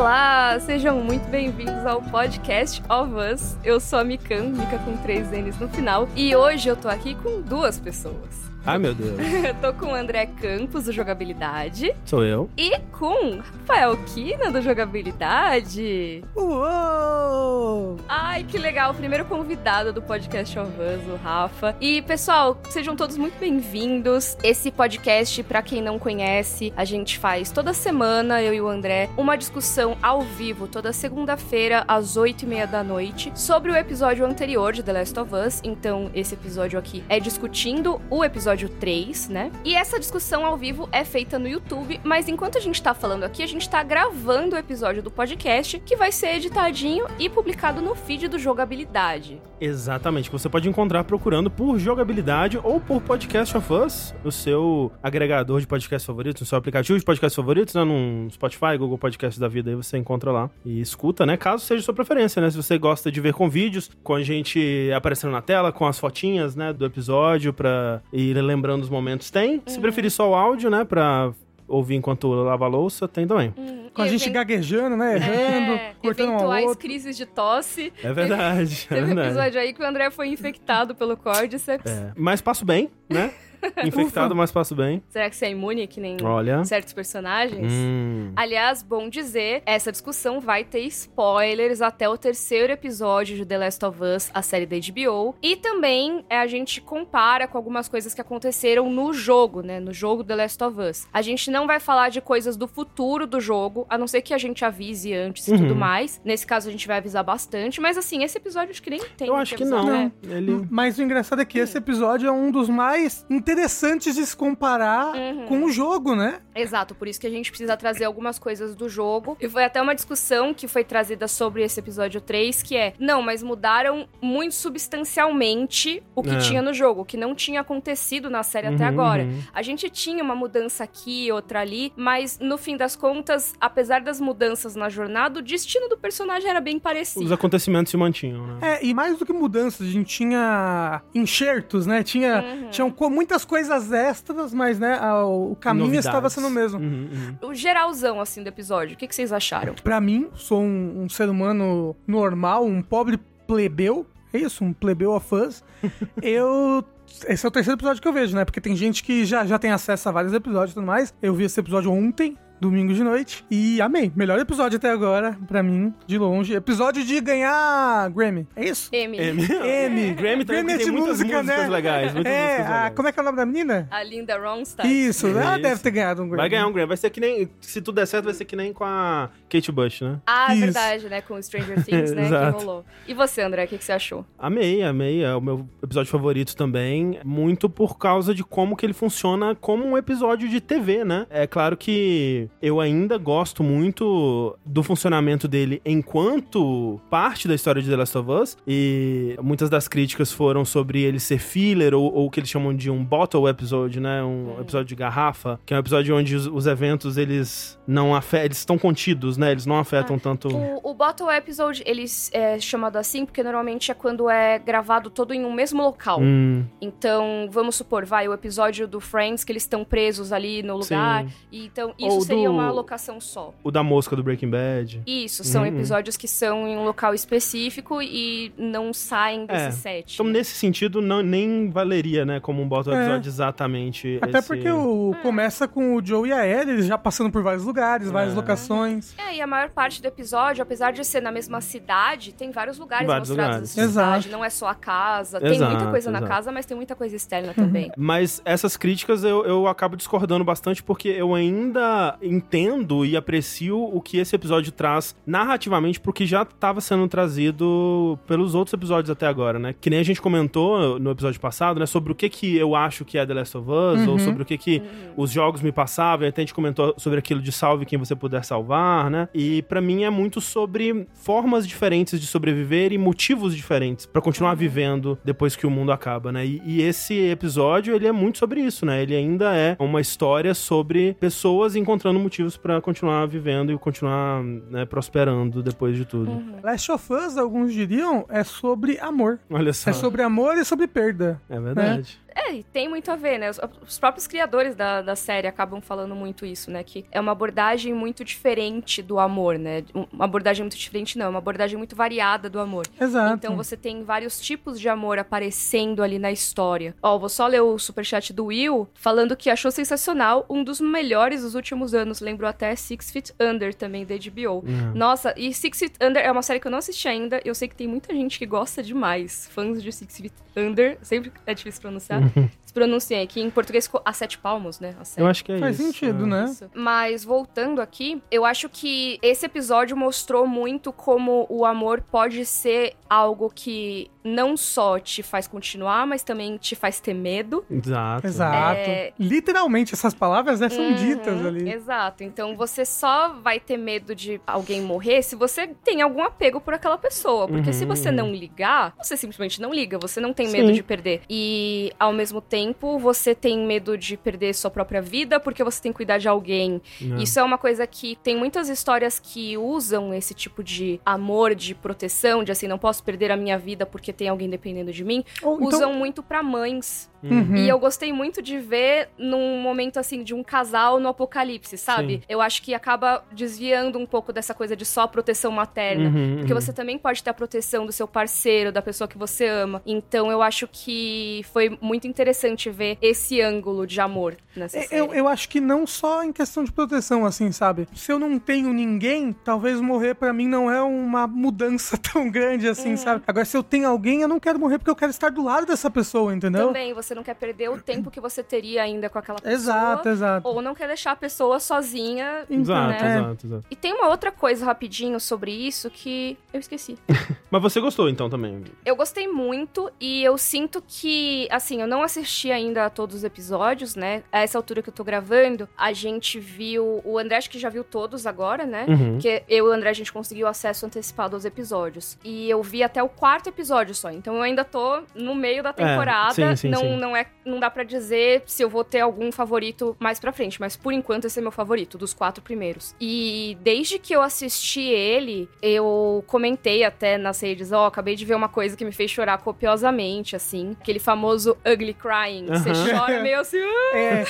Olá, sejam muito bem-vindos ao podcast of Us. Eu sou a Mikan, Mika com três N's no final, e hoje eu tô aqui com duas pessoas. Ai, meu Deus. eu tô com o André Campos, do Jogabilidade. Sou eu. E com Rafael Kina, do Jogabilidade. Uou! Ai, que legal. O primeiro convidado do podcast of Us, o Rafa. E, pessoal, sejam todos muito bem-vindos. Esse podcast, para quem não conhece, a gente faz toda semana, eu e o André, uma discussão ao vivo, toda segunda-feira, às oito e meia da noite, sobre o episódio anterior de The Last of Us. Então, esse episódio aqui é discutindo o episódio episódio 3, né? E essa discussão ao vivo é feita no YouTube, mas enquanto a gente tá falando aqui, a gente tá gravando o episódio do podcast, que vai ser editadinho e publicado no feed do Jogabilidade. Exatamente, que você pode encontrar procurando por Jogabilidade ou por Podcast of Us, no seu agregador de podcast favoritos, no seu aplicativo de podcast favoritos, né? No Spotify, Google Podcast da vida, aí você encontra lá e escuta, né? Caso seja sua preferência, né? Se você gosta de ver com vídeos, com a gente aparecendo na tela, com as fotinhas, né, do episódio pra ir lembrando os momentos, tem. Se uhum. preferir só o áudio, né, pra ouvir enquanto lava a louça, tem também. Uhum. Com a gente gaguejando, né? Errando, é, cortando eventuais uma crises de tosse. É verdade. Teve, é verdade. um episódio aí que o André foi infectado pelo Cordyceps. É. Mas passo bem, né? Infectado, mas passo bem. Será que você é imune, que nem Olha. certos personagens? Hum. Aliás, bom dizer, essa discussão vai ter spoilers até o terceiro episódio de The Last of Us, a série da HBO. E também é, a gente compara com algumas coisas que aconteceram no jogo, né? No jogo The Last of Us. A gente não vai falar de coisas do futuro do jogo, a não ser que a gente avise antes e uhum. tudo mais. Nesse caso, a gente vai avisar bastante. Mas assim, esse episódio acho que nem tem. Eu acho que não. Né? Ele... Mas o engraçado é que esse episódio é um dos mais interessantes de se comparar uhum. com o jogo, né? Exato, por isso que a gente precisa trazer algumas coisas do jogo. E foi até uma discussão que foi trazida sobre esse episódio 3, que é, não, mas mudaram muito substancialmente o que é. tinha no jogo, o que não tinha acontecido na série uhum, até agora. Uhum. A gente tinha uma mudança aqui, outra ali, mas no fim das contas, apesar das mudanças na jornada, o destino do personagem era bem parecido. Os acontecimentos se mantinham, né? É, e mais do que mudanças, a gente tinha enxertos, né? Tinha, uhum. Tinham muitas coisas extras, mas, né, o caminho Novidades. estava sendo o mesmo. Uhum, uhum. O geralzão, assim, do episódio, o que, que vocês acharam? Para mim, sou um, um, ser humano normal, um pobre plebeu, é isso, um plebeu of us. eu esse é o terceiro episódio que eu vejo, né? Porque tem gente que já, já tem acesso a vários episódios e tudo mais. Eu vi esse episódio ontem, domingo de noite. E amei. Melhor episódio até agora, pra mim, de longe. Episódio de ganhar Grammy. É isso? M. M. M. Grammy também Grammy é tem muitas música, músicas né? legais. Muitas é, músicas legais. A, como é que é o nome da menina? A Linda Ronstadt. Isso, ela isso. deve ter ganhado um Grammy. Vai ganhar um Grammy. Vai ser que nem, se tudo der certo, vai ser que nem com a Kate Bush, né? Ah, é verdade, né? Com Stranger Things, né? que rolou. E você, André, o que, que você achou? Amei, amei. É o meu episódio favorito também. Muito por causa de como que ele funciona como um episódio de TV, né? É claro que eu ainda gosto muito do funcionamento dele enquanto parte da história de The Last of Us. E muitas das críticas foram sobre ele ser filler, ou, o que eles chamam de um bottle episode, né? Um episódio de garrafa, que é um episódio onde os, os eventos eles não afetam, eles estão contidos, né? Eles não afetam ah, tanto. O, o bottle episode, eles é chamado assim porque normalmente é quando é gravado todo em um mesmo local. Hum. Então, vamos supor, vai o episódio do Friends que eles estão presos ali no lugar. Sim. E, então, isso ou seria do... uma locação só. O da mosca do Breaking Bad. Isso, são uhum. episódios que são em um local específico e não saem desse é. set. Então, nesse sentido, não, nem valeria, né, como um bottle é. episódio exatamente. Até esse... porque o é. começa com o Joe e a Ellie, eles já passando por vários lugares, várias é. locações. É, e a maior parte do episódio, apesar de ser na mesma cidade, tem vários lugares vários mostrados lugares. nessa cidade. Não é só a casa. Exato, tem muita coisa exato. na casa, mas tem muita coisa externa também. Mas essas críticas eu, eu acabo discordando bastante porque eu ainda entendo e aprecio o que esse episódio traz narrativamente pro que já estava sendo trazido pelos outros episódios até agora, né? Que nem a gente comentou no episódio passado, né? Sobre o que que eu acho que é The Last of Us, uhum. ou sobre o que que os jogos me passavam, e até a gente comentou sobre aquilo de salve quem você puder salvar, né? E para mim é muito sobre formas diferentes de sobreviver e motivos diferentes para continuar uhum. vivendo depois que o mundo acaba, né? E, e esse episódio, ele é muito sobre isso, né? Ele ainda é uma história sobre pessoas encontrando motivos para continuar vivendo e continuar né, prosperando depois de tudo. Uhum. Last of Us, alguns diriam, é sobre amor. Olha só. É sobre amor e sobre perda. É verdade. É. É, e tem muito a ver, né? Os, os próprios criadores da, da série acabam falando muito isso, né? Que é uma abordagem muito diferente do amor, né? Uma abordagem muito diferente, não, é uma abordagem muito variada do amor. Exato. Então você tem vários tipos de amor aparecendo ali na história. Ó, vou só ler o superchat do Will, falando que achou sensacional, um dos melhores dos últimos anos. Lembrou até Six Feet Under também, da HBO. É. Nossa, e Six Feet Under é uma série que eu não assisti ainda. Eu sei que tem muita gente que gosta demais. Fãs de Six Feet Under. Sempre é difícil pronunciar. Se pronunciei aqui em português ficou a sete palmos, né? A série. Eu acho que é Faz isso. sentido, é. né? Isso. Mas voltando aqui, eu acho que esse episódio mostrou muito como o amor pode ser algo que não só te faz continuar, mas também te faz ter medo. Exato. Exato. É- Literalmente, essas palavras né, são Uhum, ditas ali. Exato. Então você só vai ter medo de alguém morrer se você tem algum apego por aquela pessoa. Porque Uhum, se você uhum. não ligar, você simplesmente não liga. Você não tem Sim. medo de perder. E ao mesmo tempo, você tem medo de perder sua própria vida porque você tem que cuidar de alguém. É. Isso é uma coisa que tem muitas histórias que usam esse tipo de amor, de proteção, de assim, não posso perder a minha vida porque tem alguém dependendo de mim. Ou então- Usam muito pra mães. Uhum. E eu gostei muito de ver num momento assim de um casal no apocalipse, sabe? Sim. Eu acho que acaba desviando um pouco dessa coisa de só proteção materna. Uhum, Porque uhum. você também pode ter a proteção do seu parceiro, da pessoa que você ama. Então eu acho que foi muito interessante ver esse ângulo de amor nessa É, série. Eu, eu acho que não só em questão de proteção, assim, sabe? Se eu não tenho ninguém, talvez morrer pra mim não é uma mudança tão grande Uhum. assim, sabe? Agora, se eu tenho alguém, eu não quero morrer porque eu quero estar do lado dessa pessoa, entendeu? Também, você não quer perder o tempo que você teria ainda com aquela pessoa. Exato, exato. Ou não quer deixar a pessoa sozinha. Então, Exato, é. exato, exato. E tem uma outra coisa rapidinho sobre isso que eu esqueci. Mas você gostou então também? Eu gostei muito e eu sinto que, assim, eu não assisti ainda a todos os episódios, né? A essa altura que eu tô gravando, a gente viu. O André acho que já viu todos agora, né? Uhum. Porque eu e o André a gente conseguiu acesso antecipado aos episódios. E eu vi até o quarto episódio só. Então eu ainda tô no meio da temporada. sim, sim, não, sim. Não é. Não dá pra dizer se eu vou ter algum favorito mais pra frente. Mas por enquanto esse é meu favorito, dos quatro primeiros. E desde que eu assisti ele, eu comentei até nas redes, ó, acabei de ver uma coisa que me fez chorar copiosamente, assim. Aquele famoso ugly crying. que Você Aham. chora meio assim. "Ah". É,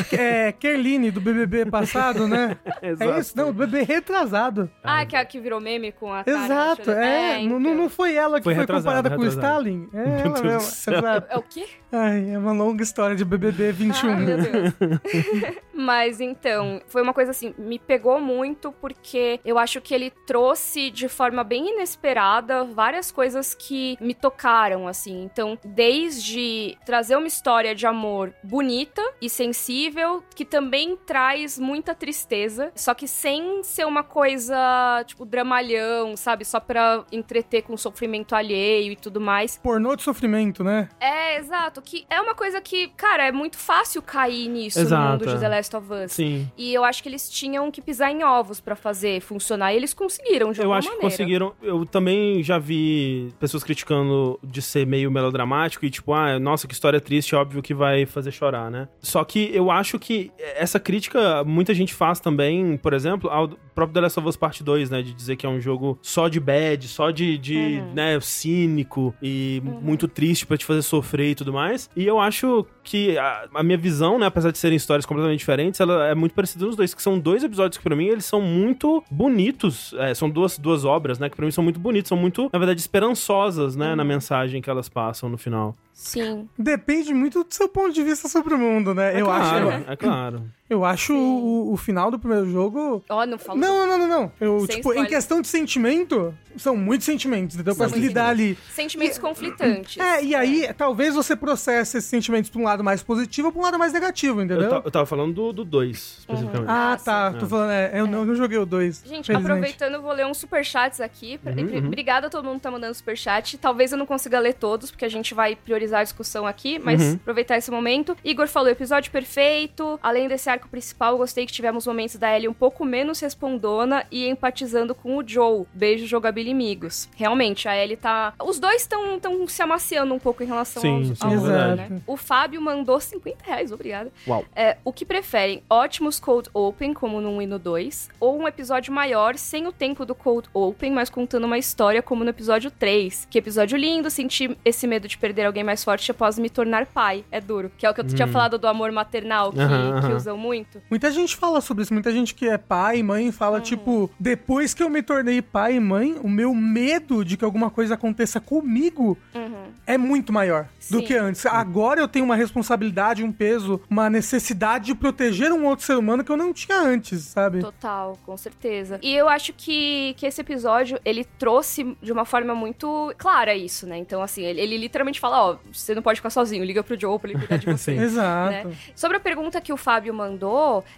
é Kerline do BBB passado, né? Exato. É isso? Não, do BBB retrasado. Ah, que, a que virou meme com a Exato, chorando. é. não, não- então. não foi ela que Foi foi, retrasado, comparada com o retrasado. Stalin? É ela. É o quê? Ai, é uma longa história de BBB 21. Ah, meu Deus. Mas então, foi uma coisa assim, me pegou muito porque eu acho que ele trouxe de forma bem inesperada várias coisas que me tocaram, assim. Então, desde trazer uma história de amor bonita e sensível, que também traz muita tristeza, só que sem ser uma coisa, tipo, dramalhão, sabe? Só pra entreter com sofrimento alheio e tudo mais. Pornô de sofrimento, né? É, exato. Que é uma coisa que, cara, é muito fácil cair nisso no Exato, mundo de. The Last of Us. Sim. E eu acho que eles tinham que pisar em ovos pra fazer funcionar. E eles conseguiram, de Eu alguma acho que maneira. conseguiram. Eu também já vi pessoas criticando de ser meio melodramático e tipo, ah, nossa, que história triste, óbvio que vai fazer chorar, né? Só que eu acho que essa crítica muita gente faz também, por exemplo, ao próprio The Last of Us Part 2, né? De dizer que é um jogo só de bad, só de, de Uhum. né, cínico e muito triste pra te fazer sofrer e tudo mais. E eu acho que a, a minha visão, né, apesar de serem histórias completamente diferentes, ela é muito parecida nos dois, que são dois episódios que pra mim eles são muito bonitos. É, são duas, duas obras, né, que pra mim são muito bonitos, são muito, na verdade, esperançosas, né, na mensagem que elas passam no final. Sim. Depende muito do seu ponto de vista sobre o mundo, né? É eu claro, acho. é claro. Eu acho o, o final do primeiro jogo. Ó, não falo. Não, não, não, não. Eu, Sem tipo, em spoiler. questão de sentimento, são muitos sentimentos, entendeu? Pra lidar ali. Sentimentos conflitantes. É, e aí, talvez você processe esses sentimentos pra um lado mais positivo ou pra um lado mais negativo, entendeu? Eu, eu tava falando do 2, do dois, especificamente. Ah, Ah, tá. Tô falando, é, eu não, eu não joguei o 2. Gente, aproveitando, eu vou ler uns superchats aqui. Pra- Obrigada a todo mundo que tá mandando superchat. Talvez eu não consiga ler todos, porque a gente vai priorizar a discussão aqui, mas Uhum. aproveitar esse momento. Igor falou, episódio perfeito. Além desse ar arco principal, eu gostei que tivemos momentos da Ellie um pouco menos respondona e empatizando com o Joe. Beijo, jogabilimigos. Realmente, a Ellie tá... Os dois estão tão se amaciando um pouco em relação Sim, aos, sim, ao verdade. né? O Fábio mandou 50 reais, obrigada. Uau. É, o que preferem? Ótimos Cold Open, como no 1 e no 2, ou um episódio maior, sem o tempo do Cold Open, mas contando uma história, como no episódio 3. Que episódio lindo, senti esse medo de perder alguém mais forte após me tornar pai. É duro. Que é o que eu tinha falado do amor maternal, que, Aham, que aham. usam muito. Muita gente fala sobre isso, muita gente que é pai e mãe fala, Uhum. tipo, depois que eu me tornei pai e mãe, o meu medo de que alguma coisa aconteça comigo é muito maior do Uhum. Sim. que antes. Agora eu tenho uma responsabilidade, um peso, uma necessidade de proteger um outro ser humano que eu não tinha antes, sabe? Total, com certeza. E eu acho que, que esse episódio, ele trouxe de uma forma muito clara isso, né? Então, assim, ele, ele literalmente fala, ó, você não pode ficar sozinho, liga pro Joe pra ele cuidar de você. Sim. Exato. né? Sobre a pergunta que o Fábio mandou,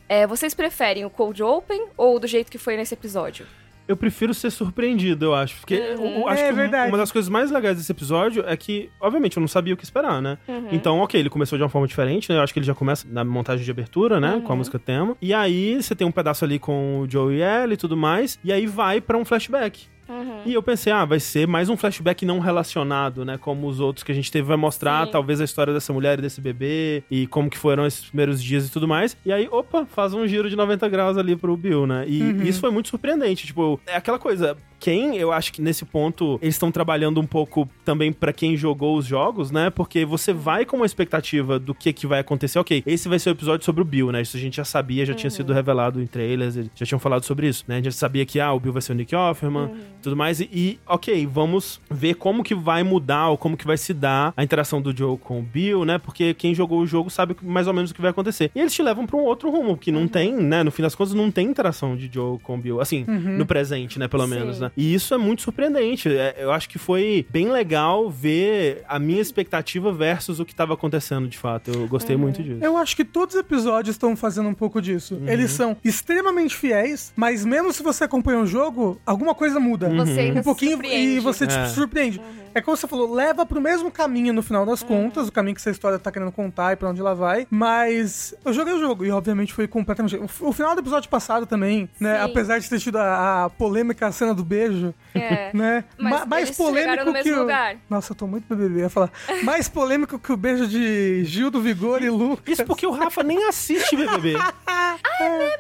é, vocês preferem o Cold Open ou do jeito que foi nesse episódio? Eu prefiro ser surpreendido, eu acho. Porque Uhum. eu, acho É que um- verdade. uma das coisas mais legais desse episódio é que, obviamente, eu não sabia o que esperar, né? Uhum. Então, ok, ele começou de uma forma diferente, né? Eu acho que ele já começa na montagem de abertura, né? Uhum. Com a música tema. E aí você tem um pedaço ali com o Joe e Ellie e tudo mais. E aí vai pra um flashback. Uhum. E eu pensei, ah, vai ser mais um flashback não relacionado, né? Como os outros que a gente teve, vai mostrar Sim. talvez a história dessa mulher e desse bebê e como que foram esses primeiros dias e tudo mais. E aí, opa, faz um giro de 90 graus ali pro Bill, né? E Uhum. isso foi muito surpreendente. Tipo, é aquela coisa. Quem, eu acho que nesse ponto, eles estão trabalhando um pouco também pra quem jogou os jogos, né? Porque você vai com uma expectativa do que que vai acontecer. Ok, esse vai ser o episódio sobre o Bill, né? Isso a gente já sabia, já tinha sido revelado em trailers, eles já tinham falado sobre isso, né? A gente já sabia que, ah, o Bill vai ser o Nick Offerman, tudo mais. E, e, ok, vamos ver como que vai mudar ou como que vai se dar a interação do Joe com o Bill, né? Porque quem jogou o jogo sabe mais ou menos o que vai acontecer. E eles te levam pra um outro rumo, que não tem, né? No fim das contas, não tem interação de Joe com o Bill. Assim, no presente, né? Pelo Sim. menos, né? E isso é muito surpreendente. É, eu acho que foi bem legal ver a minha expectativa versus o que tava acontecendo, de fato. Eu gostei muito disso. Eu acho que todos os episódios estão fazendo um pouco disso. Uhum. Eles são extremamente fiéis, mas mesmo se você acompanha o jogo, alguma coisa muda. Você ainda Um pouquinho se e surpreende. você te É. surpreende. É como você falou, leva pro mesmo caminho no final das contas, o caminho que essa história tá querendo contar e pra onde ela vai. Mas eu joguei o jogo e, obviamente, foi completamente. O, final do episódio passado também, né? Sim. Apesar de ter tido a, a polêmica a cena do beijo, É. né? Mas Ma- mais eles polêmico no que mesmo o... lugar. Nossa, eu tô muito BBB, eu ia falar. Mais polêmico que o beijo de Gil do Vigor e Lu. Isso porque o Rafa nem assiste BBB.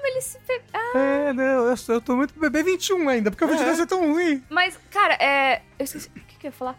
Eles se pe- Ah, É, não, eu, eu tô muito BBB 21 ainda, porque o 22 é tão ruim. Mas, cara, é. Eu esqueci. O que, que eu ia falar?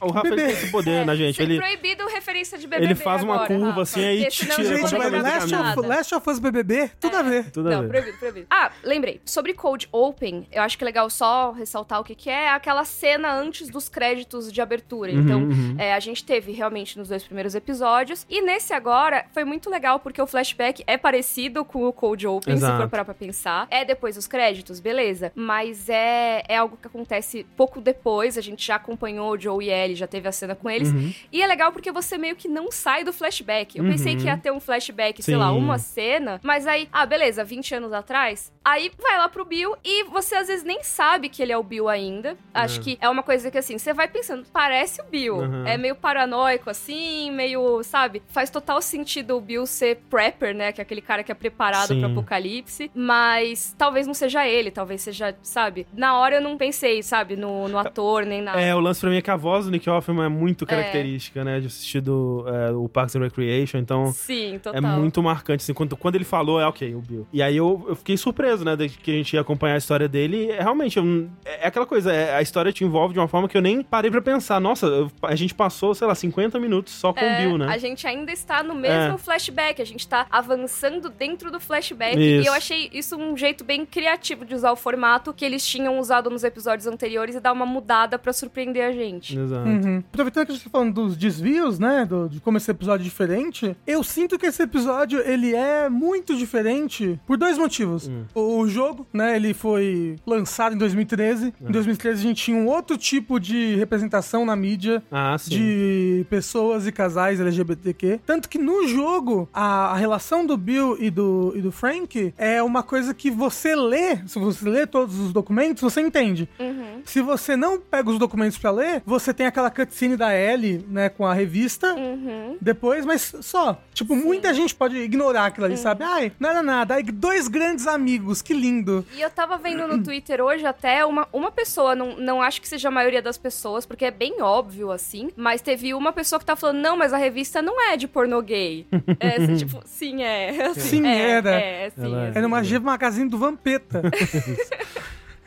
O Rafa Bebê. tem esse poder na gente. Ser ele, proibido referência de BBB ele faz uma agora, curva Rafa, assim, aí tira Gente, mas Last of. Last of Us BBB, tudo a ver. tudo a Não, ver. proibido, proibido. Ah, lembrei. Sobre Cold Open, eu acho que é legal só ressaltar o que, que é aquela cena antes dos créditos de abertura. Então, uhum. é, a gente teve realmente nos dois primeiros episódios. E nesse agora, foi muito legal, porque o flashback é parecido com o Cold Open, se Exato. for parar pra pensar. É depois dos créditos, beleza. Mas é, é algo que acontece pouco depois. A gente já acompanhou o Joe e Ellie, já teve a cena com eles. Uhum. E é legal porque você meio que não sai do flashback. Eu pensei Uhum. que ia ter um flashback, sei lá, Sim. uma cena, mas aí, ah, beleza, 20 anos atrás. Aí vai lá pro Bill e você às vezes nem sabe que ele é o Bill ainda. Acho que é uma coisa que assim, você vai pensando, parece o Bill. Uhum. É meio paranoico assim, meio, sabe? Faz total sentido o Bill ser prepper, né? Que é aquele cara que é preparado Sim. pro apocalipse. Mas talvez não seja ele, talvez seja, sabe? Na hora eu não pensei, sabe, no, no ator nem nada. É, o lance pra mim é que a voz do Nick Offerman é muito característica, né? De assistir do, é, o Parks and Recreation, então... Sim, total. É muito marcante, assim, quando, quando ele falou, é ok, o Bill. E aí eu, eu fiquei surpreso, né, de que a gente ia acompanhar a história dele. É, realmente, eu é, é aquela coisa, é, a história te envolve de uma forma que eu nem parei pra pensar. Nossa, eu- a gente passou, sei lá, 50 minutos só com o É, Bill, né? A gente ainda está no mesmo É. flashback, a gente tá avançando dentro do flashback. Isso. E eu achei isso um jeito bem criativo de usar o formato que eles tinham usado nos episódios anteriores e dar uma mudada pra surpreender a gente. Exato. Uhum. Aproveitando que a gente tá falando dos desvios, né? do- de como esse episódio é diferente, eu sinto que esse episódio ele é muito diferente por dois motivos. Hum. O, o jogo, né? Ele foi lançado em 2013. É. Em 2013 a gente tinha um outro tipo de representação na mídia. Ah, sim. De pessoas e casais LGBTQ. Tanto que no jogo, a, a relação do Bill e do, e do Frank é uma coisa que você lê, se você lê todos os documentos, você entende. Uhum. Se você não pega os documentos pra ler, você tem tem aquela cutscene da Ellie, né, com a revista. Uhum. Depois, mas só. Tipo, muita gente pode ignorar aquilo ali, sabe? Ai, não era nada. Aí, dois grandes amigos, que lindo. E eu tava vendo no Twitter hoje até uma, uma pessoa, não, não acho que seja a maioria das pessoas, porque é bem óbvio assim, mas teve uma pessoa que tá falando, não, mas a revista não é de pornô gay. É, assim, tipo, sim, é. Assim, Sim, é, era. É, sim, Ela- é. Era uma G Magazine do Vampeta.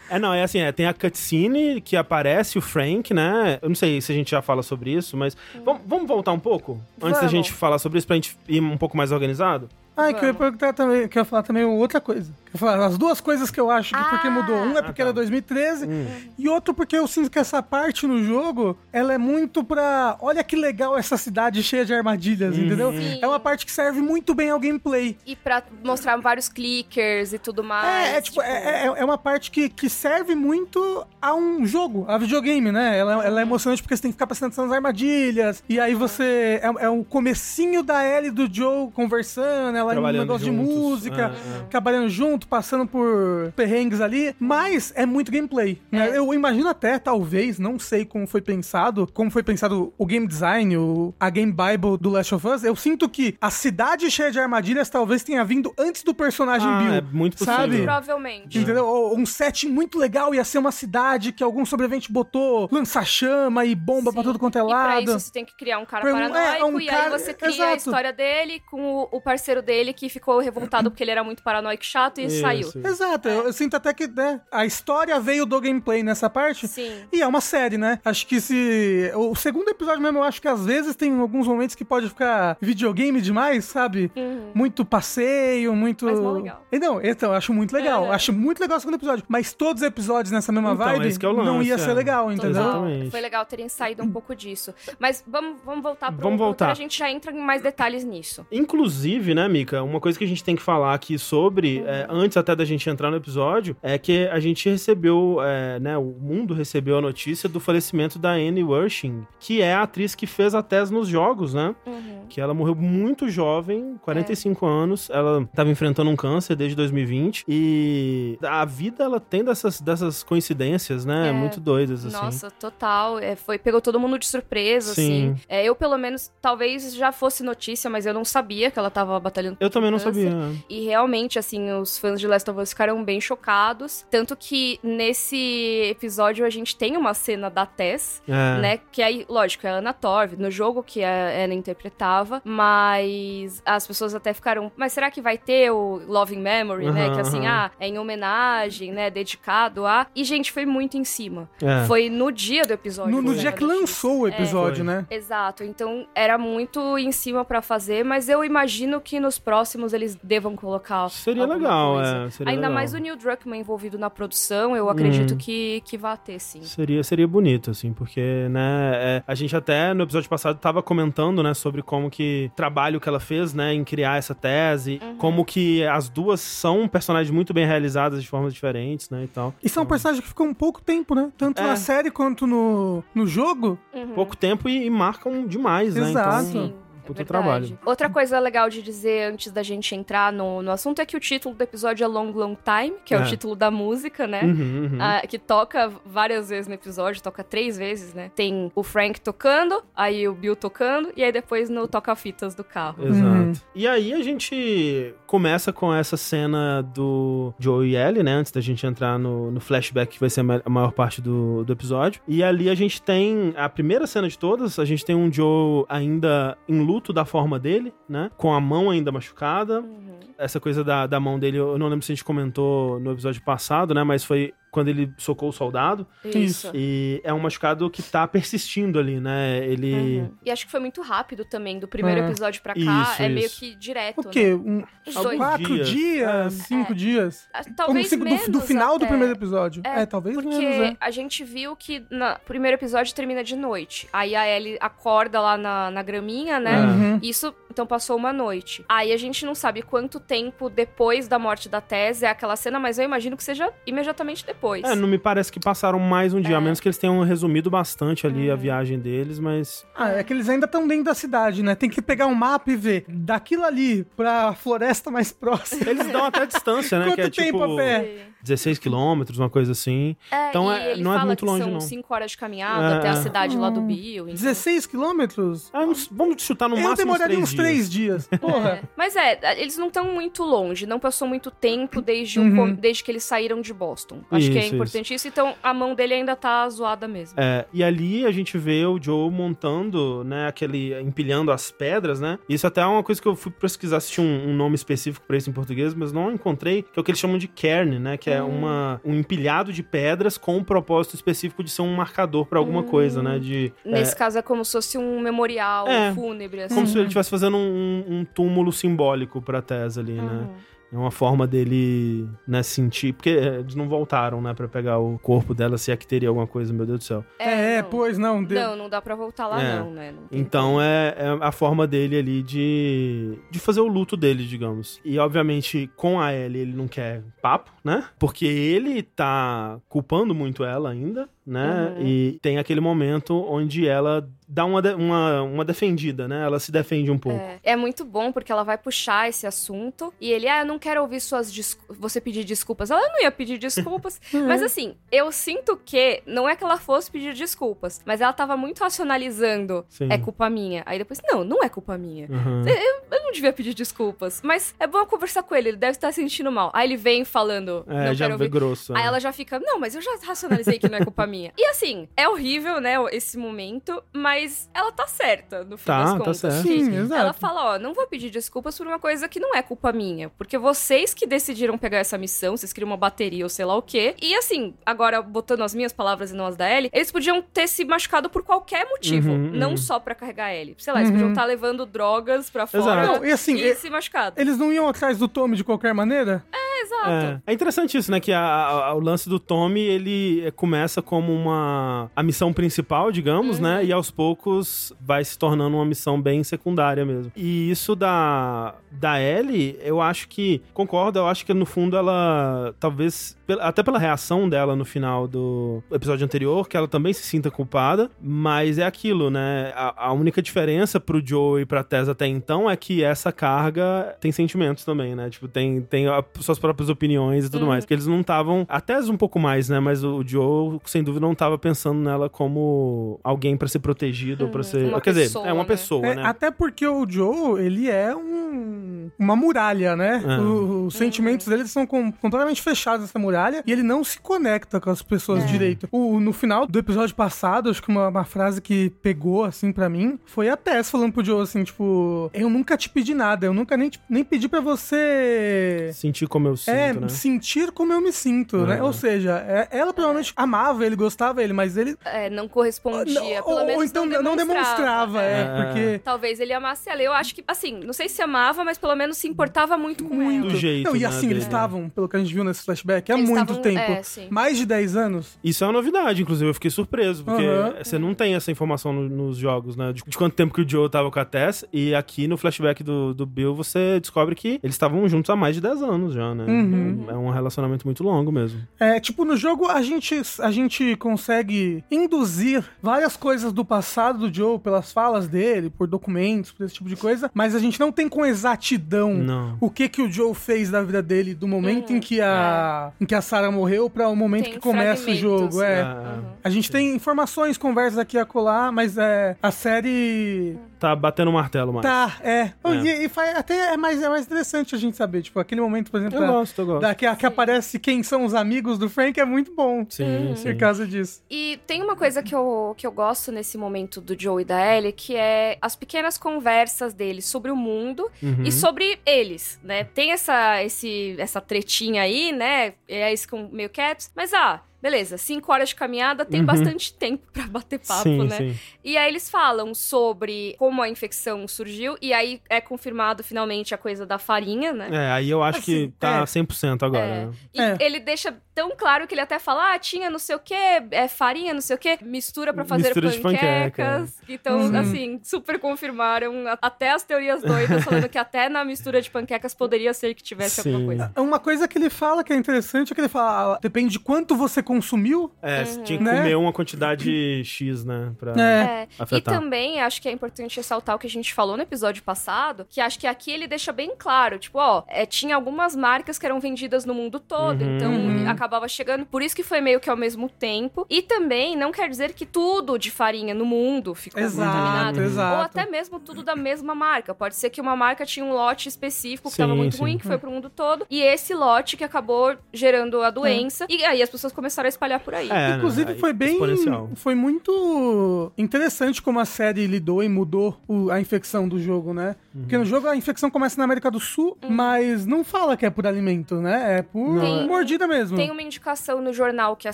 É, não, é assim, é, tem a cutscene que aparece o Frank, né? Eu não sei se a gente já fala sobre isso, mas vamos, vamos voltar um pouco? Antes da Vamos. gente falar sobre isso, pra gente ir um pouco mais organizado? Ah, que eu ia Vamos. perguntar também, que eu ia falar também outra coisa. Que eu ia falar as duas coisas que eu acho que porque Ah. mudou. Um é porque Ah, tá. era 2013 Hum. e outro porque eu sinto que essa parte no jogo, ela é muito pra, olha que legal essa cidade cheia de armadilhas, entendeu? Sim. É uma parte que serve muito bem ao gameplay. E pra mostrar vários clickers e tudo mais. É, é, tipo, é, é, é uma parte que, que serve muito a um jogo, a videogame, né? Ela, ela é emocionante porque você tem que ficar prestando atenção nas armadilhas. E aí você. É, é o comecinho da Ellie e do Joe conversando, ela em um Trabalhando negócio de juntos. música, É, é. trabalhando junto, passando por perrengues ali. Mas é muito gameplay. né? É. Eu imagino até, talvez, não sei como foi pensado, como foi pensado o game design, o, a game bible do Last of Us. Eu sinto que a cidade cheia de armadilhas talvez tenha vindo antes do personagem Ah, Bill. é muito possível. Sabe? Provavelmente. Entendeu? Ou um set muito legal ia ser uma cidade que algum sobrevivente botou lança-chama e bomba pra Sim. tudo quanto é E pra lado. isso você tem que criar um cara Pergun- paranoico é, um e cara- aí você cria a exato. história dele com o, o parceiro dele que ficou revoltado porque ele era muito paranoico e chato e Isso. saiu. Exato, eu, eu sinto até que né, a história veio do gameplay nessa parte. Sim. E é uma série, né? Acho que se. O segundo episódio mesmo, eu acho que às vezes tem alguns momentos que pode ficar videogame demais, sabe? Uhum. Muito passeio, muito. Mas legal. E Não, então, eu acho muito legal. É. Acho muito legal o segundo episódio. Mas todos os episódios nessa mesma Então, vibe é o não lance, ia é. ser legal, entendeu? Exatamente. Foi legal terem saído um pouco disso. Mas vamos, vamos voltar pro Vamos voltar. A gente já entra em mais detalhes nisso. Inclusive, né, Mika, uma coisa que a gente tem que falar aqui sobre, é, antes até da gente entrar no episódio, é que a gente recebeu, é, né, o mundo recebeu a notícia do falecimento da Anne Wershing, que é a atriz que fez a Tess nos jogos, né? Uhum. Que ela morreu muito jovem, 45 anos, ela estava enfrentando um câncer desde 2020, e a vida, ela tem dessas, dessas coincidências, né, É. muito doidas, assim. Nossa, total. É, foi, pegou todo mundo de surpresa, Sim. assim. É, eu, pelo menos, talvez já fosse notícia, mas eu não sabia que ela tava batalhando Eu também não sabia. E realmente, assim, os fãs de Last of Us ficaram bem chocados. Tanto que nesse episódio a gente tem uma cena da Tess, É. né? Que aí, lógico, é a Anna Torv, no jogo que a Anna interpretava, mas as pessoas até ficaram. Mas será que vai ter o Loving Memory, né? Aham, Que assim, aham. ah, é em homenagem, né? Dedicado a. E, gente, foi muito em cima. É. Foi no dia do episódio. No, no né, dia que lançou o episódio, Foi. né? Exato, então era muito em cima pra fazer, mas eu imagino que nos próximos eles devam colocar. Seria legal, coisa. é. Seria Ainda legal. mais o Neil Druckmann envolvido na produção, eu acredito Hum. que, que vai ter, sim. Seria, seria bonito, assim, porque, né, é, a gente até no episódio passado tava comentando, né, sobre como que trabalho que ela fez, né, em criar essa tese, Uhum. como que as duas são personagens muito bem realizadas de formas diferentes, né, e tal. E são personagens que ficam um pouco tempo, né? Tanto É. na série quanto no, no jogo. Uhum. Pouco tempo e, e marcam demais, né, Exato. então... Sim. Puta verdade. trabalho. Outra coisa legal de dizer antes da gente entrar no, no assunto é que o título do episódio é Long Long Time, que é, É. o título da música, né? Uhum, uhum. Ah, que toca várias vezes no episódio, toca três vezes, né? Tem o Frank tocando, aí o Bill tocando, e aí depois no toca-fitas do carro. Exato. Uhum. E aí a gente começa com essa cena do Joe e Ellie, né? Antes da gente entrar no, no flashback, que vai ser a ma- a maior parte do, do episódio. E ali a gente tem a primeira cena de todas, a gente tem um Joe ainda em luto da forma dele, né? Com a mão ainda machucada. Uhum. Essa coisa da, da mão dele, eu não lembro se a gente comentou no episódio passado, né? Mas foi quando ele socou o soldado. Isso. E é um machucado que tá persistindo ali, né? Ele. Uhum. E acho que foi muito rápido também, do primeiro É. episódio pra cá, Isso, é meio isso. que direto. O quê? Né? Um, quatro dias. dias? É. Cinco É. dias? Como Talvez cinco do, menos do final do até. primeiro episódio. É, É, talvez Porque menos, né? a gente viu que no primeiro episódio termina de noite. Aí a Ellie acorda lá na, na graminha, né? É. Uhum. Isso então passou uma noite. Aí a gente não sabe quanto tempo depois da morte da Tess é aquela cena, mas eu imagino que seja imediatamente depois. É, não me parece que passaram mais um dia, É. a menos que eles tenham resumido bastante ali Uhum. a viagem deles, mas. Ah, é que eles ainda estão dentro da cidade, né? Tem que pegar um mapa e ver daquilo ali pra floresta mais próxima. Eles dão até distância, né? Quanto que é tempo tipo a pé? 16 quilômetros, uma coisa assim. É, Então, e é- ele não é muito que longe, são não. 5 horas de caminhada É, até a é. cidade lá do Hum, Bill. então- 16 quilômetros? Uns- vamos chutar no Eu máximo uns demoraria uns três dias. Porra. É. Mas é, eles não estão muito longe, não passou muito tempo desde, Uhum. com- desde que eles saíram de Boston. Acho que é Isso, importante isso. Então a mão dele ainda tá zoada mesmo. É, e ali a gente vê o Joe montando, né, aquele, empilhando as pedras, né? Isso até é uma coisa que eu fui pesquisar se tinha um, um nome específico pra isso em português, mas não encontrei, que é o que eles chamam de cairn, né? Que é Hum. uma, um empilhado de pedras com um propósito específico de ser um marcador pra alguma Hum. coisa, né? De, Nesse caso é como se fosse um memorial É. fúnebre, assim. como se ele estivesse fazendo um, um túmulo simbólico pra Tess ali, né? É uma forma dele, né, sentir. Porque é, eles não voltaram, né, pra pegar o corpo dela, se é que teria alguma coisa, meu Deus do céu. É, não. pois não. deu- Não, não dá pra voltar lá, É. não, né? Não Então é, é a forma dele ali de, de fazer o luto dele, digamos. E obviamente com a Ellie ele não quer papo, né? Porque ele tá culpando muito ela ainda, né? Uhum. E tem aquele momento onde ela dá uma, uma, uma defendida, né? Ela se defende um pouco. É, é muito bom porque ela vai puxar esse assunto e ele, ah, eu não quero ouvir suas você pedir desculpas. Ela não ia pedir desculpas, mas assim, eu sinto que não é que ela fosse pedir desculpas, mas ela tava muito racionalizando, Sim. é culpa minha. Aí depois, não, não é culpa minha. Uhum. Eu não devia pedir desculpas, mas é bom eu conversar com ele, ele deve estar se sentindo mal. Aí ele vem falando, É, não já quero ouvir. grosso. Aí é. ela já fica, não, mas eu já racionalizei que não é culpa minha. E assim, é horrível, né, esse momento, mas ela tá certa, no fim Tá, das tá contas. certo. que Sim, exato. Ela fala, ó, não vou pedir desculpas por uma coisa que não é culpa minha. Porque vocês que decidiram pegar essa missão, vocês queriam uma bateria ou sei lá o quê. E assim, agora botando as minhas palavras e não as da Ellie, eles podiam ter se machucado por qualquer motivo. Uhum, não uhum. só pra carregar a Ellie. Sei lá, eles Uhum. podiam estar levando drogas pra fora. Não, e assim, e é- se machucado. Eles não iam atrás do Tommy de qualquer maneira? É, exato. É. É interessante isso, né? Que a- a- o lance do Tommy, ele começa como uma... A missão principal, digamos, né? E aos poucos vai se tornando uma missão bem secundária mesmo. E isso da, da Ellie, eu acho que... Concordo, eu acho que no fundo ela... Talvez... Até pela reação dela no final do episódio anterior, que ela também se sinta culpada. Mas é aquilo, né? A, a única diferença pro Joe e pra Tess até então é que essa carga tem sentimentos também, né? Tipo, tem, tem suas próprias opiniões e tudo Uhum. mais. Que eles não estavam. A Tess um pouco mais, né? Mas o Joe, sem dúvida, não tava pensando nela como alguém pra ser protegido ou pra Uhum. ser. Quer dizer, pessoa, é uma né? pessoa, É, né? Até porque o Joe, ele é um, uma muralha, né? É. O- os sentimentos dele são com- completamente fechados nessa muralha e ele não se conecta com as pessoas É. direito. O, no final do episódio passado, acho que uma, uma frase que pegou, assim, pra mim, foi a Tess falando pro Joe, assim, tipo, eu nunca te pedi nada, eu nunca nem, nem pedi pra você... Sentir como eu sinto, é, né? sentir como eu me sinto, né? É. Ou seja, é- ela provavelmente amava ele, gostava ele, mas ele... É, não correspondia. Pelo ou, menos ou então não não demonstrava, é, É. porque... Talvez ele amasse ela. Eu acho que, assim, não sei se amava, mas pelo menos se importava muito com Muito. ela. Do jeito, Não, e né, assim, eles estavam, pelo que a gente viu nesse flashback, há Eles muito estavam- tempo. é, sim. Mais de 10 anos. Isso é uma novidade, inclusive, eu fiquei surpreso, porque você não tem essa informação no- nos jogos, né? De, de quanto tempo que o Joe tava com a Tess, e aqui no flashback do, do Bill você descobre que eles estavam juntos há mais de 10 anos já, né? Uhum. É um relacionamento muito longo mesmo. É, tipo, no jogo a gente, a gente consegue induzir várias coisas do passado do Joe pelas falas dele, por documentos, por esse tipo de coisa, mas a gente não tem com exatidão Não. o que que o Joe fez da vida dele do momento Uhum, em que a em que a Sarah morreu para o momento Tem que começa o jogo, é. Ah, Uhum. A gente tem informações, conversas aqui e acolá, mas é a série Tá batendo o martelo mais. tá, é. É. E, e faz- até é mais, é mais interessante a gente saber, tipo, aquele momento, por exemplo, Eu da- gosto, eu gosto. da, que, que aparece quem são os amigos do Frank é muito bom. Sim, Uhum. sim. Causa disso. E tem uma coisa que eu, que eu gosto nesse momento do Joe e da Ellie, que é as pequenas conversas deles sobre o mundo Uhum. e sobre eles, né? Tem essa, esse, essa tretinha aí, né? É isso com meio quietos, mas ah. Beleza, cinco horas de caminhada tem Uhum. bastante tempo pra bater papo, sim, né? sim. E aí eles falam sobre como a infecção surgiu, e aí é confirmado finalmente a coisa da farinha, né? É, aí eu acho que Assim, tá é. 100% agora, É. né? E É. ele deixa tão claro que ele até fala, ah, tinha não sei o que, é farinha, não sei o que, mistura pra fazer Mistura de panquecas. Então, Uhum. assim, super confirmaram a- até as teorias doidas, falando que até na mistura de panquecas poderia ser que tivesse Sim. alguma coisa. Uma coisa que ele fala que é interessante é que ele fala, ah, depende de quanto você consumiu. É, Uhum. tinha que Né? comer uma quantidade X, né? Pra É. É, e afetar. também acho que é importante ressaltar o que a gente falou no episódio passado, que acho que aqui ele deixa bem claro, tipo, ó, é, tinha algumas marcas que eram vendidas no mundo todo, Uhum. então Uhum. acabava chegando, por isso que foi meio que ao mesmo tempo. E também não quer dizer que tudo de farinha no mundo ficou Exato, contaminado. exato. Ou até mesmo tudo da mesma marca. Pode ser que uma marca tinha um lote específico que Sim, tava muito sim. ruim, que foi pro mundo todo, e esse lote que acabou gerando a doença, e aí as pessoas começaram a espalhar por aí. É, né? Inclusive, Aí, foi bem. Exponencial. Foi muito interessante como a série lidou e mudou o- a infecção do jogo, né? Porque no jogo a infecção começa na América do Sul, mas não fala que é por alimento, né? É por Tem- mordida mesmo. Tem uma indicação no jornal que a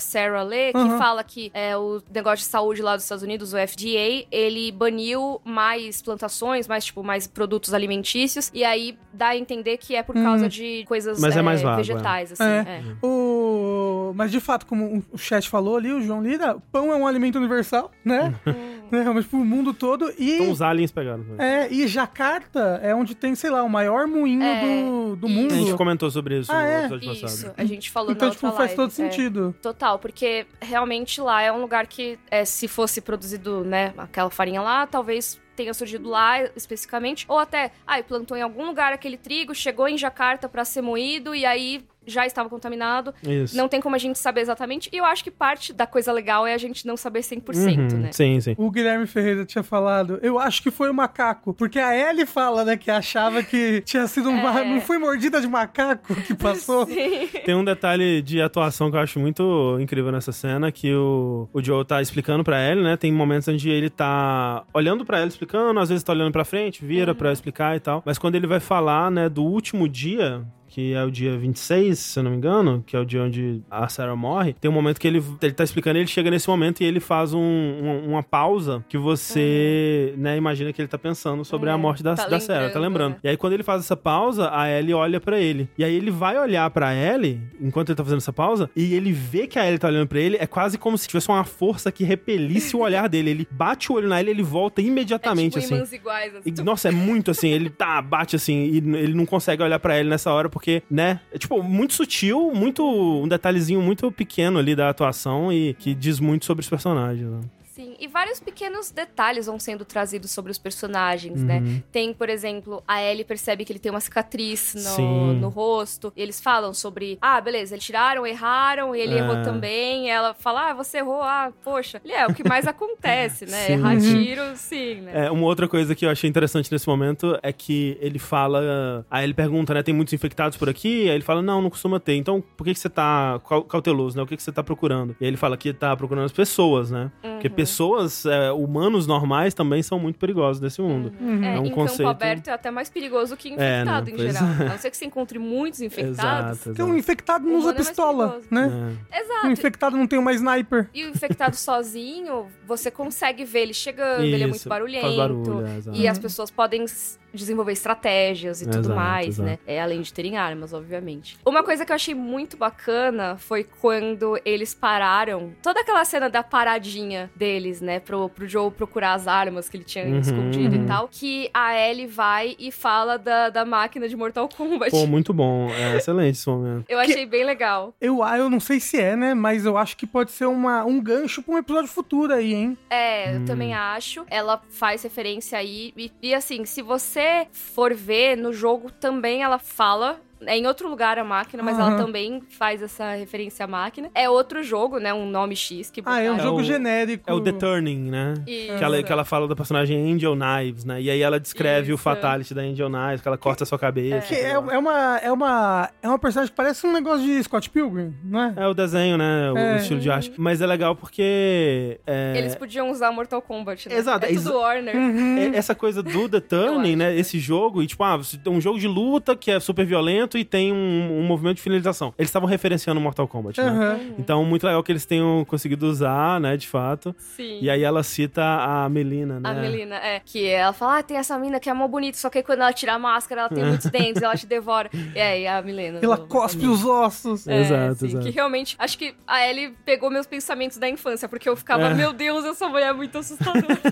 Sarah lê que Uhum. fala que é, o negócio de saúde lá dos Estados Unidos, o FDA, ele baniu mais plantações, mais tipo mais produtos alimentícios e aí dá a entender que é por causa de coisas Mas é é, mais vago, vegetais, assim. É. é. O... Mas de fato, como o chat falou ali, o João Lira, pão é um alimento universal, né? né? Realmente pro mundo todo. E, Então os aliens pegaram. né? é, e Jacarta é onde tem, sei lá, o maior moinho É, do, do isso. mundo. A gente comentou sobre isso Ah, no é? episódio Isso, passado. a gente falou Então, na tipo, outra faz todo é. sentido. Total, porque realmente lá é um lugar que, é, se fosse produzido, né, aquela farinha lá, talvez tenha surgido lá especificamente, ou até, ai, plantou em algum lugar aquele trigo, chegou em Jacarta pra ser moído e aí já estava contaminado. Isso. Não tem como a gente saber exatamente. E eu acho que parte da coisa legal é a gente não saber 100%, Uhum, né? Sim, sim. O Guilherme Ferreira tinha falado, eu acho que foi o macaco. Porque a Ellie fala, né, que achava que tinha sido um. É. Não foi mordida de macaco que passou? Sim. Tem um detalhe de atuação que eu acho muito incrível nessa cena, que o, o Joe tá explicando pra ele, né? Tem momentos onde ele tá olhando pra ela, explicando, às vezes tá olhando pra frente, vira pra explicar e tal. Mas quando ele vai falar, né, do último dia, que é o dia 26, se eu não me engano, que é o dia onde a Sarah morre, tem um momento que ele, ele tá explicando, ele chega nesse momento e ele faz um- um- uma pausa que você, né, imagina que ele tá pensando sobre É, a morte da, tá da Sarah, tá lembrando, né? E aí quando ele faz essa pausa, a Ellie olha pra ele. E aí ele vai olhar pra Ellie, enquanto ele tá fazendo essa pausa, e ele vê que a Ellie tá olhando pra ele, é quase como se tivesse uma força que repelisse o olhar dele. Ele bate o olho na Ellie, ele volta É imediatamente, tipo assim. iguais, assim. E, nossa, é muito assim, ele tá, bate assim, e ele não consegue olhar pra ele nessa hora, porque, né? É tipo, muito sutil, muito. Um detalhezinho muito pequeno ali da atuação e que diz muito sobre os personagens. Né? Sim, e vários pequenos detalhes vão sendo trazidos sobre os personagens, Uhum. né? Tem, por exemplo, a Ellie percebe que ele tem uma cicatriz no, no rosto. E eles falam sobre, ah, beleza, eles tiraram, erraram, e ele É. errou também. E ela fala, ah, você errou, ah, poxa. Ele é o que mais acontece, né? Sim. Errar tiro, sim, né? É, uma outra coisa que eu achei interessante nesse momento é que ele fala. Aí ele pergunta, né? Tem muitos infectados por aqui? Aí ele fala, não, não costuma ter. Então, por que, que você tá cau- cauteloso, né? O que, que você tá procurando? E aí ele fala que tá procurando as pessoas, né? Porque Uhum. Pessoas, é, humanos normais também são muito perigosos nesse mundo. Uhum. É, é um em conceito- campo aberto é até mais perigoso que É, né? infectado, em Pois geral. é. A não ser que você encontre muitos infectados. Exato, Porque um exato. infectado não usa é pistola, né? É. Exato. Um infectado não tem uma sniper. E o infectado sozinho, você consegue ver ele chegando, ele é muito Isso, barulhento. Faz barulho, é, exato. E as pessoas podem desenvolver estratégias e tudo Exato, mais, exato. né? É, além de terem armas, obviamente. Uma coisa que eu achei muito bacana foi quando eles pararam. Toda aquela cena da paradinha deles, né? Pro, pro Joe procurar as armas que ele tinha Uhum, escondido uhum. e tal. Que a Ellie vai e fala da, da máquina de Mortal Kombat. Pô, muito bom. É excelente esse momento. eu achei bem legal. Eu, ah, eu não sei se é, né? Mas eu acho que pode ser uma, um gancho pra um episódio futuro aí, hein? É, Hum. eu também acho. Ela faz referência aí. E, e, assim, se você for ver no jogo, também ela fala. É em outro lugar a máquina, mas ela Aham. também faz essa referência à máquina. É outro jogo, né? Um nome X que Ah, é um jogo o- genérico. É o The Turning, né? Isso. Que ela, que ela fala do personagem Angel Knives, né? E aí ela descreve o Isso. fatality da Angel Knives, que ela corta a sua cabeça. Que é, é uma, é, uma, é uma personagem que parece um negócio de Scott Pilgrim, não é? É o desenho, né? O, É. o estilo de arte. Mas é legal porque. é, Eles podiam usar Mortal Kombat, né? Exato, É é tudo exa- Warner. Uhum. é- essa coisa do The Turning, né? né? Esse jogo, e tipo, ah, um jogo de luta que é super violento, crescimento e tem um, um movimento de finalização. Eles estavam referenciando Mortal Kombat, né? Aham. Então, muito legal que eles tenham conseguido usar, né, de fato. Sim. E aí ela cita a Melina, né? A Melina, é. Que ela fala, ah, tem essa mina que é mó bonita, só que quando ela tira a máscara, ela tem muitos dentes, ela te devora. E aí, a Milena. Ela do- cospe os ossos. É, Exato, sim, exato. Que realmente, acho que a Ellie pegou meus pensamentos da infância, porque eu ficava, É. meu Deus, essa mulher é muito assustadora.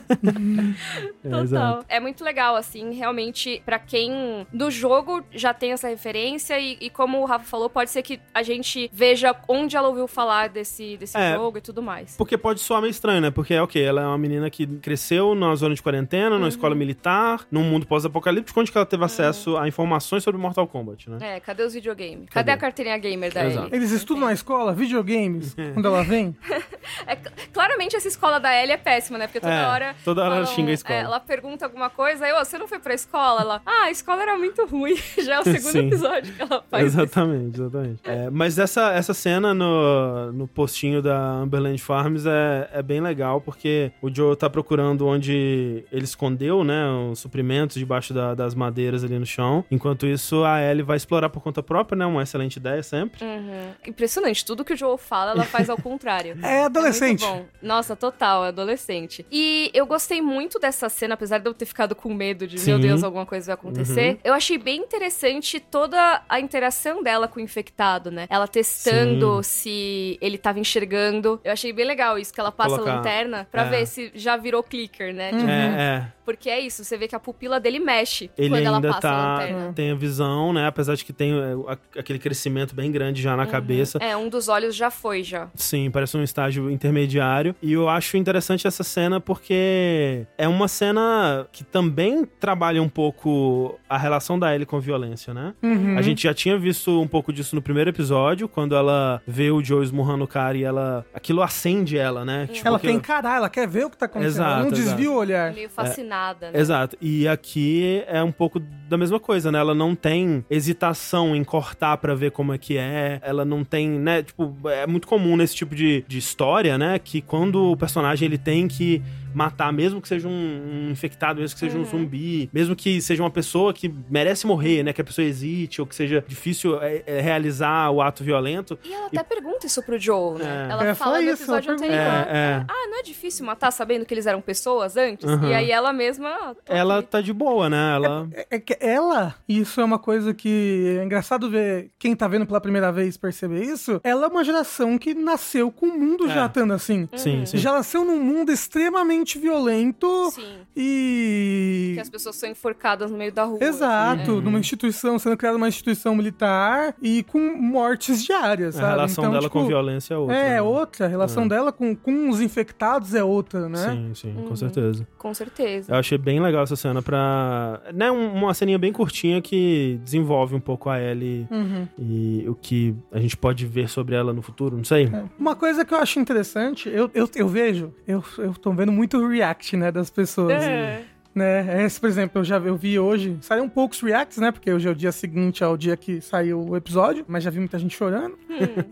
É, Total. exato. É muito legal, assim, realmente, pra quem do jogo já tem essa referência e, e como o Rafa falou, pode ser que a gente veja onde ela ouviu falar desse, desse É. jogo e tudo mais. Porque pode soar meio estranho, né? Porque, ok, ela é uma menina que cresceu na zona de quarentena, Uhum. numa escola militar, num mundo pós-apocalíptico, onde que ela teve acesso a informações sobre Mortal Kombat, né? É, cadê os videogames? Cadê, Cadê? a carteirinha gamer da. Ellie? Eles estudam na escola, videogames, quando ela vem. É, cl- claramente essa escola da Ellie é péssima, né? Porque toda É, hora. toda hora ela xinga a escola. é, ela pergunta alguma coisa, aí, ô, você não foi pra escola? Ela, ah, a escola era muito ruim. Já é o segundo Sim. episódio que ela faz. isso. Exatamente, exatamente. É, mas essa, essa cena no, no postinho da Amberland Farms é, é bem legal, porque o Joe tá procurando onde ele escondeu, né, os suprimentos debaixo da- das madeiras ali no chão. Enquanto isso, a Ellie vai explorar por conta própria, né, uma excelente ideia sempre. Uhum. Impressionante, tudo que o Joel fala, ela faz ao contrário. É adolescente. muito bom. Nossa, total, é adolescente. E eu gostei muito dessa cena, apesar de eu ter ficado com medo de, meu Sim. Deus, alguma coisa vai acontecer. Uhum. Eu achei bem interessante toda a interação dela com o infectado, né? Ela testando se ele tava enxergando. Eu achei bem legal isso, que ela passa Colocar- a lanterna pra é. ver se já virou clicker, né? Tipo, É, é. Porque é isso, você vê que a pupila dele mexe Ele quando ela ainda passa a tá. lanterna. Tem a visão, né? Apesar de que tem é, a- aquele crescimento bem grande já na cabeça. É, um dos olhos já foi, já. Sim, parece um estágio intermediário. E eu acho interessante essa cena porque é uma cena que também trabalha um pouco a relação da Ellie com a violência, né? Uhum. A gente já tinha visto um pouco disso no primeiro episódio, quando ela vê o Joe esmurrando o cara e ela. Aquilo acende ela, né? Tipo, Ela aquilo- quer encarar, ela quer ver o que tá acontecendo. ela não Exato, desvia exato. o olhar. Meio fascinada, né? Exato. E aqui é um pouco da mesma coisa, né? Ela não tem hesitação em cortar pra ver como é que é. Ela não tem, né? Tipo, é muito comum nesse tipo de, de história, né? Que quando o personagem ele tem que matar, mesmo que seja um, um infectado, mesmo que seja um zumbi, mesmo que seja uma pessoa que merece morrer, né? Que a pessoa hesite ou que seja difícil é, é, realizar o ato violento. E ela até pergunta isso pro Joel, né? É. Ela É, fala no episódio anterior. É, é. Ah, não é difícil matar sabendo que eles eram pessoas antes? Uhum. E aí ela mesma. tô Ela aqui. tá de boa, né? Ela. É, é que ela, isso é uma coisa que é engraçado ver quem tá vendo pela primeira vez perceber isso. Ela é uma geração que nasceu com o mundo É. já estando assim. Sim, sim. Já nasceu num mundo extremamente violento Sim. e. Que as pessoas são enforcadas no meio da rua. assim, Exato, Uhum. numa instituição, sendo criada uma instituição militar e com mortes diárias, A sabe? relação Então, dela tipo, com violência é outra. É, né? outra. A relação É. dela com, com os infectados é outra, né? Sim, sim, Uhum. com certeza. Com certeza. Eu achei bem legal essa cena pra. Né, um- uma ceninha bem curtinha que desenvolve um pouco a Ellie Uhum. e o que a gente pode ver sobre ela no futuro, não sei. Uma coisa que eu acho interessante, eu, eu, eu vejo, eu, eu tô vendo muito o react, né, das pessoas. É. Né? Esse, por exemplo, eu já vi- eu vi hoje, saíram poucos reacts, né? Porque hoje é o dia seguinte ao dia que saiu o episódio, mas já vi muita gente chorando.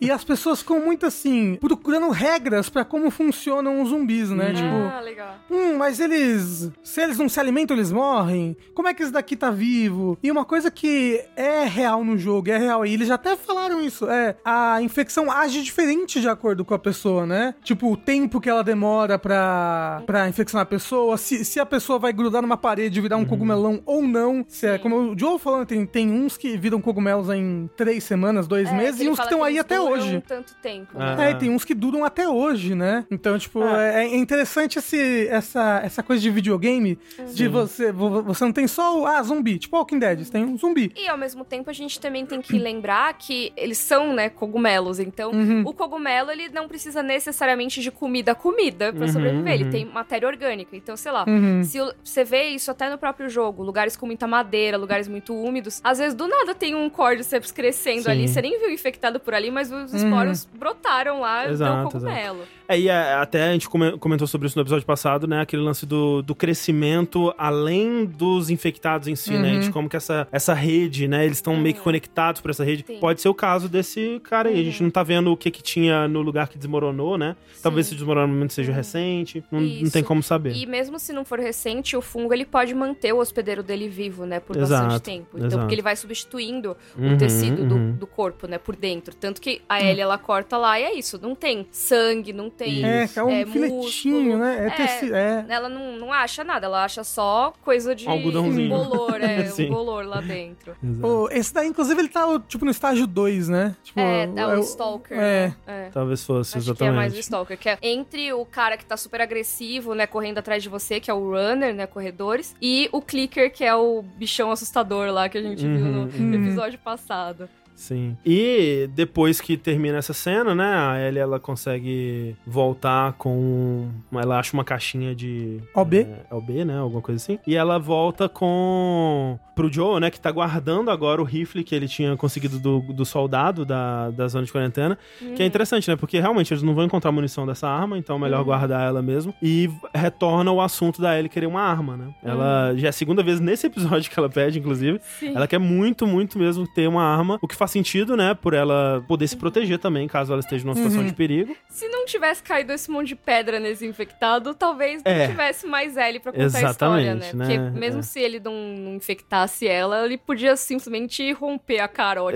E as pessoas ficam muito assim, procurando regras pra como funcionam os zumbis, né? Tipo, Ah, legal. Hum, mas eles. Se eles não se alimentam, eles morrem. Como é que esse daqui tá vivo? E uma coisa que é real no jogo, é real. E eles já até falaram isso. É, a infecção age diferente de acordo com a pessoa, né? Tipo, o tempo que ela demora pra, pra infeccionar a pessoa, se, se a pessoa vai grudar numa parede e virar um cogumelão ou não. Se é, como o Joe falando, tem, tem uns que viram cogumelos em três semanas, dois É, meses, e uns que estão aí até duram hoje. tanto tempo. Ah. Né? É, e tem uns que duram até hoje, né? Então, tipo, É. é, é interessante esse, essa, essa coisa de videogame, de você, vo- você não tem só o, ah, zumbi, tipo Walking Dead, você tem um zumbi. E ao mesmo tempo a gente também tem que lembrar que eles são, né, cogumelos. Então, Uhum. o cogumelo ele não precisa necessariamente de comida comida pra Uhum, sobreviver. Ele uhum. tem matéria orgânica. Então, sei lá, Uhum. se o- você vê isso até no próprio jogo, lugares com muita madeira, lugares muito úmidos, às vezes do nada tem um cordyceps crescendo Sim. ali, você nem viu infectado por ali, mas os esporos brotaram lá e deu Exato, cogumelo. É, e é, até a gente come- comentou sobre isso no episódio passado, né? Aquele lance do, do crescimento além dos infectados em si, né? Uhum. De como que essa, essa rede, né? Eles estão meio que conectados por essa rede. Sim. Pode ser o caso desse cara aí. A gente não tá vendo o que que tinha no lugar que desmoronou, né? Talvez Sim. esse desmoronamento seja recente. Não, não tem como saber. E mesmo se não for recente, o fungo ele pode manter o hospedeiro dele vivo, né, por Exato, bastante tempo. Então, exato. porque ele vai substituindo Uhum, o tecido do, uhum. do corpo, né, por dentro. Tanto que a Ellie, ela corta lá e é isso, não tem sangue, não tem... É, é um É, filetinho, músculo. né? É, É. teci- é. Ela não, não acha nada, ela acha só coisa de Algodãozinho. bolor, é, um bolor lá dentro. Esse daí, inclusive, ele tá, tipo, no estágio 2, né? Tipo, É, é o o- Stalker, É. né? É. Talvez fosse, Acho exatamente. que é mais o Stalker, que é entre o cara que tá super agressivo, né, correndo atrás de você, que é o Runner, né, corredores, e o Clicker, que é o bichão assustador lá que a gente viu no Uhum, uhum. episódio passado. Sim. E depois que termina essa cena, né, a Ellie ela consegue voltar com. Ela acha uma caixinha de. OB. É, OB, né? Alguma coisa assim. E ela volta com. Pro Joe, né? Que tá guardando agora o rifle que ele tinha conseguido do, do soldado da, da zona de quarentena. Que é interessante, né? Porque realmente eles não vão encontrar munição dessa arma, então é melhor Uhum. guardar ela mesmo. E retorna o assunto da Ellie querer uma arma, né? Ela já é a segunda vez nesse episódio que ela pede, inclusive. Sim. Ela quer muito, muito mesmo ter uma arma, o que faz sentido, né? Por ela poder se proteger também, caso ela esteja numa situação Uhum. de perigo. Se não tivesse caído esse monte de pedra nesse infectado, talvez É. não tivesse mais Ellie pra contar a história, Exatamente, né? né? Porque mesmo É. se ele não, não infectasse ela, ele podia simplesmente romper a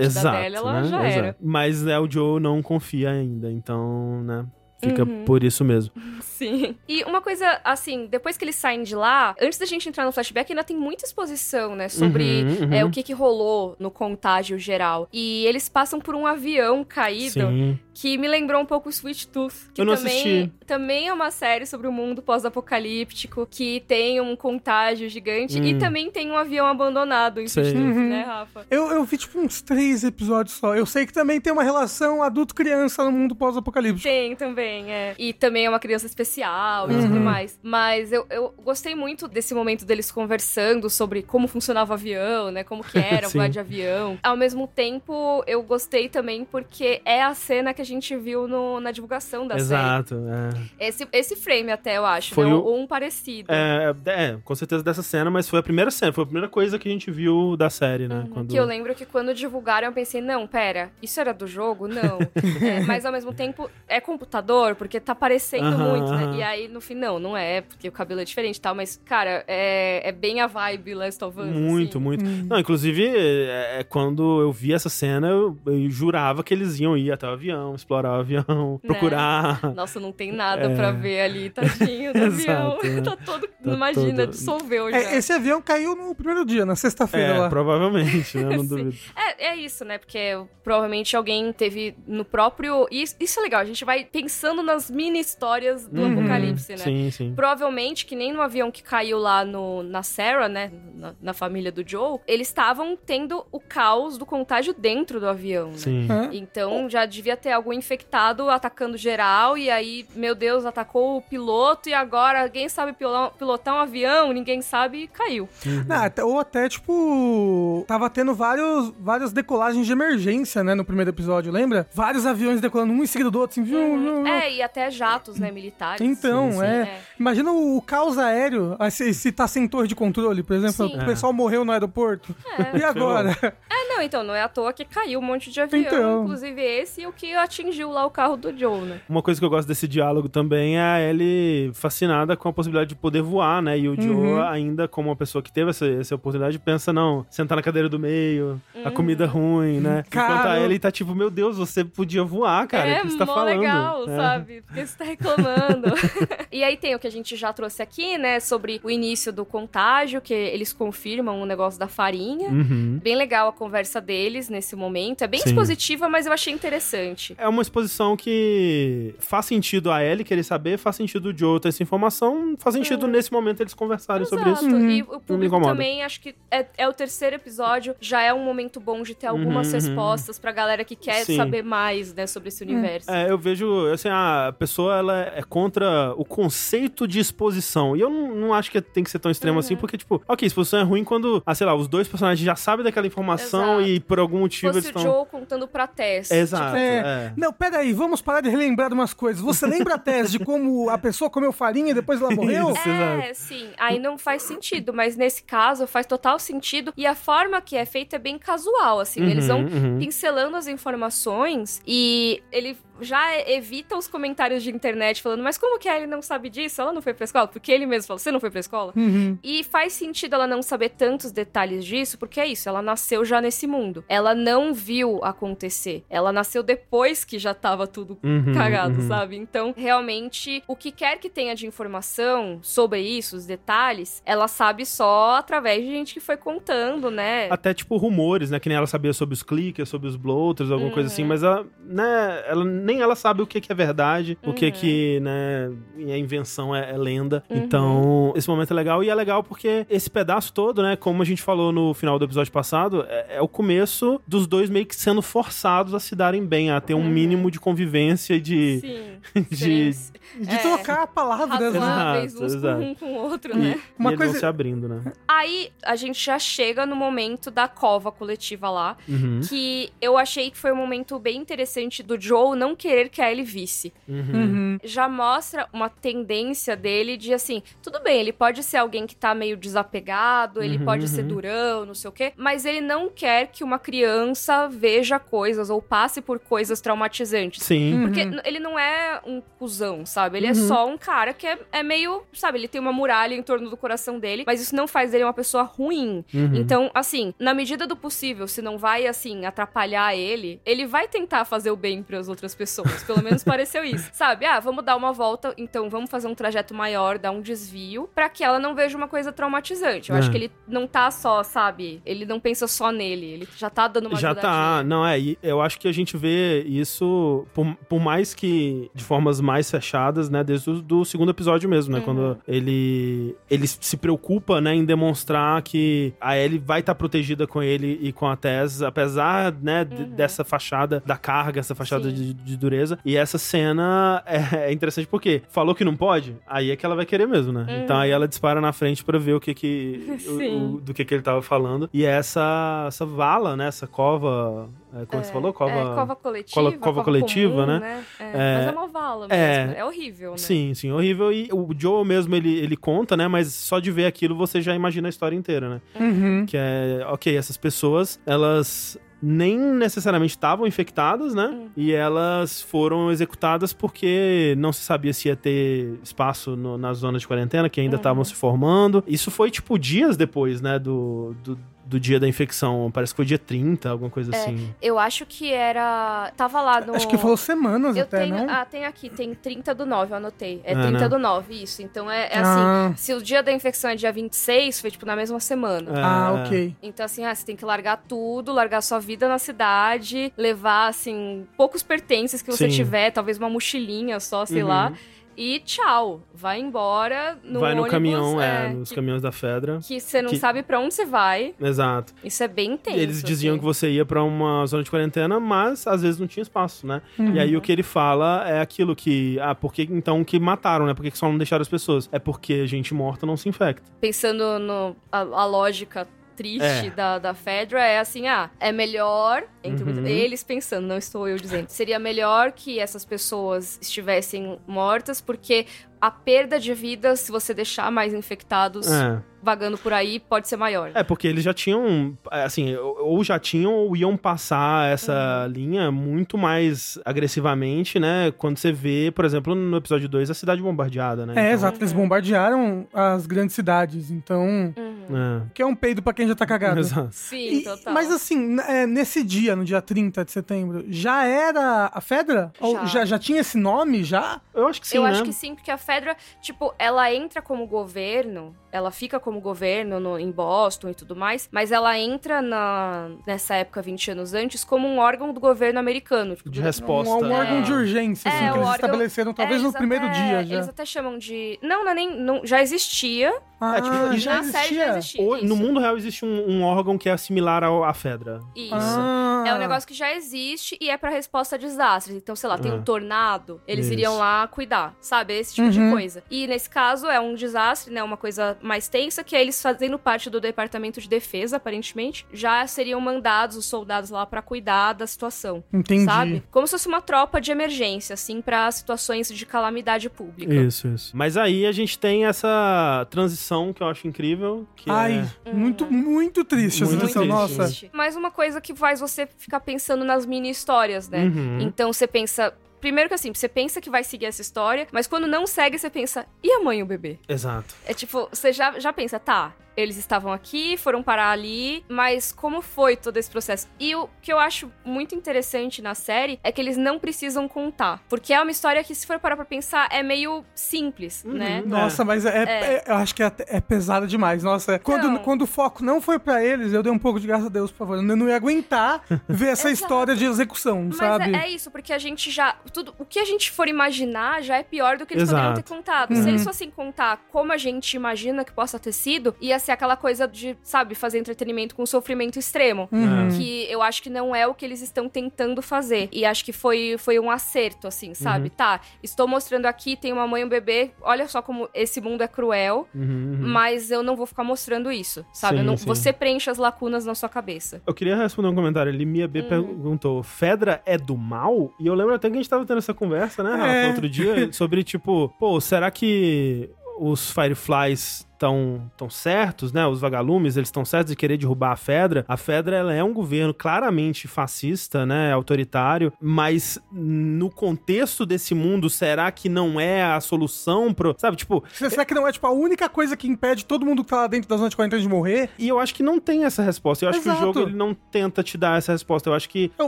Exato, dela, ela né? já era. Exato. Mas né, o Joe não confia ainda, então, né? Fica Uhum. por isso mesmo. Sim. E uma coisa, assim, depois que eles saem de lá, antes da gente entrar no flashback, ainda tem muita exposição, né? Sobre Uhum, uhum. é, o que, que rolou no contágio geral. E eles passam por um avião caído Sim. Que me lembrou um pouco Sweet Tooth. Que Eu não também, assisti. também é uma série sobre o mundo pós-apocalíptico, que tem um contágio gigante e Hum. também tem um avião abandonado em Sweet. Tooth, Uhum. né, Rafa? Eu, eu vi, tipo, uns três episódios só. Eu sei que também tem uma relação adulto-criança no mundo pós-apocalíptico. Tem também, é. E também é uma criança especial e Uhum. tudo mais. Mas eu, eu gostei muito desse momento deles conversando sobre como funcionava o avião, né? Como que era voar de avião. Ao mesmo tempo, eu gostei também porque é a cena que a gente viu no- na divulgação da Exato. série. Esse, esse frame até, eu acho, Foi né? o- Ou um parecido. É. É, é, com certeza dessa cena, mas foi a primeira cena, foi a primeira coisa que a gente viu da série, né? Uhum, Que eu lembro que quando divulgaram eu pensei, não, pera, isso era do jogo? Não. É, mas ao mesmo tempo é computador, porque tá parecendo muito, né? E aí no fim, não, não é, porque o cabelo é diferente e tal, mas, cara, é, é bem a vibe Last of Us. Muito, assim. muito. Hum. Não, inclusive, é, é, quando eu vi essa cena, eu, eu jurava que eles iam ir até o avião, explorar o avião, procurar. Nossa, não tem nada É. pra ver ali, tadinho do avião. Exato, é. tá todo. imagina, todo- dissolveu já. É, esse avião caiu no primeiro dia, na sexta-feira É, lá. provavelmente, né? Não duvido. É, é isso, né? Porque provavelmente alguém teve no próprio. Isso, isso é legal, a gente vai pensando nas mini histórias do Uhum. apocalipse, né? Sim, sim. Provavelmente, que nem no avião que caiu lá no, na Sarah, né? Na, na família do Joe, eles estavam tendo o caos do contágio dentro do avião, né? Sim. Então já devia ter algum infectado atacando geral, e aí, meu Deus, atacou o piloto, e agora alguém sabe pilo- pilotar um avião, ninguém sabe, e caiu. Não, até- ou até, tipo, tava tendo vários, várias decolagens de emergência, né, no primeiro episódio, lembra? Vários aviões decolando um em seguida do outro, assim, viu. É, e até jatos, né, militares. Então, Sim, sim. é. É. Imagina o caos aéreo, se, se tá sem torre de controle, por exemplo, Sim. o pessoal morreu no aeroporto. É. E agora? É, não, então, não é à toa que caiu um monte de avião, Então. inclusive esse, e o que atingiu lá o carro do Joe, né? Uma coisa que eu gosto desse diálogo também é a Ellie fascinada com a possibilidade de poder voar, né? E o Joe, Uhum. ainda como uma pessoa que teve essa, essa oportunidade, pensa, não, sentar na cadeira do meio, a Uhum. comida ruim, né? Cara, Enquanto a Ellie tá tipo, meu Deus, você podia voar, cara. é o que você tá mó falando? legal, É. sabe? Porque você tá reclamando. e aí tem o que a gente já trouxe aqui, né? Sobre o início do contágio, que eles confirmam o negócio da farinha. Uhum. Bem legal a conversa deles nesse momento. É bem Sim. expositiva, mas eu achei interessante. É uma exposição que faz sentido a Ellie querer saber, faz sentido o Joe ter essa informação, faz sentido nesse momento eles conversarem sobre isso. Exato. Uhum. E o público também, acho que é, é o terceiro episódio, já é um momento bom de ter algumas Uhum. respostas pra galera que quer Sim. saber mais, né, sobre esse universo. É, eu vejo, assim, a pessoa, ela é contra o conceito de exposição. E eu não, não acho que tem que ser tão extremo Uhum. assim, porque, tipo, ok, exposição é ruim quando, ah, sei lá, os dois personagens já sabem daquela informação Exato. e por algum motivo fosse eles o estão... Joe contando pra Tess. Exato, É. é. Não, peraí, vamos parar de relembrar de umas coisas. Você lembra a tese de como a pessoa comeu farinha e depois ela morreu? Isso. É, Exato. sim. Aí não faz sentido, mas nesse caso faz total sentido. E a forma que é feita é bem casual, assim. né? Eles vão Uhum, uhum. pincelando as informações e ele já evita os comentários de internet falando, mas como que a Ellie não sabe disso? Ela não foi pra escola? Porque ele mesmo falou, você não foi pra escola? Uhum. E faz sentido ela não saber tantos detalhes disso, porque é isso, ela nasceu já nesse mundo. Ela não viu acontecer. Ela nasceu depois que já tava tudo Uhum, cagado, uhum. sabe? Então, realmente, o que quer que tenha de informação sobre isso, os detalhes, ela sabe só através de gente que foi contando, né? Até tipo rumores, né? Que nem ela sabia sobre os clickers, sobre os bloaters, alguma coisa Uhum. assim, mas ela, né, ela, nem ela sabe o que, que é verdade, o que Uhum. que, né, a invenção é, é lenda. Uhum. Então, esse momento é legal e é legal porque esse pedaço todo, né, como a gente falou no final do episódio passado, é, é o começo dos dois meio que sendo forçados a se darem bem, a ter um Uhum. mínimo de convivência e de. Sim. de De É. trocar palavras, né? razoáveis Exato, uns exato. com um com o outro, e, né? e Uma eles coisa- vão se abrindo, né? Aí a gente já chega no momento da cova coletiva lá, Uhum, que eu achei que foi um momento bem interessante do Joe não querer que a Ellie visse. uhum. Uhum. Já mostra uma tendência dele de assim, tudo bem, ele pode ser alguém que tá meio desapegado, ele Uhum, pode ser uhum. durão, não sei o quê, mas ele não quer que uma criança veja coisas ou passe por coisas traumatizantes. Sim. Uhum. Porque n- ele não é um cuzão, sabe? Ele é Uhum. só um cara que é, é meio, sabe, ele tem uma muralha em torno do coração dele, mas isso não faz dele uma pessoa ruim. Uhum. Então, assim, na medida do possível, se não vai, assim, atrapalhar ele, ele vai tentar fazer o bem para as outras pessoas. Pelo menos pareceu isso. Sabe? Ah, vamos dar uma volta, então vamos fazer um trajeto maior, dar um desvio, pra que ela não veja uma coisa traumatizante. Eu É. acho que ele não tá só, sabe? Ele não pensa só nele, ele já tá dando uma Já tá, não é, eu acho que a gente vê isso, por, por mais que de formas mais fechadas, né, desde o do segundo episódio mesmo, né, Uhum. quando ele, ele se preocupa, né, em demonstrar que a Ellie vai estar protegida com ele e com a Tess, apesar, né, de- Uhum. dessa fachada da carga, essa fachada Sim. de, de dureza, e essa cena é, é interessante porque falou que não pode, aí é que ela vai querer mesmo, né, Uhum. então aí ela dispara na frente pra ver o que que, o- o- do que que ele tava falando, e essa, essa vala, né, essa cova, é, como você falou? Cova... É, cova coletiva. cova- cova coletiva, comum, né? É, É, Mas é uma vala é. mesmo. É, horrível, né? Sim, sim, horrível. E o Joe mesmo, ele, ele conta, né? Mas só de ver aquilo você já imagina a história inteira, né? Uhum. Que é, ok, essas pessoas, elas nem necessariamente estavam infectadas, né? Hum. E elas foram executadas porque não se sabia se ia ter espaço no- nas zonas de quarentena, que ainda Uhum. estavam se formando. Isso foi, tipo, dias depois, né? Do, do, do dia da infecção. Parece que foi dia 30, alguma coisa É, assim. Eu acho que era. Tava lá no. Acho que falou semanas Eu até, tenho. não? Ah, tem aqui, tem 30 do 9, eu anotei. É É, 30 né? do 9, isso. Então é, é assim. Ah, Se o dia da infecção é dia 26, foi tipo na mesma semana. É, ah, é. ok. Então, assim, ah, você tem que largar tudo, largar sua vida na cidade, levar, assim, poucos pertences que você Sim. tiver, talvez uma mochilinha só, sei Uhum. lá. E tchau. Vai embora no Vai no ônibus, caminhão, é, é, nos que, caminhões da Fedra. que você não que- sabe pra onde você vai. Exato. Isso é bem intenso. Eles diziam assim. que você ia pra uma zona de quarentena, mas às vezes não tinha espaço, né? Uhum. E aí o que ele fala é aquilo que, ah, por que então que mataram, né? Por que que só não deixaram as pessoas? É porque gente morta não se infecta. Pensando no a, a lógica triste É. da, da Fedra é assim, ah, é melhor, entre Uhum. eles pensando, não estou eu dizendo, seria melhor que essas pessoas estivessem mortas, porque a perda de vida, se você deixar mais infectados É. vagando por aí, pode ser maior. É, porque eles já tinham, assim, ou já tinham ou iam passar essa linha muito mais agressivamente, né? Quando você vê, por exemplo, no episódio 2, a cidade bombardeada, né? É, Então, exato. Eles bombardearam as grandes cidades, então... Uhum. É. Que é um peido pra quem já tá cagado. Exato. Sim, E- total. mas assim, é, nesse dia, no dia 30 de setembro, já era a Fedra? Ou Já. já, já tinha esse nome, já? Eu acho que sim, eu né? acho que sim, porque a Fedra, tipo, ela entra como governo, ela fica como governo no- em Boston e tudo mais, mas ela entra na, nessa época, 20 anos antes, como um órgão do governo americano. Tipo, De Um, resposta. um órgão É. de urgência, assim, É, que o eles órgão- estabeleceram, talvez É, no primeiro até- dia já. Eles até chamam de. Não, não é nem. não- já existia. Ah, É, tipo, já e na série já existia? existia. No mundo real existe um, um órgão que é similar ao, à Fedra. Isso. Ah. É um negócio que já existe e é pra resposta a desastres. Então, sei lá, tem Ah. um tornado, eles Isso. iriam lá cuidar, sabe? Esse tipo Uhum. de coisa. E nesse caso é um desastre, né? Uma coisa mais tensa, que é eles fazendo parte do Departamento de Defesa, aparentemente, já seriam mandados os soldados lá pra cuidar da situação. Entendi. Sabe? Como se fosse uma tropa de emergência, assim, pra situações de calamidade pública. Isso, isso. Mas aí a gente tem essa transição que eu acho incrível, que Ai, é... muito, muito triste Muito essa triste. nossa. triste. Mas uma coisa que faz você ficar pensando nas mini histórias, né? Uhum. Então você pensa, primeiro que assim, você pensa que vai seguir essa história, mas quando não segue, você pensa, e a mãe e o bebê? Exato. É tipo, você já, já pensa, tá, eles estavam aqui, foram parar ali, mas como foi todo esse processo? E o que eu acho muito interessante na série é que eles não precisam contar. Porque é uma história que, se for parar pra pensar, é meio simples, Uhum. né? Nossa, mas é, é- eu acho que é, é pesado demais. Nossa, quando, Não. quando o foco não foi pra eles, eu dei um pouco de graças a Deus, por favor. Eu não ia aguentar ver essa história de execução, Mas sabe? é, é isso, porque a gente já. Tudo, o que a gente for imaginar já é pior do que eles Exato. poderiam ter contado. Uhum. Se eles fossem contar como a gente imagina que possa ter sido, ia ser aquela coisa de, sabe, fazer entretenimento com sofrimento extremo. Uhum. Que eu acho que não é o que eles estão tentando fazer. E acho que foi, foi um acerto, assim, sabe? Uhum. Tá, estou mostrando aqui, tem uma mãe e um bebê. Olha só como esse mundo é cruel, Uhum, uhum. mas eu não vou ficar mostrando isso, sabe? Sim, não- sim. Você preenche as lacunas na sua cabeça. Eu queria responder um comentário ali. Mia Hum. B perguntou: Fedra é do mal? E eu lembro até que a gente tava tendo essa conversa, né, Rafa, É. outro dia, sobre tipo, pô, será que os Fireflies estão tão certos, né? Os vagalumes, eles estão certos de querer derrubar a Fedra. A Fedra, ela é um governo claramente fascista, né? Autoritário, mas no contexto desse mundo, será que não é a solução pro... Sabe, tipo... Será que não é, tipo, a única coisa que impede todo mundo que tá lá dentro da zona de quarentena de morrer? E eu acho que não tem essa resposta. Eu acho que Exato. o jogo ele não tenta te dar essa resposta. Eu acho que Eu-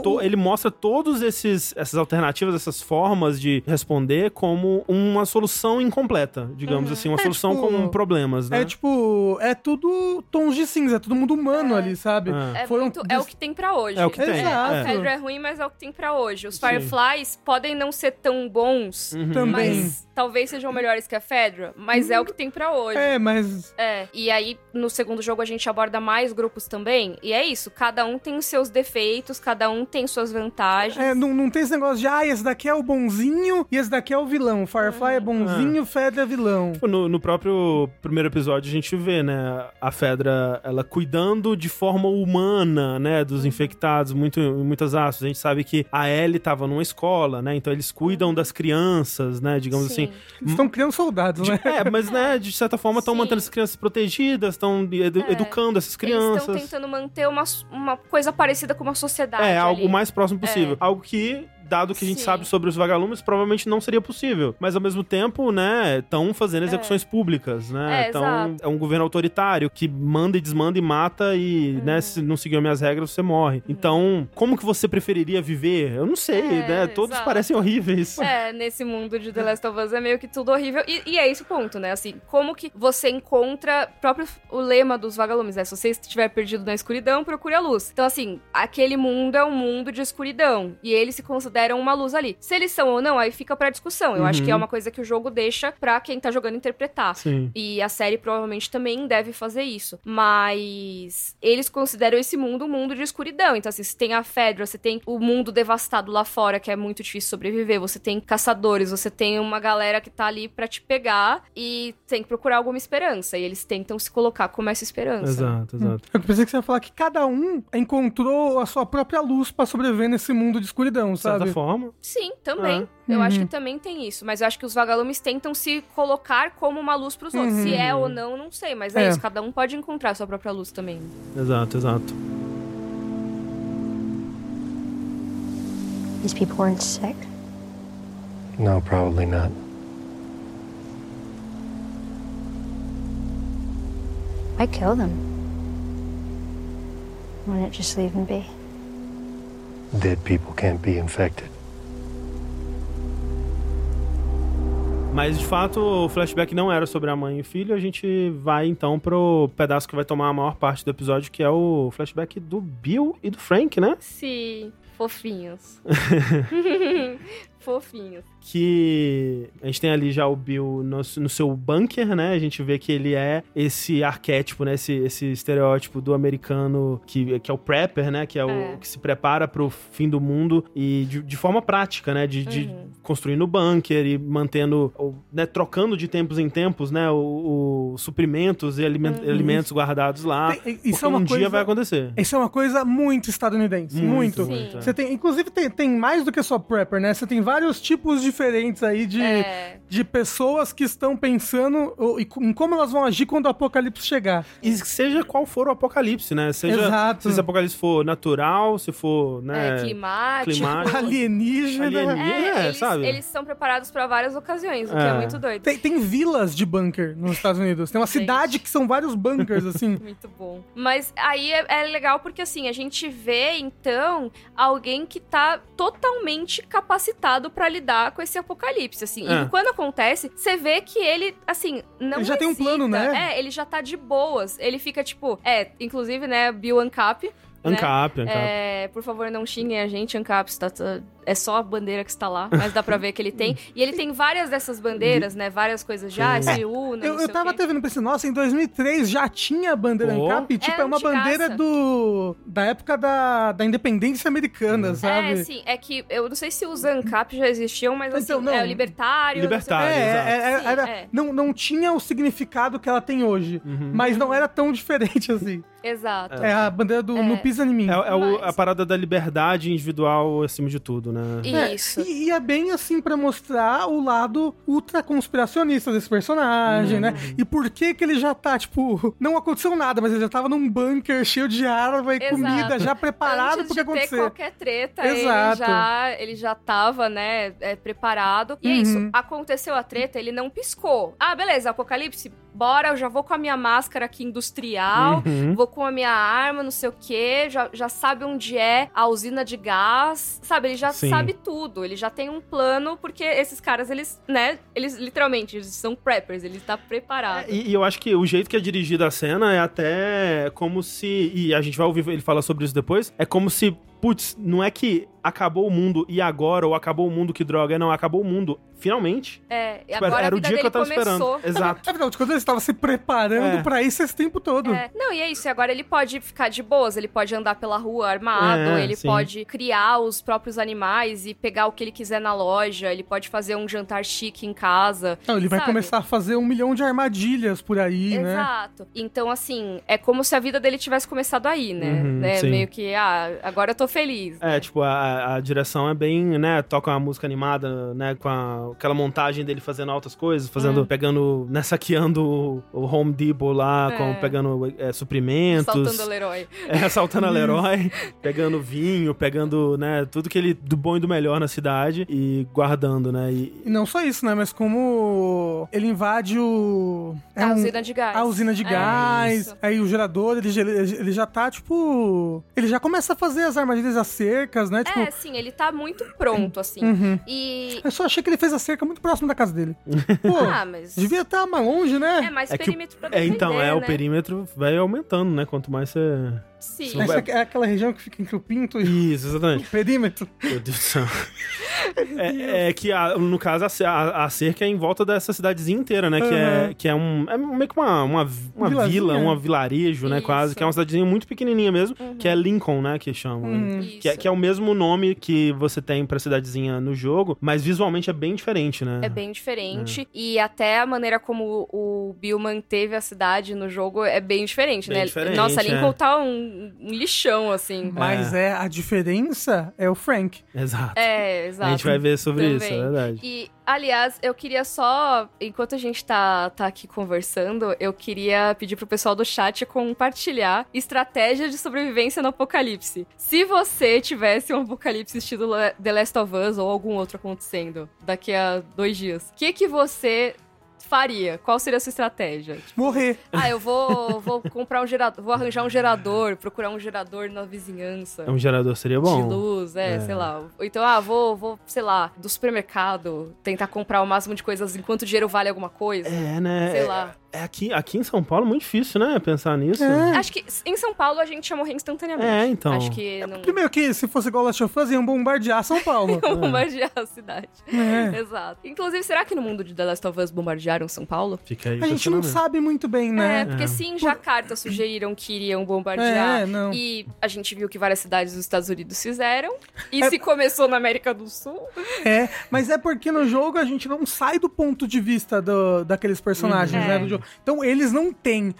to- ele mostra todos esses essas alternativas, essas formas de responder como uma solução incompleta, digamos assim, uma É, solução tipo, com problemas, né? É tipo, é tudo tons de cinza, é todo mundo humano É. ali, sabe? É. É, Foram muito, é o que tem pra hoje. É o que tem, Exato. A Fedra é ruim, mas é o que tem pra hoje. Os Sim. Fireflies podem não ser tão bons, Uhum. Também. mas talvez sejam melhores que a Fedra, mas é o que tem pra hoje. É, mas É, e aí no segundo jogo a gente aborda mais grupos também, e é isso, cada um tem os seus defeitos, cada um tem suas vantagens. é, não, não tem esse negócio de, ah, esse daqui é o bonzinho e esse daqui é o vilão. Firefly é bonzinho, Fedra é vilão. Tipo, No, no próprio primeiro episódio a gente vê, né, a Fedra, ela cuidando de forma humana, né, dos Uhum. infectados, muito, muitas aspas. A gente sabe que a Ellie tava numa escola, né, então eles cuidam das crianças, né, digamos Sim. assim. Eles estão criando soldados, né? É, mas, né, de certa forma estão mantendo as crianças protegidas, estão edu- É. educando essas Eles estão crianças. tentando manter uma, uma coisa parecida com uma sociedade. É, algo ali. mais próximo possível. Algo que, dado que a gente Sim. sabe sobre os vagalumes, provavelmente não seria possível. Mas, ao mesmo tempo, né, estão fazendo execuções públicas, né? É, Então, exato. é um governo autoritário que manda e desmanda e mata e, Uhum. né, se não seguir as minhas regras, você morre. Então, como que você preferiria viver? Eu não sei, É, né? Todos exato. parecem horríveis. É, nesse mundo de The Last of Us é meio que tudo horrível. E, e é esse o ponto, né? Assim, como que você encontra próprio o lema dos vagalumes, né? Se você estiver perdido na escuridão, procure a luz. Então, assim, aquele mundo é um mundo de escuridão. E eles se consideram uma luz ali. Se eles são ou não, aí fica pra discussão. Eu acho que é Uhum. uma coisa que o jogo deixa pra quem tá jogando interpretar. Sim. E a série provavelmente também deve fazer isso. Mas eles consideram esse mundo um mundo de escuridão. Então, assim, você tem a Fedra, você tem o mundo devastado lá fora, que é muito difícil sobreviver. Você tem caçadores, você tem uma galera que tá ali pra te pegar e tem que procurar alguma esperança. E eles tentam se colocar como essa esperança. Exato, exato. Eu pensei que você ia falar que cada um encontrou a sua própria luz pra sobreviver nesse mundo de escuridão, sabe? Forma. Sim, também. Ah. Eu acho Uhum. que também tem isso. Mas eu acho que os vagalumes tentam se colocar como uma luz pros outros. Uhum. Se é ou não, não sei. Mas é, É. isso. Cada um pode encontrar a sua própria luz também. Exato, exato. These people weren't sick. No, probably not. I kill them. Why not just leave them be? Dead people can't be infected. Mas de fato o flashback não era sobre a mãe e o filho. A gente vai então pro pedaço que vai tomar a maior parte do episódio, que é o flashback do Bill e do Frank, né? Sim, fofinhos. fofinhos. Que a gente tem ali já o Bill no, no seu bunker, né? A gente vê que ele é esse arquétipo, né? Esse, esse estereótipo do americano que, que é o prepper, né? Que é o É. que se prepara pro fim do mundo e de, de forma prática, né? De, de Uhum. construindo o bunker e mantendo, ou, né? Trocando de tempos em tempos, né? O, o suprimentos e aliment- Uhum. alimentos guardados lá. Tem- isso é uma um coisa- dia vai acontecer. Isso é uma coisa muito estadunidense. Muito. Sim. é. Você tem, inclusive, tem, tem mais do que só prepper, né? Você tem vários vários tipos diferentes aí de, É. de pessoas que estão pensando e em como elas vão agir quando o apocalipse chegar. E seja qual for o apocalipse, né? Seja Exato. se esse apocalipse for natural, se for, né, É, climático. climático. Alienígena. Alienígena. É, É, eles, sabe? eles são preparados pra várias ocasiões, o que é É. muito doido. Tem, tem vilas de bunker nos Estados Unidos. Tem uma Gente. cidade que são vários bunkers, assim. Muito bom. Mas aí é, é legal porque, assim, a gente vê, então, alguém que tá totalmente capacitado pra lidar com esse apocalipse, assim. É. E quando acontece, você vê que ele, assim, não Ele já tem um plano, né? É, ele já tá de boas. Ele fica, tipo... É, inclusive, né, Bill Ancap... né? Ancap, Ancap. É, por favor, não xinguem a gente, Ancap. Tá, tá- é só a bandeira que está lá, mas dá pra ver que ele tem. E ele tem várias dessas bandeiras, né? Várias coisas já, Sim. se una, Eu, não eu sei tava até vendo pensando, nossa, em 2003 já tinha a bandeira Pô. ANCAP, tipo, É é, uma bandeira do da época da, da independência americana, sabe? É, sim. É que eu não sei se os ANCAP já existiam, mas assim, Então, não. é o libertário. Libertário. É, não exato. é, é, Sim, era- é. Não, não tinha o significado que ela tem hoje, Uhum. mas não era tão diferente assim. Exato. É a bandeira do É. No Pisa em Mim. É, é o- a parada da liberdade individual acima de tudo, né? É, Isso. E, e é bem assim pra mostrar o lado ultra conspiracionista desse personagem, né? Uhum. E por que que ele já tá, tipo, não aconteceu nada, mas ele já tava num bunker cheio de arma e Exato. comida, já preparado Antes pro que de ter acontecer. qualquer treta, ele Exato. já, ele já tava, né, é, preparado. E é Uhum. isso, aconteceu a treta, ele não piscou. Ah, beleza, apocalipse, bora, eu já vou com a minha máscara aqui industrial, Uhum. vou com a minha arma, não sei o quê, já, já sabe onde é a usina de gás, sabe? Ele já Sim. sabe tudo, ele já tem um plano, porque esses caras, eles, né, eles literalmente, eles são preppers, ele tá preparado. É, E, e eu acho que o jeito que é dirigida a cena é até como se. E a gente vai ouvir ele falar sobre isso depois. É como se. Putz, não é que acabou o mundo e agora, ou acabou o mundo que droga. Não, acabou o mundo. Finalmente. É, e Tipo, agora era a o vida dia que dele eu tava começou. esperando. Exato. Afinal de contas, ele estava se preparando É. pra isso esse tempo todo. É, não, e é isso. E agora ele pode ficar de boas, ele pode andar pela rua armado, É, ele sim. pode criar os próprios animais e pegar o que ele quiser na loja, ele pode fazer um jantar chique em casa. Não, ele vai sabe? começar a fazer um milhão de armadilhas por aí, né? Exato. Então, assim, é como se a vida dele tivesse começado aí, né? Uhum, né? Meio que, ah, agora eu tô feliz. É, tipo, a, a direção é bem, né? Toca uma música animada, né? Com a- aquela montagem dele fazendo altas coisas, fazendo, pegando, né? Saqueando o, Home Depot lá, É. com, pegando é, suprimentos. Saltando o Leroy. É, assaltando a Leroy, pegando vinho, pegando, né, tudo que ele do bom e do melhor na cidade e guardando, né? E, E não só isso, né? Mas como ele invade o. é a um- usina de gás. A usina de É, gás, isso. aí o gerador, ele, já- ele já tá, tipo. Ele já começa a fazer as armadilhas, as cercas, né? Tipo. É, sim, ele tá muito pronto, assim. Uhum. E. Eu só achei que ele fez a cerca muito próximo da casa dele. Pô, Ah, mas. devia estar mais longe, né? É mais É que o- perímetro pra é, então, defender, é, o né? perímetro vai aumentando, né? Quanto mais você. Sim. Essa é aquela região que fica entre o pinto e Isso, exatamente. o perímetro. Meu Deus do céu. É, é que, a- no caso, a, a- a cerca é em volta dessa cidadezinha inteira, né? Que, é, Uhum. que é um. É meio que uma, uma, uma Vilazinha. vila, um vilarejo, né? Isso. Quase. Que é uma cidadezinha muito pequenininha mesmo. Uhum. Que é Lincoln, né? Que chamam. Uhum. Isso. Que é, que é o mesmo nome que você tem pra cidadezinha no jogo, mas visualmente é bem diferente, né? É bem diferente. E até a maneira como o Bill manteve a cidade no jogo é bem diferente, Bem né? diferente, Nossa, é. Lincoln tá um, um lixão, assim. Mas é. a diferença é o Frank. Exato. É, exato. a gente vai ver sobre isso, é Também. verdade. E, aliás, eu queria só, enquanto a gente tá, tá aqui conversando, eu queria pedir pro pessoal do chat compartilhar estratégia de sobrevivência no apocalipse. Se você tivesse um apocalipse estilo The Last of Us ou algum outro acontecendo daqui a dois dias, o que que você faria? Qual seria a sua estratégia? Morrer. Ah, eu vou, vou comprar um gerador, vou arranjar um gerador, procurar um gerador na vizinhança. Um gerador seria De bom. luz, é, É. sei lá. Ou então, ah, vou, vou, sei lá, do supermercado, tentar comprar o máximo de coisas enquanto o dinheiro vale alguma coisa. É, né? Sei É- lá. É aqui, aqui em São Paulo é muito difícil, né? Pensar nisso. É. Acho que em São Paulo a gente ia morrer instantaneamente. É, então. Acho que não. Primeiro que se fosse igual Last of Us, iam bombardear São Paulo. Não bombardear a cidade. É. Exato. Inclusive, será que no mundo de The Last of Us bombardearam São Paulo? Fica aí A gente não sabe muito bem, né? É, porque É. sim, já cartas sugeriram que iriam bombardear. É, não. E a gente viu que várias cidades dos Estados Unidos fizeram. E É- se começou na América do Sul. É, mas é porque no jogo a gente não sai do ponto de vista do- daqueles personagens, Uhum. né? É. do jogo. Então eles não têm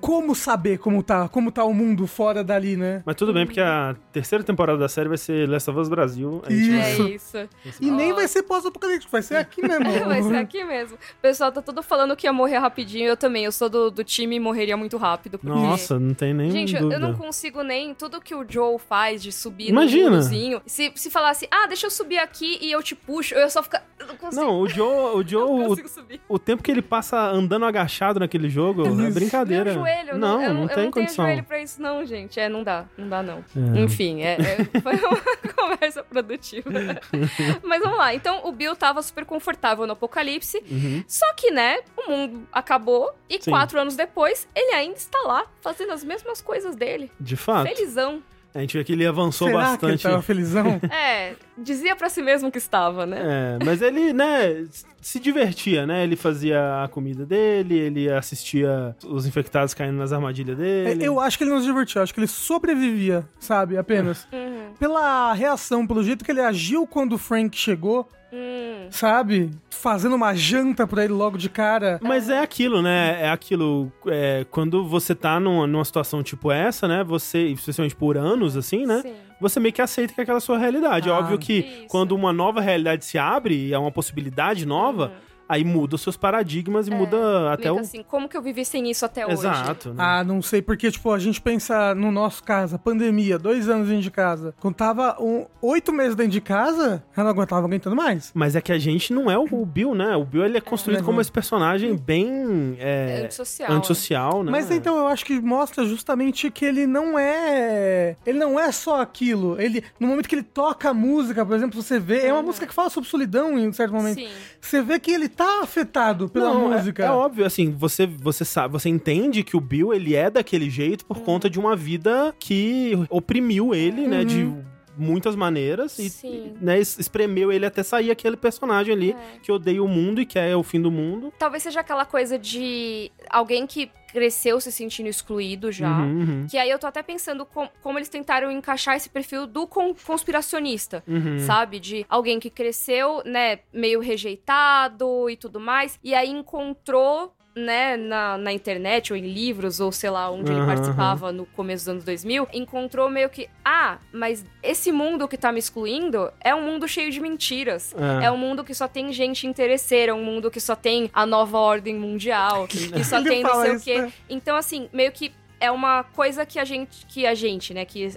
como saber como tá, como tá o mundo fora dali, né? Mas tudo bem, porque a terceira temporada da série vai ser Last of Us Brasil. A gente Isso. É isso. E nem vai ser pós-apocalíptico, vai ser aqui mesmo. Vai ser aqui mesmo. O pessoal tá todo falando que ia morrer rapidinho. Eu também. Eu sou do, do time e morreria muito rápido. porque- Nossa, não tem nem Gente, eu- dúvida. eu não consigo nem tudo que o Joe faz de subir Imagina. no murozinho. Se, se falasse, ah, deixa eu subir aqui e eu te puxo, eu ia só ficar. Não consigo. Não, o Joe, o, Joe não o, consigo subir. o tempo que ele passa andando agachado naquele jogo é brincadeira. Meu joelho, não, não, eu, não eu tem não condição. tenho joelho pra isso, não, gente. É, não dá, não dá, não. É. Enfim, é, é- foi uma conversa produtiva. Mas vamos lá. Então, o Bill tava super confortável no apocalipse. Uhum. Só que, né, o mundo acabou e Sim. quatro anos depois, ele ainda está lá, fazendo as mesmas coisas dele. De fato. Felizão. A gente vê que ele avançou Será que ele bastante. tava felizão? É, dizia pra si mesmo que estava, né? É, mas ele, né, se divertia, né? Ele fazia a comida dele, ele assistia os infectados caindo nas armadilhas É, dele. eu acho que ele não se divertiu, acho que ele sobrevivia, sabe? Apenas. Uhum. Pela reação, pelo jeito que ele agiu quando o Frank chegou, Hum. sabe? Fazendo uma janta pra ele logo de cara. Mas é aquilo, né? É aquilo. é, quando você tá numa, numa situação tipo essa, né? Você, especialmente por anos, assim, né? Sim. Você meio que aceita que é aquela sua realidade. É Ah, óbvio que isso. quando uma nova realidade se abre e é uma possibilidade nova, aí muda os seus paradigmas e muda até o. assim, como que eu vivi sem isso até hoje? Exato, né? Ah, não sei, porque, tipo, a gente pensa no nosso caso, a pandemia, dois anos dentro de casa. Quando tava um, oito meses dentro de casa, ela não aguentava aguentando mais. Mas é que a gente não é o o Bill, né? O Bill ele é construído É. como esse personagem bem é, Antissocial. antissocial, né? Mas então eu acho que mostra justamente que ele não é. Ele não é só aquilo. Ele, no momento que ele toca a música, por exemplo, você vê. É uma música que fala sobre solidão em um certo momento. Sim. Você vê que ele tá afetado pela Não, é- música. É, óbvio, assim, você, você sabe, você entende que o Bill ele é daquele jeito por conta de uma vida que oprimiu ele, né, de muitas maneiras e, Sim. né, es- espremeu ele até sair aquele personagem ali É. que odeia o mundo e quer o fim do mundo. Talvez seja aquela coisa de alguém que cresceu se sentindo excluído já. Uhum, uhum, Que aí eu tô até pensando com- como eles tentaram encaixar esse perfil do con- conspiracionista. uhum. Sabe? De alguém que cresceu, né, meio rejeitado e tudo mais, e aí encontrou, né, na, na internet ou em livros, ou sei lá, onde ele Aham, participava no começo dos anos 2000, encontrou meio que, ah, mas esse mundo que tá me excluindo é um mundo cheio de mentiras. É. É um mundo que só tem gente interesseira, um mundo que só tem a nova ordem mundial, que só Ele tem não sei o quê. né? Então, assim, meio que é uma coisa que a gente, que a gente, né, que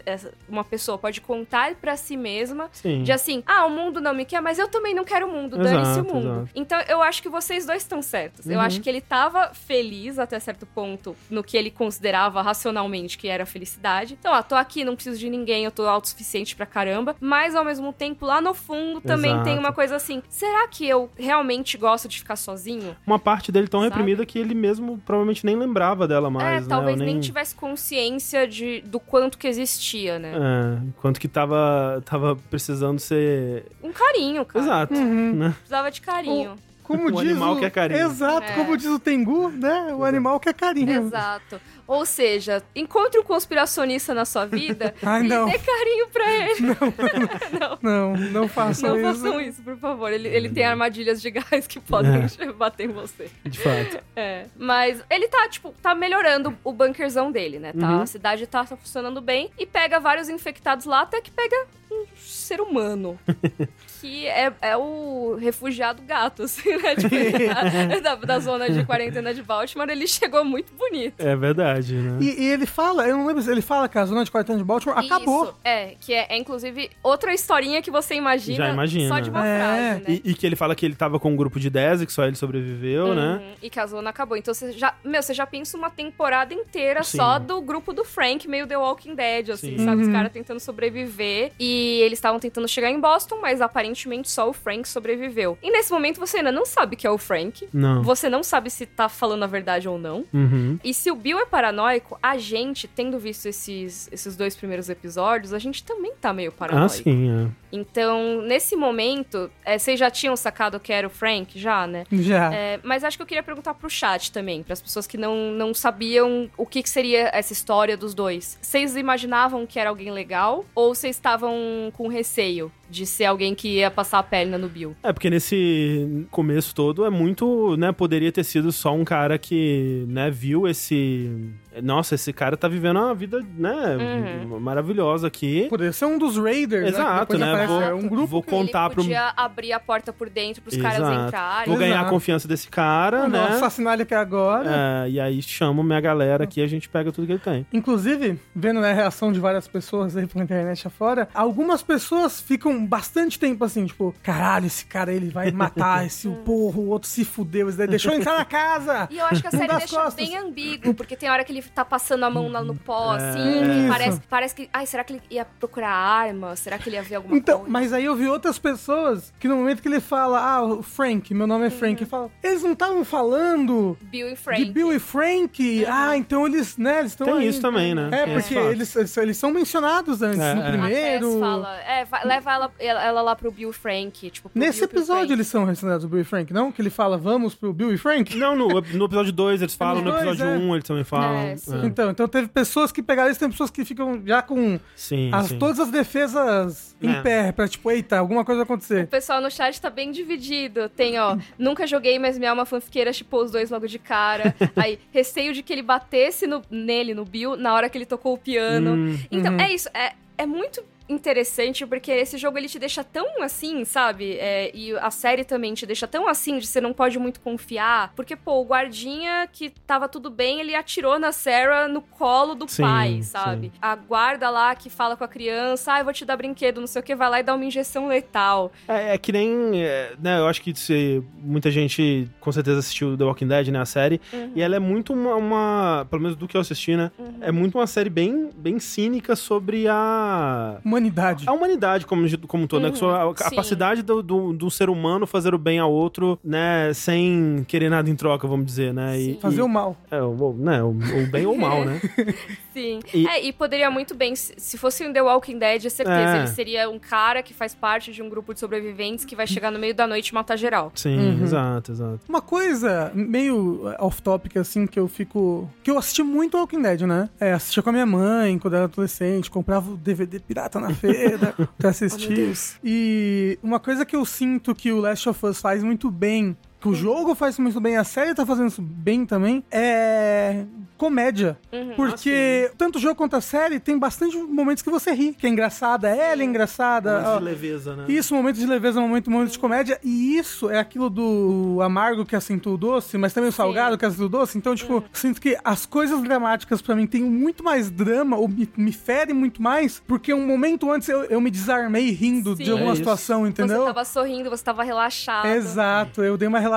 uma pessoa pode contar pra si mesma, Sim. de assim, ah, o mundo não me quer, mas eu também não quero o mundo, dane-se o mundo. exato. Então, eu acho que vocês dois estão certos. Eu Uhum. acho que ele tava feliz até certo ponto no que ele considerava racionalmente que era felicidade. Então, ah, tô aqui, não preciso de ninguém, eu tô autossuficiente pra caramba, mas ao mesmo tempo, lá no fundo, também Exato. tem uma coisa assim, será que eu realmente gosto de ficar sozinho? Uma parte dele tão Sabe? reprimida que ele mesmo provavelmente nem lembrava dela mais, é, né? talvez Ou nem tivesse consciência de, do quanto que existia, né? É, quanto que tava, tava precisando ser... Um carinho, cara. Exato, Uhum. né? Precisava de carinho. Como O diz animal o... quer carinho. Exato, É. como diz o Tengu, né? O animal quer carinho. Exato. Ou seja, encontre um conspiracionista na sua vida Ai, e não. dê carinho pra ele. Não, não façam Não isso. façam isso, por favor. Ele, ele tem armadilhas de gás que podem bater em você. De fato. É. Mas ele tá, tipo, tá melhorando o bunkerzão dele, né? Tá? Uhum. A cidade tá funcionando bem e pega vários infectados lá, até que pega um ser humano. que é, é o refugiado gato, assim, né? Tipo, ele da, da zona de quarentena de Baltimore, ele chegou muito bonito. É verdade, né? E, e ele fala, eu não lembro se ele fala que a zona de quarentena de Baltimore acabou. Isso, é, que é, é, inclusive outra historinha que você imagina, Já imagina. só de uma É. frase, né? E, e que ele fala que ele tava com um grupo de 10 e que só ele sobreviveu, né? Uhum, E que a zona acabou. Então você já, meu, você já pensa uma temporada inteira Sim. só do grupo do Frank, meio The Walking Dead, assim, Sim. sabe? Os Uhum. caras tentando sobreviver. E eles estavam tentando chegar em Boston, mas aparentemente só o Frank sobreviveu. E nesse momento você ainda não sabe que é o Frank. Não. Você não sabe se tá falando a verdade ou não. Uhum. E se o Bill é paranoico, a gente, tendo visto esses, esses dois primeiros episódios, a gente também tá meio Ah, paranoico. sim, é. Então, nesse momento, é, vocês já tinham sacado que era o Frank? Já, né? Já. É, mas acho que eu queria perguntar pro chat também, para as pessoas que não, não sabiam o que, que seria essa história dos dois. Vocês imaginavam que era alguém legal ou vocês estavam com receio de ser alguém que ia passar a perna no Bill? É, porque nesse começo todo é muito, né, poderia ter sido só um cara que, né, viu esse... Nossa, esse cara tá vivendo uma vida, né, Uhum. maravilhosa aqui. Poderia ser um dos Raiders, Exato, né? depois né? Vou, é um grupo vou que- contar Ele pro... podia abrir a porta por dentro pros caras Exato. entrarem. Vou ganhar a Exato. confiança desse cara, Vou né? assassinar ele aqui agora. É, e aí chamo minha galera aqui e a gente pega tudo que ele tem. Inclusive, vendo né, a reação de várias pessoas aí pela internet afora, algumas pessoas ficam bastante tempo assim, tipo, caralho, esse cara ele vai matar esse o porro, o outro se fudeu, esse daí deixou entrar na casa. E eu acho que a série deixa costas. bem ambíguo, porque tem hora que ele tá passando a mão lá no pó, assim, Isso. que parece, parece que. Ai, será que ele ia procurar arma? Será que ele ia ver alguma Então, coisa? mas aí eu vi outras pessoas que no momento que ele fala, ah, o Frank, meu nome é Frank, ele fala, eles não estavam falando Bill e Frank. de Bill e Frank? Ah, então eles, né, eles estão Tem aí. isso também, né? É, Tem porque fato. eles, eles, eles são mencionados antes, É, no é. Primeiro. Fala, é, vai- leva ela, ela lá pro Bill e Frank. Tipo, pro Nesse Bill episódio Frank. eles são relacionados, o Bill e Frank, não? Que ele fala, vamos pro Bill e Frank? Não, no, no episódio 2 eles falam, no dois, episódio é. 1 um, eles também falam. É. É. Então, então teve pessoas que pegaram isso, tem pessoas que ficam já com Sim, as, sim. todas as defesas em É. pé, pra tipo, eita, alguma coisa vai O acontecer. pessoal no chat tá bem dividido. Tem, ó, nunca joguei, mas minha alma fanfiqueira chipou os dois logo de cara. Aí, receio de que ele batesse no- nele, no Bill, na hora que ele tocou o piano. Hum, Então, Uhum. é isso. É, é muito interessante porque esse jogo ele te deixa tão assim, sabe? É, e a série também te deixa tão assim de você não pode muito confiar. Porque, pô, o guardinha que tava tudo bem, ele atirou na Sarah no colo do Sim, pai, sim. sabe? A guarda lá que fala com a criança, ah, eu vou te dar brinquedo, não sei o que, vai lá e dá uma injeção letal. É, é que nem. é, né, eu acho que se, muita gente com certeza assistiu The Walking Dead, né? A série. Uhum. E ela é muito uma, uma- Pelo menos do que eu assisti, né? É muito uma série bem, bem cínica sobre a. Humanidade. A humanidade como, como um todo, né? Uhum, a sim. capacidade do, do, do ser humano fazer o bem ao outro, né? Sem querer nada em troca, vamos dizer, né? E. Fazer e- o mal. É, o, né, o, o bem ou o mal, né? Sim. E- É, e poderia muito bem, se se fosse um The Walking Dead, é certeza, É. ele seria um cara que faz parte de um grupo de sobreviventes que vai chegar no meio da noite e matar geral. Sim, Uhum. exato, exato. Uma coisa meio off-topic, assim, que eu fico. Que eu assisti muito Walking Dead, né? É, assistia com a minha mãe quando era adolescente, comprava o DVD pirata na feira pra assistir. e uma coisa que eu sinto que o Last of Us faz muito bem. Que o jogo faz muito bem, a série tá fazendo isso bem também, é comédia. Uhum. Porque tanto o jogo quanto a série tem bastante momentos que você ri, que é engraçada, ela é engraçada. ó, de leveza, né? isso, momento de leveza, momento, momento de comédia. E isso é aquilo do amargo que acentua o doce, mas também o salgado que acentua o doce. Então, tipo, sinto que as coisas dramáticas pra mim têm muito mais drama, ou me, me ferem muito mais, porque um momento antes eu, eu me desarmei rindo Sim. de alguma É situação, entendeu? Você tava sorrindo, você tava relaxado. Exato, eu dei uma relaxada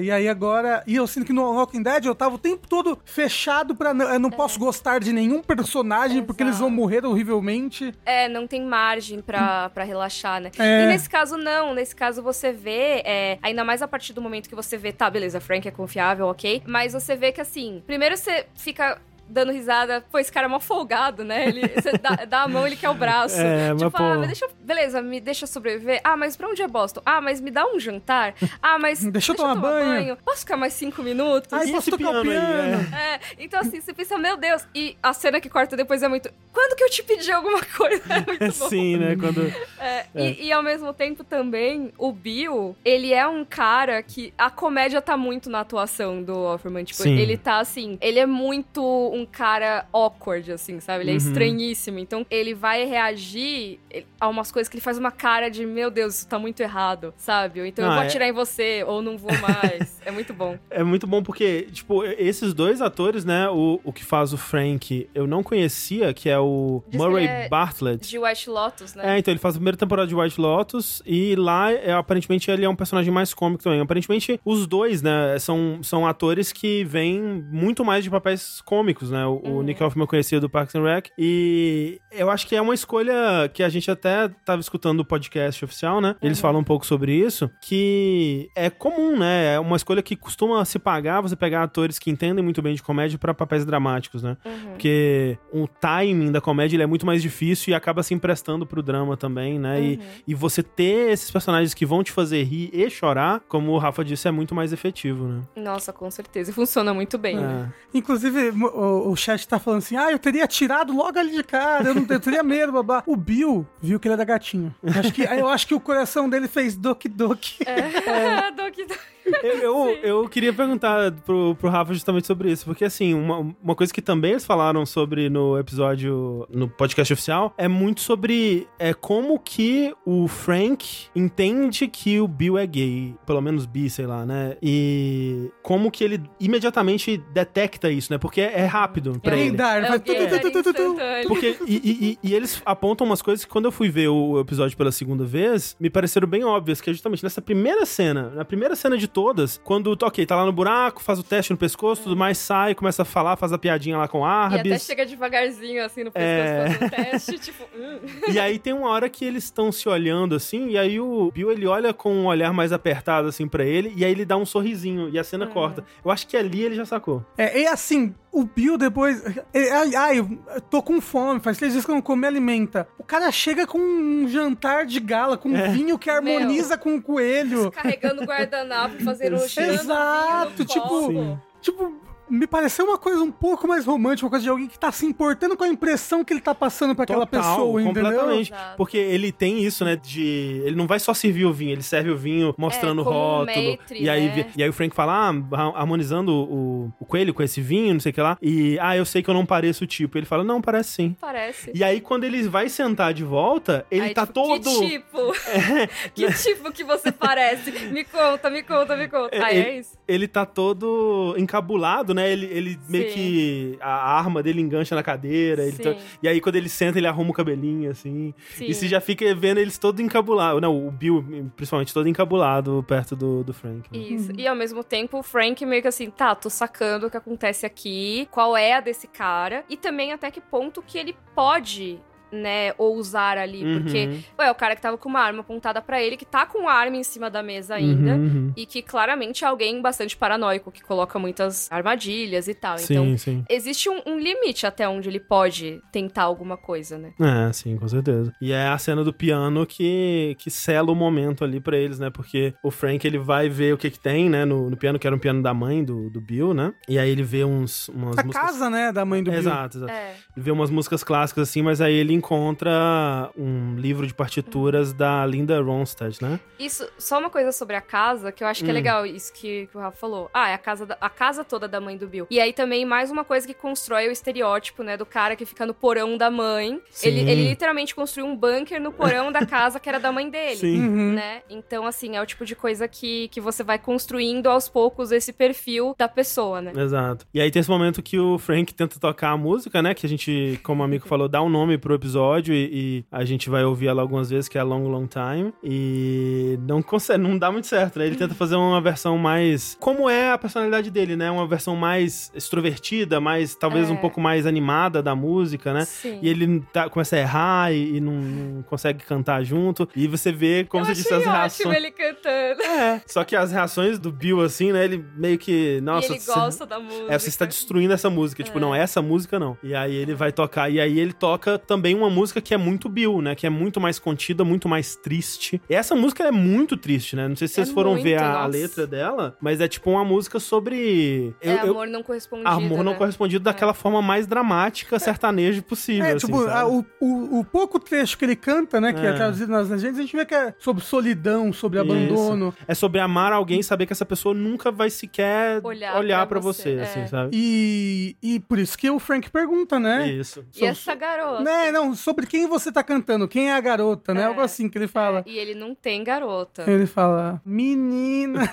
e aí agora. E eu sinto que no Walking Dead eu tava o tempo todo fechado pra. não- Eu não posso gostar de nenhum personagem porque eles vão Exato. morrer horrivelmente. É, não tem margem pra, pra relaxar, né? É. E nesse caso, não. Nesse caso, você vê, é, ainda mais a partir do momento que você vê, tá, beleza, Frank é confiável, ok. Mas você vê que, assim, primeiro você fica dando risada, pô, esse cara é mó folgado, né? Ele, você dá, dá a mão, ele quer o braço. É, mas, tipo, pô. ah, mas deixa eu, beleza, me deixa sobreviver. Ah, mas pra onde é Boston? Ah, mas me dá um jantar. Ah, mas Deixa eu tomar banho. Posso ficar mais cinco minutos? Ai, E posso tocar o piano aí, piano? É, então assim, você pensa, meu Deus, e a cena que corta depois é muito. Quando que eu te pedi alguma coisa? É muito bom. Sim, né? Quando. É, E, e ao mesmo tempo também, o Bill, ele é um cara que a comédia tá muito na atuação do Offerman. Tipo, Sim. ele tá assim, ele é muito um cara awkward, assim, sabe? Ele é Uhum. estranhíssimo. Então ele vai reagir a umas coisas que ele faz uma cara de, meu Deus, isso tá muito errado, sabe? Ou então eu Não, vou é- atirar em você, ou não vou mais. é muito bom. É muito bom porque, tipo, esses dois atores, né? O, o que faz o Frank, eu não conhecia, que é o Diz Murray é Bartlett. De White Lotus, né? É, então ele faz a primeira temporada temporada de White Lotus e lá, é, aparentemente, ele é um personagem mais cômico também. Aparentemente, os dois, né, são, são atores que vêm muito mais de papéis cômicos, né? O, o Nick Hoffman conhecia do Parks and Rec e eu acho que é uma escolha que a gente até tava escutando o podcast oficial, né? Eles falam um pouco sobre isso, que é comum, né? É uma escolha que costuma se pagar você pegar atores que entendem muito bem de comédia pra papéis dramáticos, né? Porque o timing da comédia ele é muito mais difícil e acaba se emprestando pro drama também, né? E, e você ter esses personagens que vão te fazer rir e chorar, como o Rafa disse, é muito mais efetivo, né? Nossa, com certeza. Funciona muito bem. né? É. Inclusive, o, o chat tá falando assim: ah, eu teria tirado logo ali de cara, eu, não, eu teria medo, babá. O Bill viu que ele era gatinho. Eu acho que, eu acho que o coração dele fez doki doki. É. Doki Doki. Eu, eu, eu queria perguntar pro, pro Rafa justamente sobre isso, porque assim, uma, uma coisa que também eles falaram sobre no episódio, no podcast oficial, é muito sobre é, como que o Frank entende que o Bill é gay, pelo menos bi, sei lá, né? E como que ele imediatamente detecta isso, né? Porque é rápido pra É ele. Dar, É instantâneo. Porque, e, e- e- e eles apontam umas coisas que quando eu fui ver o episódio pela segunda vez, me pareceram bem óbvias, que é justamente nessa primeira cena, na primeira cena de todas, quando, ok, tá lá no buraco, faz o teste no pescoço, tudo mais, sai, começa a falar, faz a piadinha lá com E até Arbis. chega devagarzinho, assim, no É. pescoço, fazendo um teste, tipo... hum. E aí tem uma hora que eles estão se olhando assim, e aí o Bill ele olha com um olhar mais apertado assim pra ele, e aí ele dá um sorrisinho, e a cena corta. Eu acho que ali ele já sacou. É, e assim, o Bill depois. é, Ai, ai, eu tô com fome, faz três dias que eu não comi alimenta. O cara chega com um jantar de gala, com um vinho que harmoniza com o coelho. Carregando o guardanapo, fazendo cheiro do Exato, vinho no tipo-. Tipo, me pareceu uma coisa um pouco mais romântica, uma coisa de alguém que tá se importando com a impressão que ele tá passando pra aquela pessoa, entendeu? completamente. Exato. Porque ele tem isso, né, de... Ele não vai só servir o vinho, ele serve o vinho mostrando É, o como rótulo. maître, e, aí, né? e aí o Frank fala, ah, harmonizando o, o coelho com esse vinho, não sei o que lá. E, ah, eu sei que eu não pareço o tipo. Ele fala, não, parece sim. Parece. E aí, quando ele vai sentar de volta, ele Aí, tá tipo, todo... Que tipo? que tipo que você parece? Me conta, me conta, me conta. É, ah, é isso? Ele tá todo encabulado, né? Ele, ele meio Sim. que. A arma dele engancha na cadeira. tá- E aí, quando ele senta, ele arruma o cabelinho, assim. Sim. E você já fica vendo eles todo encabulado. Não, o Bill, principalmente, todo encabulado perto do, do Frank. né? Isso. E ao mesmo tempo, o Frank meio que assim, tá, tô sacando o que acontece aqui, qual é a desse cara, e também até que ponto que ele pode. Né, ousar ali, porque Uhum. ué, é o cara que tava com uma arma apontada pra ele, que tá com a arma em cima da mesa ainda, Uhum, uhum. e que claramente é alguém bastante paranoico, que coloca muitas armadilhas e tal. Sim, Então, sim. existe um, um limite até onde ele pode tentar alguma coisa, né? É, sim, com certeza. E é a cena do piano que, que sela o momento ali pra eles, né? Porque o Frank, ele vai ver o que que tem, né? No, no piano, que era um piano da mãe do, do Bill, né? E aí ele vê uns, umas A músicas... casa, né, da mãe do Bill. Exato, exato. É. Ele vê umas músicas clássicas assim, mas aí ele encontra um livro de partituras da Linda Ronstadt, né? Isso, só uma coisa sobre a casa, que eu acho que é Hum. legal isso que, que o Rafa falou. Ah, é a casa, da- a casa toda da mãe do Bill. E aí também mais uma coisa que constrói o estereótipo, né, do cara que fica no porão da mãe. Sim. Ele, ele literalmente construiu um bunker no porão da casa que era da mãe dele. Sim. Uhum. Né? Então, assim, é o tipo de coisa que, que você vai construindo aos poucos esse perfil da pessoa, né? Exato. E aí tem esse momento que o Frank tenta tocar a música, né? Que a gente, como o amigo falou, dá um nome pro episódio e, e a gente vai ouvir ela algumas vezes, que é Long Long Time. E não consegue, não dá muito certo, né? Ele tenta fazer uma versão mais. Como é a personalidade dele, né? Uma versão mais extrovertida, mais, talvez É. um pouco mais animada da música, né? Sim. E ele tá- começa a errar e, e não, não consegue cantar junto. E você vê, como eu você disse, as reações. ele cantando. É, só que as reações do Bill, assim, né? Ele meio que. Nossa, e ele você- gosta da música. é, você está destruindo essa música. Tipo, É. não, essa música não. E aí ele vai tocar. E aí ele toca também uma música que é muito Bill, né? Que é muito mais contida, muito mais triste. E essa música é muito triste, né? Não sei se vocês É foram muito, ver a, a letra dela, mas é tipo uma música sobre. É, eu- eu- amor não correspondido. amor não né? correspondido daquela forma mais dramática, sertaneja possível. É, assim, tipo, sabe? a- o, o, o pouco trecho que ele canta, né, que é, É. traduzido nas legendas, a gente vê que é sobre solidão, sobre Isso. abandono. É sobre amar alguém e saber que essa pessoa nunca vai sequer Olhar olhar, pra pra você, você, assim, é. sabe? E, e por isso que o Frank pergunta, né? Isso. E essa garota? Né, não, não, sobre quem você tá cantando, quem é a garota, né? É. Algo assim que ele fala. E ele não tem garota. Ele fala, menina.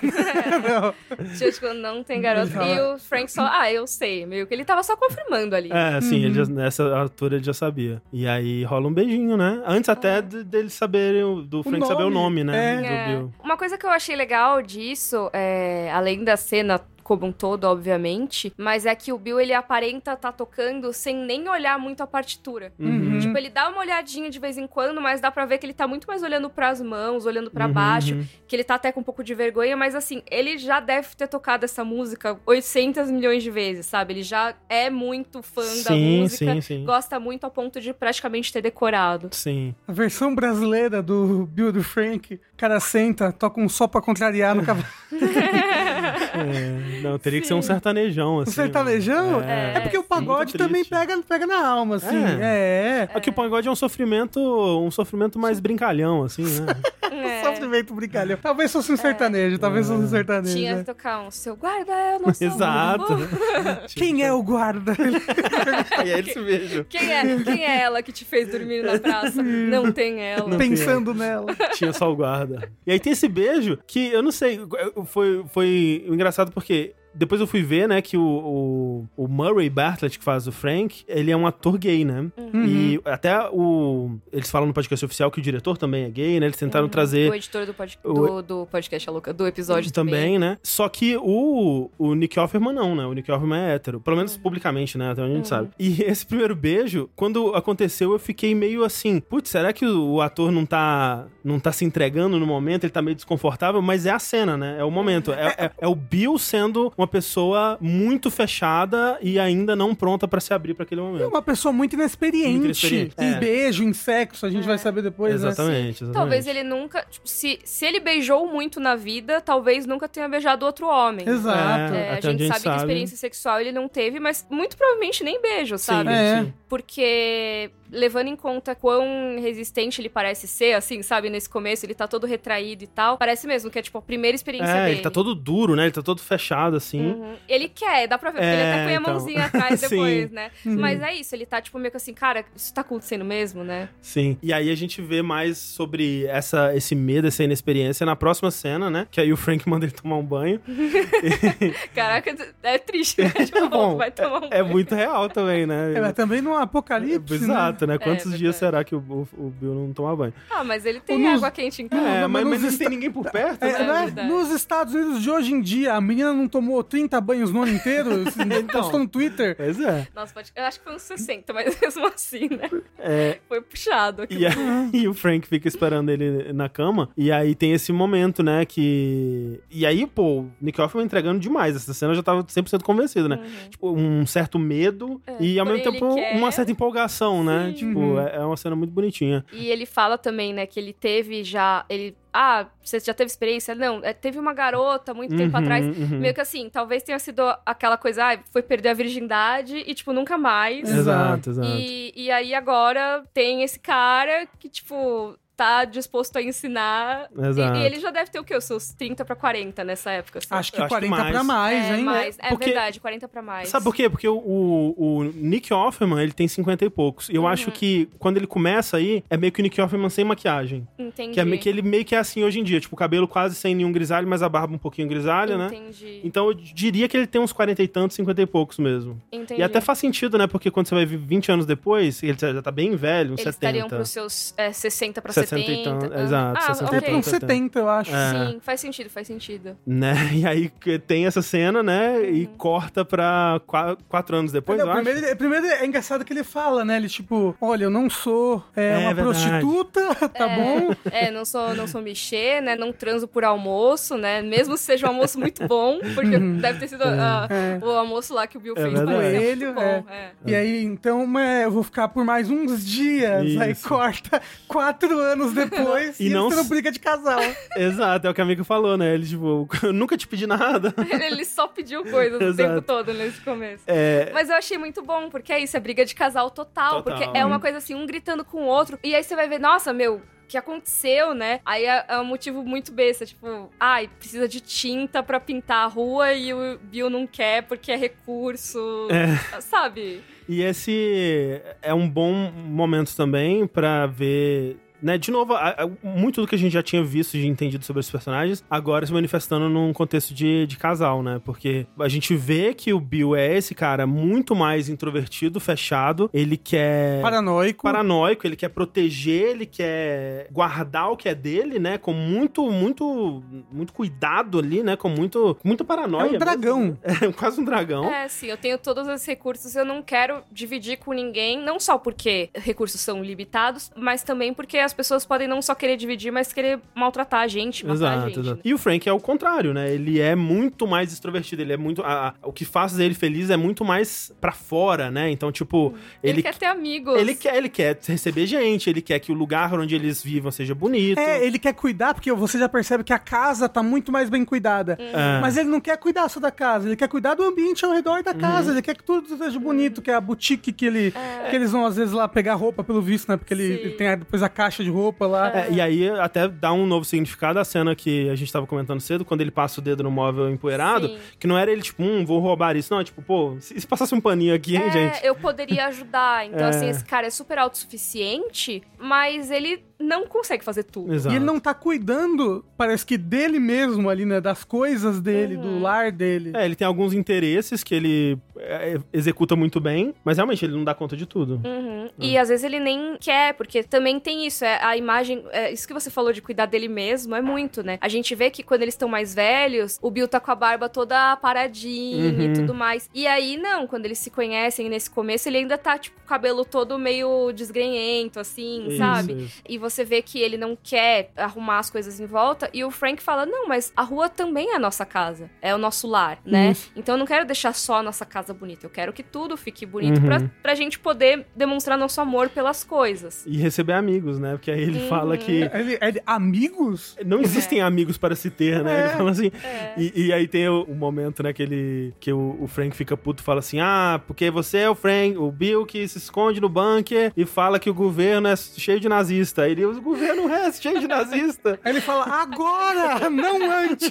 não. Tipo, não tem garota. E o Frank só, ah, eu sei. Meio que ele tava só confirmando ali. É, sim, ele já- nessa altura ele já sabia. E aí rola um beijinho, né? Antes até de- deles saberem, o- do Frank saber o nome, nome, né? é. Do É. Bill. Uma coisa que eu achei legal disso, é, além da cena como um todo, obviamente, mas é que o Bill ele aparenta tá tocando sem nem olhar muito a partitura. Uhum. Tipo, ele dá uma olhadinha de vez em quando, mas dá pra ver que ele tá muito mais olhando pras mãos, olhando pra Uhum, baixo, uhum. que ele tá até com um pouco de vergonha, mas assim, ele já deve ter tocado essa música 800 milhões de vezes, sabe? Ele já é muito fã da Sim, música, sim, sim. gosta muito ao ponto de praticamente ter decorado. Sim. A versão brasileira do Bill do Frank, o cara senta, toca um só pra contrariar no cavalo. É, teria que ser um sertanejão, assim. O sertanejão? É, É, porque o pagode também pega, pega na alma, assim. É. É que o pagode é um sofrimento, um sofrimento mais brincalhão, assim, né? É. Sofrimento brincalhão. Talvez fosse um sertanejo, talvez fosse um sertanejo. Tinha né? que tocar um seu guarda, eu não sou Exato. Quem é o guarda? e aí eles se beijam. Quem é, quem é ela que te fez dormir na praça? Não tem ela. Não. Pensando nela. Tinha só o guarda. E aí tem esse beijo que eu não sei, foi, foi engraçado porque depois eu fui ver, né, que o, o, o Murray Bartlett, que faz o Frank, ele é um ator gay, né? E até o. Eles falam no podcast oficial que o diretor também é gay, né? Eles tentaram trazer. O editor do, pod, O- do, do podcast, a louca, do episódio também. também, né? Só que o, o Nick Offerman não, né? O Nick Offerman é hétero. Pelo menos publicamente, né? Até onde a gente sabe. E esse primeiro beijo, quando aconteceu, eu fiquei meio assim... Putz, será que o, o ator não tá, não tá se entregando no momento? Ele tá meio desconfortável? Mas é a cena, né? É o momento. É, é- é o Bill sendo uma pessoa muito fechada e ainda não pronta pra se abrir pra aquele É momento. uma pessoa muito inexperiente. Muito inexperiente, Em é. beijo, em sexo, a gente vai saber depois, né? Exatamente, exatamente. Talvez ele nunca. tipo, se, se ele beijou muito na vida, talvez nunca tenha beijado outro homem. Exato. É. É, a gente a gente sabe, que sabe. experiência sexual ele não teve, mas muito provavelmente nem beijo, sabe? Sim, É. sim. Porque, levando em conta quão resistente ele parece ser, assim, sabe? Nesse começo, ele tá todo retraído e tal. Parece mesmo que é, tipo, a primeira experiência É, dele. ele tá todo duro, né? Ele tá todo fechado, assim. Uhum. Ele quer, dá pra ver, porque ele É, até põe a então. mãozinha atrás Sim. depois, né? Uhum. Mas é isso, ele tá, tipo, meio que assim, cara, isso tá acontecendo mesmo, né? Sim. E aí a gente vê mais sobre essa, esse medo, essa inexperiência na próxima cena, né? Que aí o Frank manda ele tomar um banho. Caraca, é triste, né? Tipo, Bom, vai tomar um É muito real também, né? É, mas também num apocalipse, né? Exato, né? Quantos É, dias será que o, o- o Bill não toma banho? Ah, mas ele tem Nos- água quente em casa. É, mas mas, mas não Esta- tem ninguém por perto, É, né? né? verdade. Nos Estados Unidos de hoje em dia, a menina não tomou 30 banhos no ano inteiro? Então. Postou no Twitter. Pois é. Nossa, pode... eu acho que foi uns 60, mas mesmo assim, né? É, Foi puxado aqui. E aí o Frank fica esperando ele na cama. E aí tem esse momento, né? Que. E aí, pô, o Nick Offerman entregando demais. Essa cena eu já tava 100% convencido, né? Tipo, um certo medo e ao mesmo tempo quer. uma certa empolgação, né? Sim. Tipo, Uhum. é, é uma cena muito bonitinha. E ele fala também, né, que ele teve já. Ele. Ah, você já teve experiência? Não, é, teve uma garota muito tempo Uhum, atrás. uhum. Meio que assim, talvez tenha sido aquela coisa, ah, foi perder a virgindade e, tipo, nunca mais. Exato, exato. E, e aí agora tem esse cara que, tipo, tá disposto a ensinar. E- Exato. E, ele já deve ter o quê? Os seus 30 pra 40 nessa época. assim. Acho que acho que 40 mais. pra mais, é, hein? mais. É Porque- verdade, 40 pra mais. Sabe por quê? Porque o, o, o Nick Offerman, ele tem 50 e poucos. E eu Uhum. acho que quando ele começa aí, é meio que o Nick Offerman sem maquiagem. Entendi. Que, é que ele meio que é assim hoje em dia. Tipo, o cabelo quase sem nenhum grisalho, mas a barba um pouquinho grisalha, né? Entendi. Então eu diria que ele tem uns 40 e tantos, 50 e poucos mesmo. Entendi. E até faz sentido, né? Porque quando você vai ver 20 anos depois, ele já tá bem velho, uns Eles 70. estariam pros seus é, 60 pra 60 70. e tanto, Ah. exato, Ah, 60 É e ok. pra uns 70, eu acho. É. Sim, faz sentido, faz sentido. Né? E aí que tem essa cena, né? E corta pra qua- quatro anos depois, Não, eu acho. primeiro, ele- primeiro é engraçado que ele fala, né? Ele, tipo, olha, eu não sou é, É uma verdade. prostituta, tá bom? É, não sou, não sou mexer, né? Não transo por almoço, né? Mesmo que seja um almoço muito bom, porque deve ter sido É. o almoço lá que o Bill É fez. parecia Coelho, bom. É. E aí, então, é, eu vou ficar por mais uns dias. Aí Isso. corta quatro anos depois E e, não eles tendo briga de casal. Exato, é o que a amiga falou, né? Ele, tipo, eu nunca te pedi nada. Ele só pediu coisas o tempo todo nesse começo. É. Mas eu achei muito bom, porque é isso, é briga de casal total, Total. Porque é uma coisa assim, um gritando com o outro. E aí você vai ver, nossa, meu, que aconteceu, né? Aí é, é um motivo muito besta, tipo, ai, precisa de tinta pra pintar a rua e o Bill não quer porque é recurso, sabe? E esse é um bom momento também pra ver. Né, de novo, a- a- muito do que a gente já tinha visto e entendido sobre esses personagens, agora se manifestando num contexto de, de casal, né? Porque a gente vê que o Bill é esse cara muito mais introvertido, fechado. Ele quer. Paranoico. paranoico, ele quer proteger, ele quer guardar o que é dele, né? Com muito, muito, muito cuidado ali, né? Com muito, muita paranoia. É um dragão. mesmo. É quase um dragão. É, sim, eu tenho todos esses recursos, eu não quero dividir com ninguém, não só porque recursos são limitados, mas também porque as pessoas podem não só querer dividir, mas querer maltratar a gente, matar a Exato, gente. exato. né? E o Frank é o contrário, né? Ele é muito mais extrovertido, ele é muito. a- a- o que faz ele feliz é muito mais pra fora, né? Então, tipo, Ele, ele. quer ter amigos. Ele quer, ele quer receber gente, ele quer que o lugar onde eles vivam seja bonito. É, ele quer cuidar, porque você já percebe que a casa tá muito mais bem cuidada. É. Mas ele não quer cuidar só da casa, ele quer cuidar do ambiente ao redor da casa. Ele quer que tudo seja bonito, que é a boutique que, ele, que eles vão às vezes lá pegar roupa pelo visto, né? Porque ele, ele tem depois a caixa de roupa lá. É, e aí até dá um novo significado à cena que a gente tava comentando cedo, quando ele passa o dedo no móvel empoeirado, Sim. que não era ele, tipo, hum, vou roubar isso. Não, é tipo, pô, se, se passasse um paninho aqui, hein, É, gente? eu poderia ajudar. Então, É. assim, esse cara é super autossuficiente, mas ele não consegue fazer tudo. Exato. E ele não tá cuidando, parece que dele mesmo ali, né? Das coisas dele, Uhum. do lar dele. É, ele tem alguns interesses que ele é, executa muito bem, mas realmente ele não dá conta de tudo. Uhum. E às vezes ele nem quer, porque também tem isso, é a imagem, é, isso que você falou de cuidar dele mesmo é muito, né? A gente vê que quando eles estão mais velhos, o Bill tá com a barba toda paradinha Uhum. e tudo mais. E aí não, quando eles se conhecem nesse começo, ele ainda tá tipo o cabelo todo meio desgrenhento assim, Isso, sabe? isso. E você vê que ele não quer arrumar as coisas em volta. E o Frank fala: Não, mas a rua também é a nossa casa. É o nosso lar, né? Isso. Então eu não quero deixar só a nossa casa bonita. Eu quero que tudo fique bonito Uhum. pra, pra gente poder demonstrar nosso amor pelas coisas. E receber amigos, né? Porque aí ele Uhum. fala que Ele, ele- amigos? não existem amigos para se ter, né? Ele É. fala assim. É. E, e aí tem o, o momento, né, que ele. Que o, o Frank fica puto e fala assim: Ah, porque você é o Frank, o Bill que se esconde no bunker e fala que o governo é cheio de nazista. Aí o governo é cheio de nazista. Aí ele fala, agora, não antes.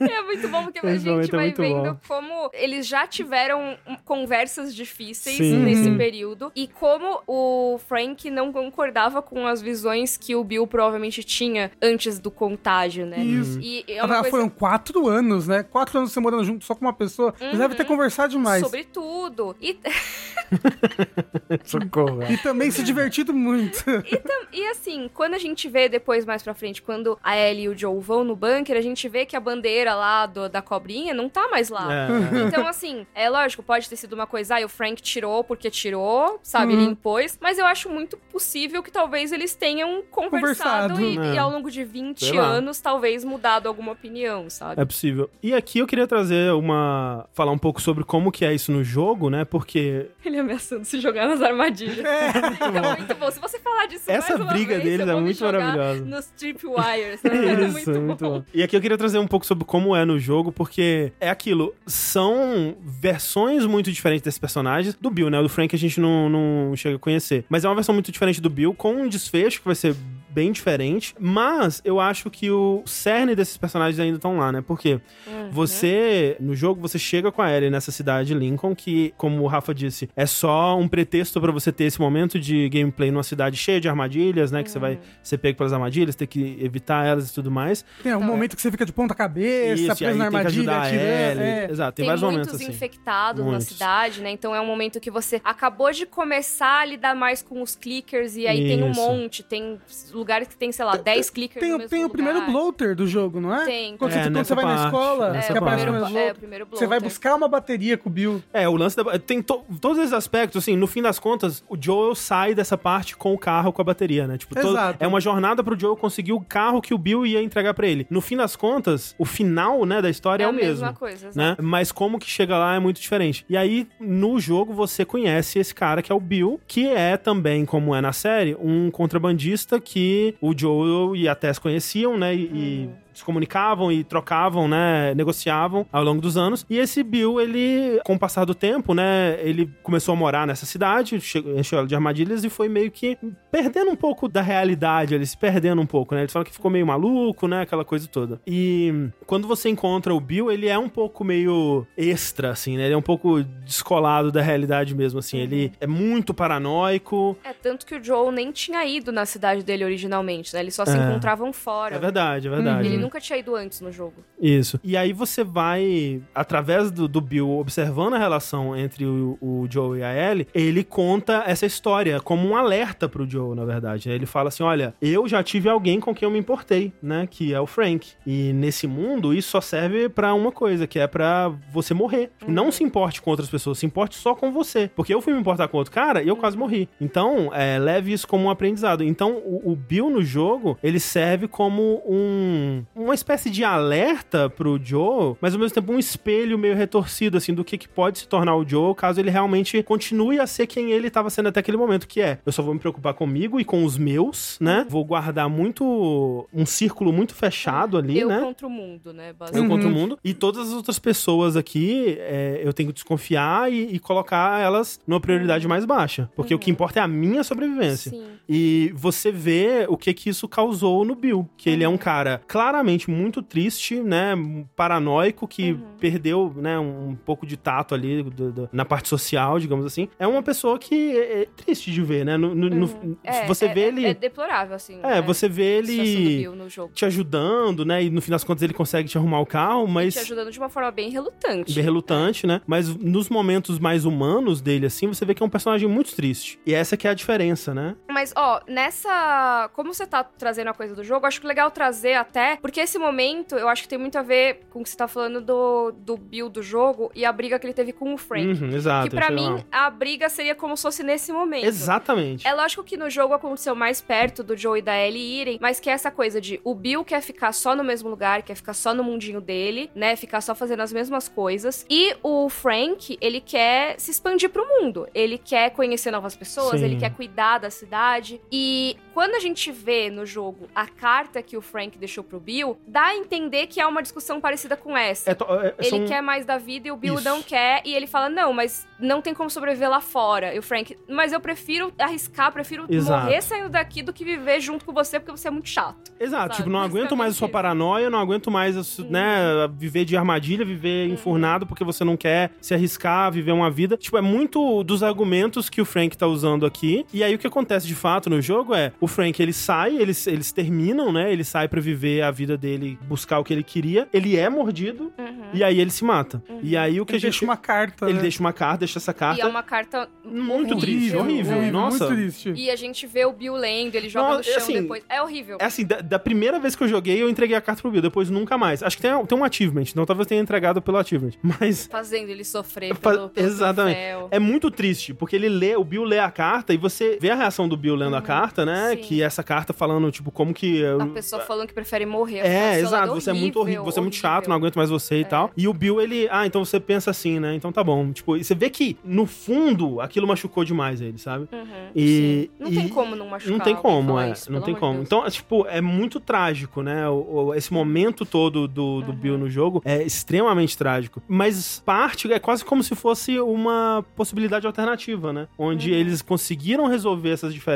É muito bom porque a Esse gente momento é vai muito vendo bom. como eles já tiveram conversas difíceis Sim. nesse Uhum. período e como o Frank não concordava com as visões que o Bill provavelmente tinha antes do contágio, né? Isso. E é uma coisa Foram quatro anos, né? Quatro anos você morando junto só com uma pessoa. Eles devem ter conversado demais. sobre tudo. E, Socorro. E também se divertido muito. e, tam- e assim, quando a gente vê depois mais pra frente, quando a Ellie e o Joe vão no bunker, a gente vê que a bandeira lá do- da cobrinha não tá mais lá. É. Então, assim, é lógico, pode ter sido uma coisa, ah, o Frank tirou porque tirou, sabe? Uhum. Ele impôs, mas eu acho muito possível que talvez eles tenham conversado, Conversado, e, né? e ao longo de 20 Sei lá. anos, talvez mudado alguma opinião, sabe? É possível. E aqui eu queria trazer uma. falar um pouco sobre como que é isso no jogo, né? Porque Ele ameaçando se jogar nas armadilhas. É, muito bom. Se você falar disso Essa briga vez, deles é muito maravilhosa. Nos tripwires. Né? É Isso, muito, bom. E aqui eu queria trazer um pouco sobre como é no jogo, porque é aquilo, são versões muito diferentes desses personagens. Do Bill, né? O do Frank a gente não, não chega a conhecer. Mas é uma versão muito diferente do Bill, com um desfecho que vai ser bem diferente. Mas eu acho que o cerne desses personagens ainda estão lá, né? Porque Uhum. você, no jogo, você chega com a Ellie nessa cidade de Lincoln, que, como o Rafa disse, é só um pretexto pra você ter esse momento de gameplay numa cidade cheia de armadilhas, né? Que você vai ser pego pelas armadilhas, ter que evitar elas e tudo mais. Tem um momento que você fica de ponta cabeça, Isso, preso na tem que armadilha, ajudar a atirando. Ellie. é. Exato, tem, Tem, vários momentos assim. infectados Muitos. na cidade, né? Então é um momento que você acabou de começar a lidar mais com os clickers e aí tem um Isso. monte. Tem lugares que tem, sei lá, 10 clickers Tem, no o- mesmo tem o primeiro bloater do jogo, não é? Tem. Quando, É, você, quando você vai na parte, escola, nessa É, que o aparece primeiro, é, o primeiro Você vai bloater. buscar uma bateria com o Bill. É, o lance da. Tem to- todos esses aspectos, assim, no fim das contas, o Joel sai dessa parte com o carro com a bateria, né? Tipo, todo- Exato. é uma jornada pro Joel conseguir o carro que o Bill ia entregar pra ele. No fim das contas, o final, né, da história é, É a o mesma mesmo. coisa, exato. Né? Mas como que chega lá é muito diferente. E aí, no jogo, você conhece esse cara que é o Bill, que é também, como é na série, um contrabandista que o Joel e a Tess conheciam, né? E, e se comunicavam e trocavam, né, negociavam ao longo dos anos. E esse Bill, ele, com o passar do tempo, né, ele começou a morar nessa cidade, che- encheu ela de armadilhas e foi meio que perdendo um pouco da realidade, ele se perdendo um pouco, né? Ele fala que ficou meio maluco, né, aquela coisa toda. E quando você encontra o Bill, ele é um pouco meio extra, assim, né? Ele é um pouco descolado da realidade mesmo, assim. Ele é muito paranoico. É, tanto que o Joel nem tinha ido na cidade dele originalmente, né? Eles só se É. encontravam fora. É verdade, é verdade. Ele nunca tinha ido antes no jogo. Isso. E aí você vai, através do, do Bill, observando a relação entre o, o Joe e a Ellie, ele conta essa história como um alerta pro Joe, na verdade. Ele fala assim, olha, eu já tive alguém com quem eu me importei, né, que é o Frank. E nesse mundo, isso só serve pra uma coisa, que é pra você morrer. Não se importe com outras pessoas, se importe só com você. Porque eu fui me importar com outro cara e eu quase morri. Então, é, leve isso como um aprendizado. Então, o, o Bill no jogo, ele serve como um, uma espécie de alerta pro Joe, mas ao mesmo tempo um espelho meio retorcido, assim, do que, que pode se tornar o Joe caso ele realmente continue a ser quem ele estava sendo até aquele momento, que é, eu só vou me preocupar comigo e com os meus, né? Vou guardar muito, um círculo muito fechado ali, eu né? contra o mundo, né? Eu Basicamente. contra o mundo. E todas as outras pessoas aqui, é, eu tenho que desconfiar e, e colocar elas numa prioridade mais baixa. Porque o que importa é a minha sobrevivência. Sim. E você vê o que que isso causou no Bill. Que ele é um cara claramente muito triste, né? Paranoico, que perdeu, né? Um pouco de tato ali do- do- na parte social, digamos assim. É uma pessoa que é, é triste de ver, né? No, no- no- É, você é- vê é- ele... É deplorável, assim. É, né? você vê ele te ajudando, né? E no fim das contas ele consegue te arrumar o carro, mas Te ajudando de uma forma bem relutante. bem relutante, né? Mas nos momentos mais humanos dele, assim, você vê que é um personagem muito triste. E essa que é a diferença, né? Mas, ó, nessa. Como você tá trazendo a coisa do jogo, acho que legal trazer até. Porque esse momento eu acho que tem muito a ver com o que você tá falando do, do Bill do jogo e a briga que ele teve com o Frank. Uhum, exato. que pra é mim, a briga seria como se fosse nesse momento. Exatamente. É lógico que no jogo aconteceu mais perto do Joe e da Ellie irem, mas que é essa coisa de o Bill quer ficar só no mesmo lugar, quer ficar só no mundinho dele, né? Ficar só fazendo as mesmas coisas. E o Frank, ele quer se expandir pro mundo. Ele quer conhecer novas pessoas, Sim. ele quer cuidar da cidade. E quando a gente vê no jogo a carta que o Frank deixou pro Bill, dá a entender que há uma discussão parecida com essa. É to- é- Ele são- quer mais da vida e o Bill Isso. não quer. E ele fala: Não, mas não tem como sobreviver lá fora. E o Frank, mas eu prefiro arriscar, prefiro Exato. morrer saindo daqui do que viver junto com você, porque você é muito chato. Exato, sabe? tipo, não aguento mais a sua paranoia, não aguento mais, su- né, viver de armadilha, viver Uhum. enfurnado porque você não quer se arriscar, viver uma vida. Tipo, é muito dos argumentos que o Frank tá usando aqui. E aí o que acontece de fato no jogo é, o Frank, ele sai, eles, eles terminam, né, ele sai pra viver a vida dele, buscar o que ele queria, ele é mordido, e aí ele se mata. E aí o que Ele a gente... deixa uma carta, Ele né? deixa uma carta, deixa essa carta... E é uma carta Muito horrível. triste, horrível. horrível, Nossa. Muito triste. E a gente vê o Bill lendo, ele joga Não, no chão assim, depois. É horrível. É assim, da, da primeira vez que eu joguei, eu entreguei a carta pro Bill, depois nunca mais. Acho que tem, tem um achievement, então talvez tenha entregado pelo achievement. Mas Fazendo ele sofrer pelo, pelo Exatamente. troféu. é muito triste, porque ele lê, o Bill lê a carta e você vê a reação do Bill lendo a carta, né? sim. Que essa carta falando, tipo, como que. eu- A pessoa falando que prefere morrer. É, exato, ela você é muito horrível, você é muito chato, não horrível. É. aguento mais você e tal. E o Bill, ele, ah, então você pensa assim, né? Então tá bom. Tipo, e você vê que, no fundo, aquilo machucou demais ele, sabe? Uhum, E- sim. Não e- tem como não machucar. Não tem como, é. isso, não tem como. Deus. Então, é, tipo, é muito trágico, né? O, o- esse momento todo do, do Bill no jogo é extremamente trágico. Mas parte é quase como se fosse uma possibilidade alternativa, né? Onde Uhum. eles conseguiram resolver essas diferenças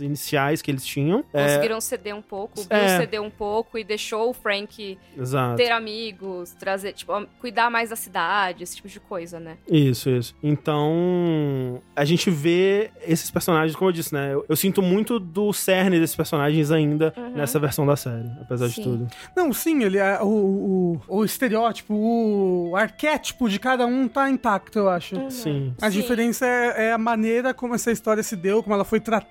iniciais que eles tinham. É, Conseguiram ceder um pouco, o Bill É. cedeu um pouco e deixou o Frank exato. ter amigos, trazer, tipo, cuidar mais da cidade, esse tipo de coisa, né? Isso, isso. Então, a gente vê esses personagens, como eu disse, né? Eu, eu sinto muito do cerne desses personagens ainda nessa versão da série, apesar Uhum. Sim. de tudo. Não, sim, ele é, o, o, o estereótipo, o arquétipo de cada um tá intacto, eu acho. Sim. A Sim. diferença é, é a maneira como essa história se deu, como ela foi tratada,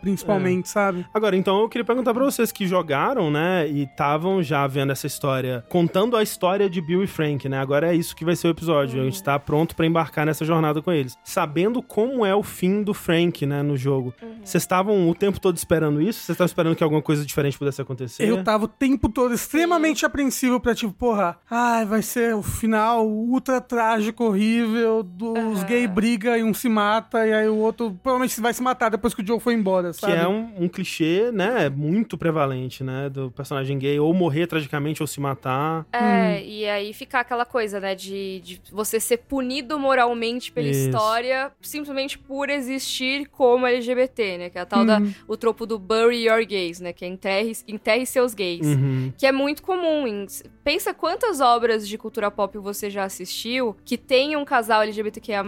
principalmente, sabe? Agora, então eu queria perguntar pra vocês que jogaram, né, e estavam já vendo essa história, contando a história de Bill e Frank, né? Agora é isso que vai ser o episódio. A gente tá pronto pra embarcar nessa jornada com eles. Sabendo como é o fim do Frank, né, no jogo. Vocês estavam o tempo todo esperando isso? Vocês estavam esperando que alguma coisa diferente pudesse acontecer? Eu tava o tempo todo extremamente apreensivo pra, tipo, porra, ai, vai ser o final ultra trágico, horrível, dos gay briga e um se mata, e aí o outro provavelmente vai se matar depois que o Joe foi embora, Que sabe? é um, um clichê, né, muito prevalente, né, do personagem gay ou morrer tragicamente ou se matar. É, e aí fica aquela coisa, né, de, de você ser punido moralmente pela Isso. história simplesmente por existir como LGBT, né? Que é a tal da, o tropo do bury your gays, né? Que é enterre, enterre seus gays. Uhum. Que é muito comum. em- pensa quantas obras de cultura pop você já assistiu que tem um casal LGBTQIA+,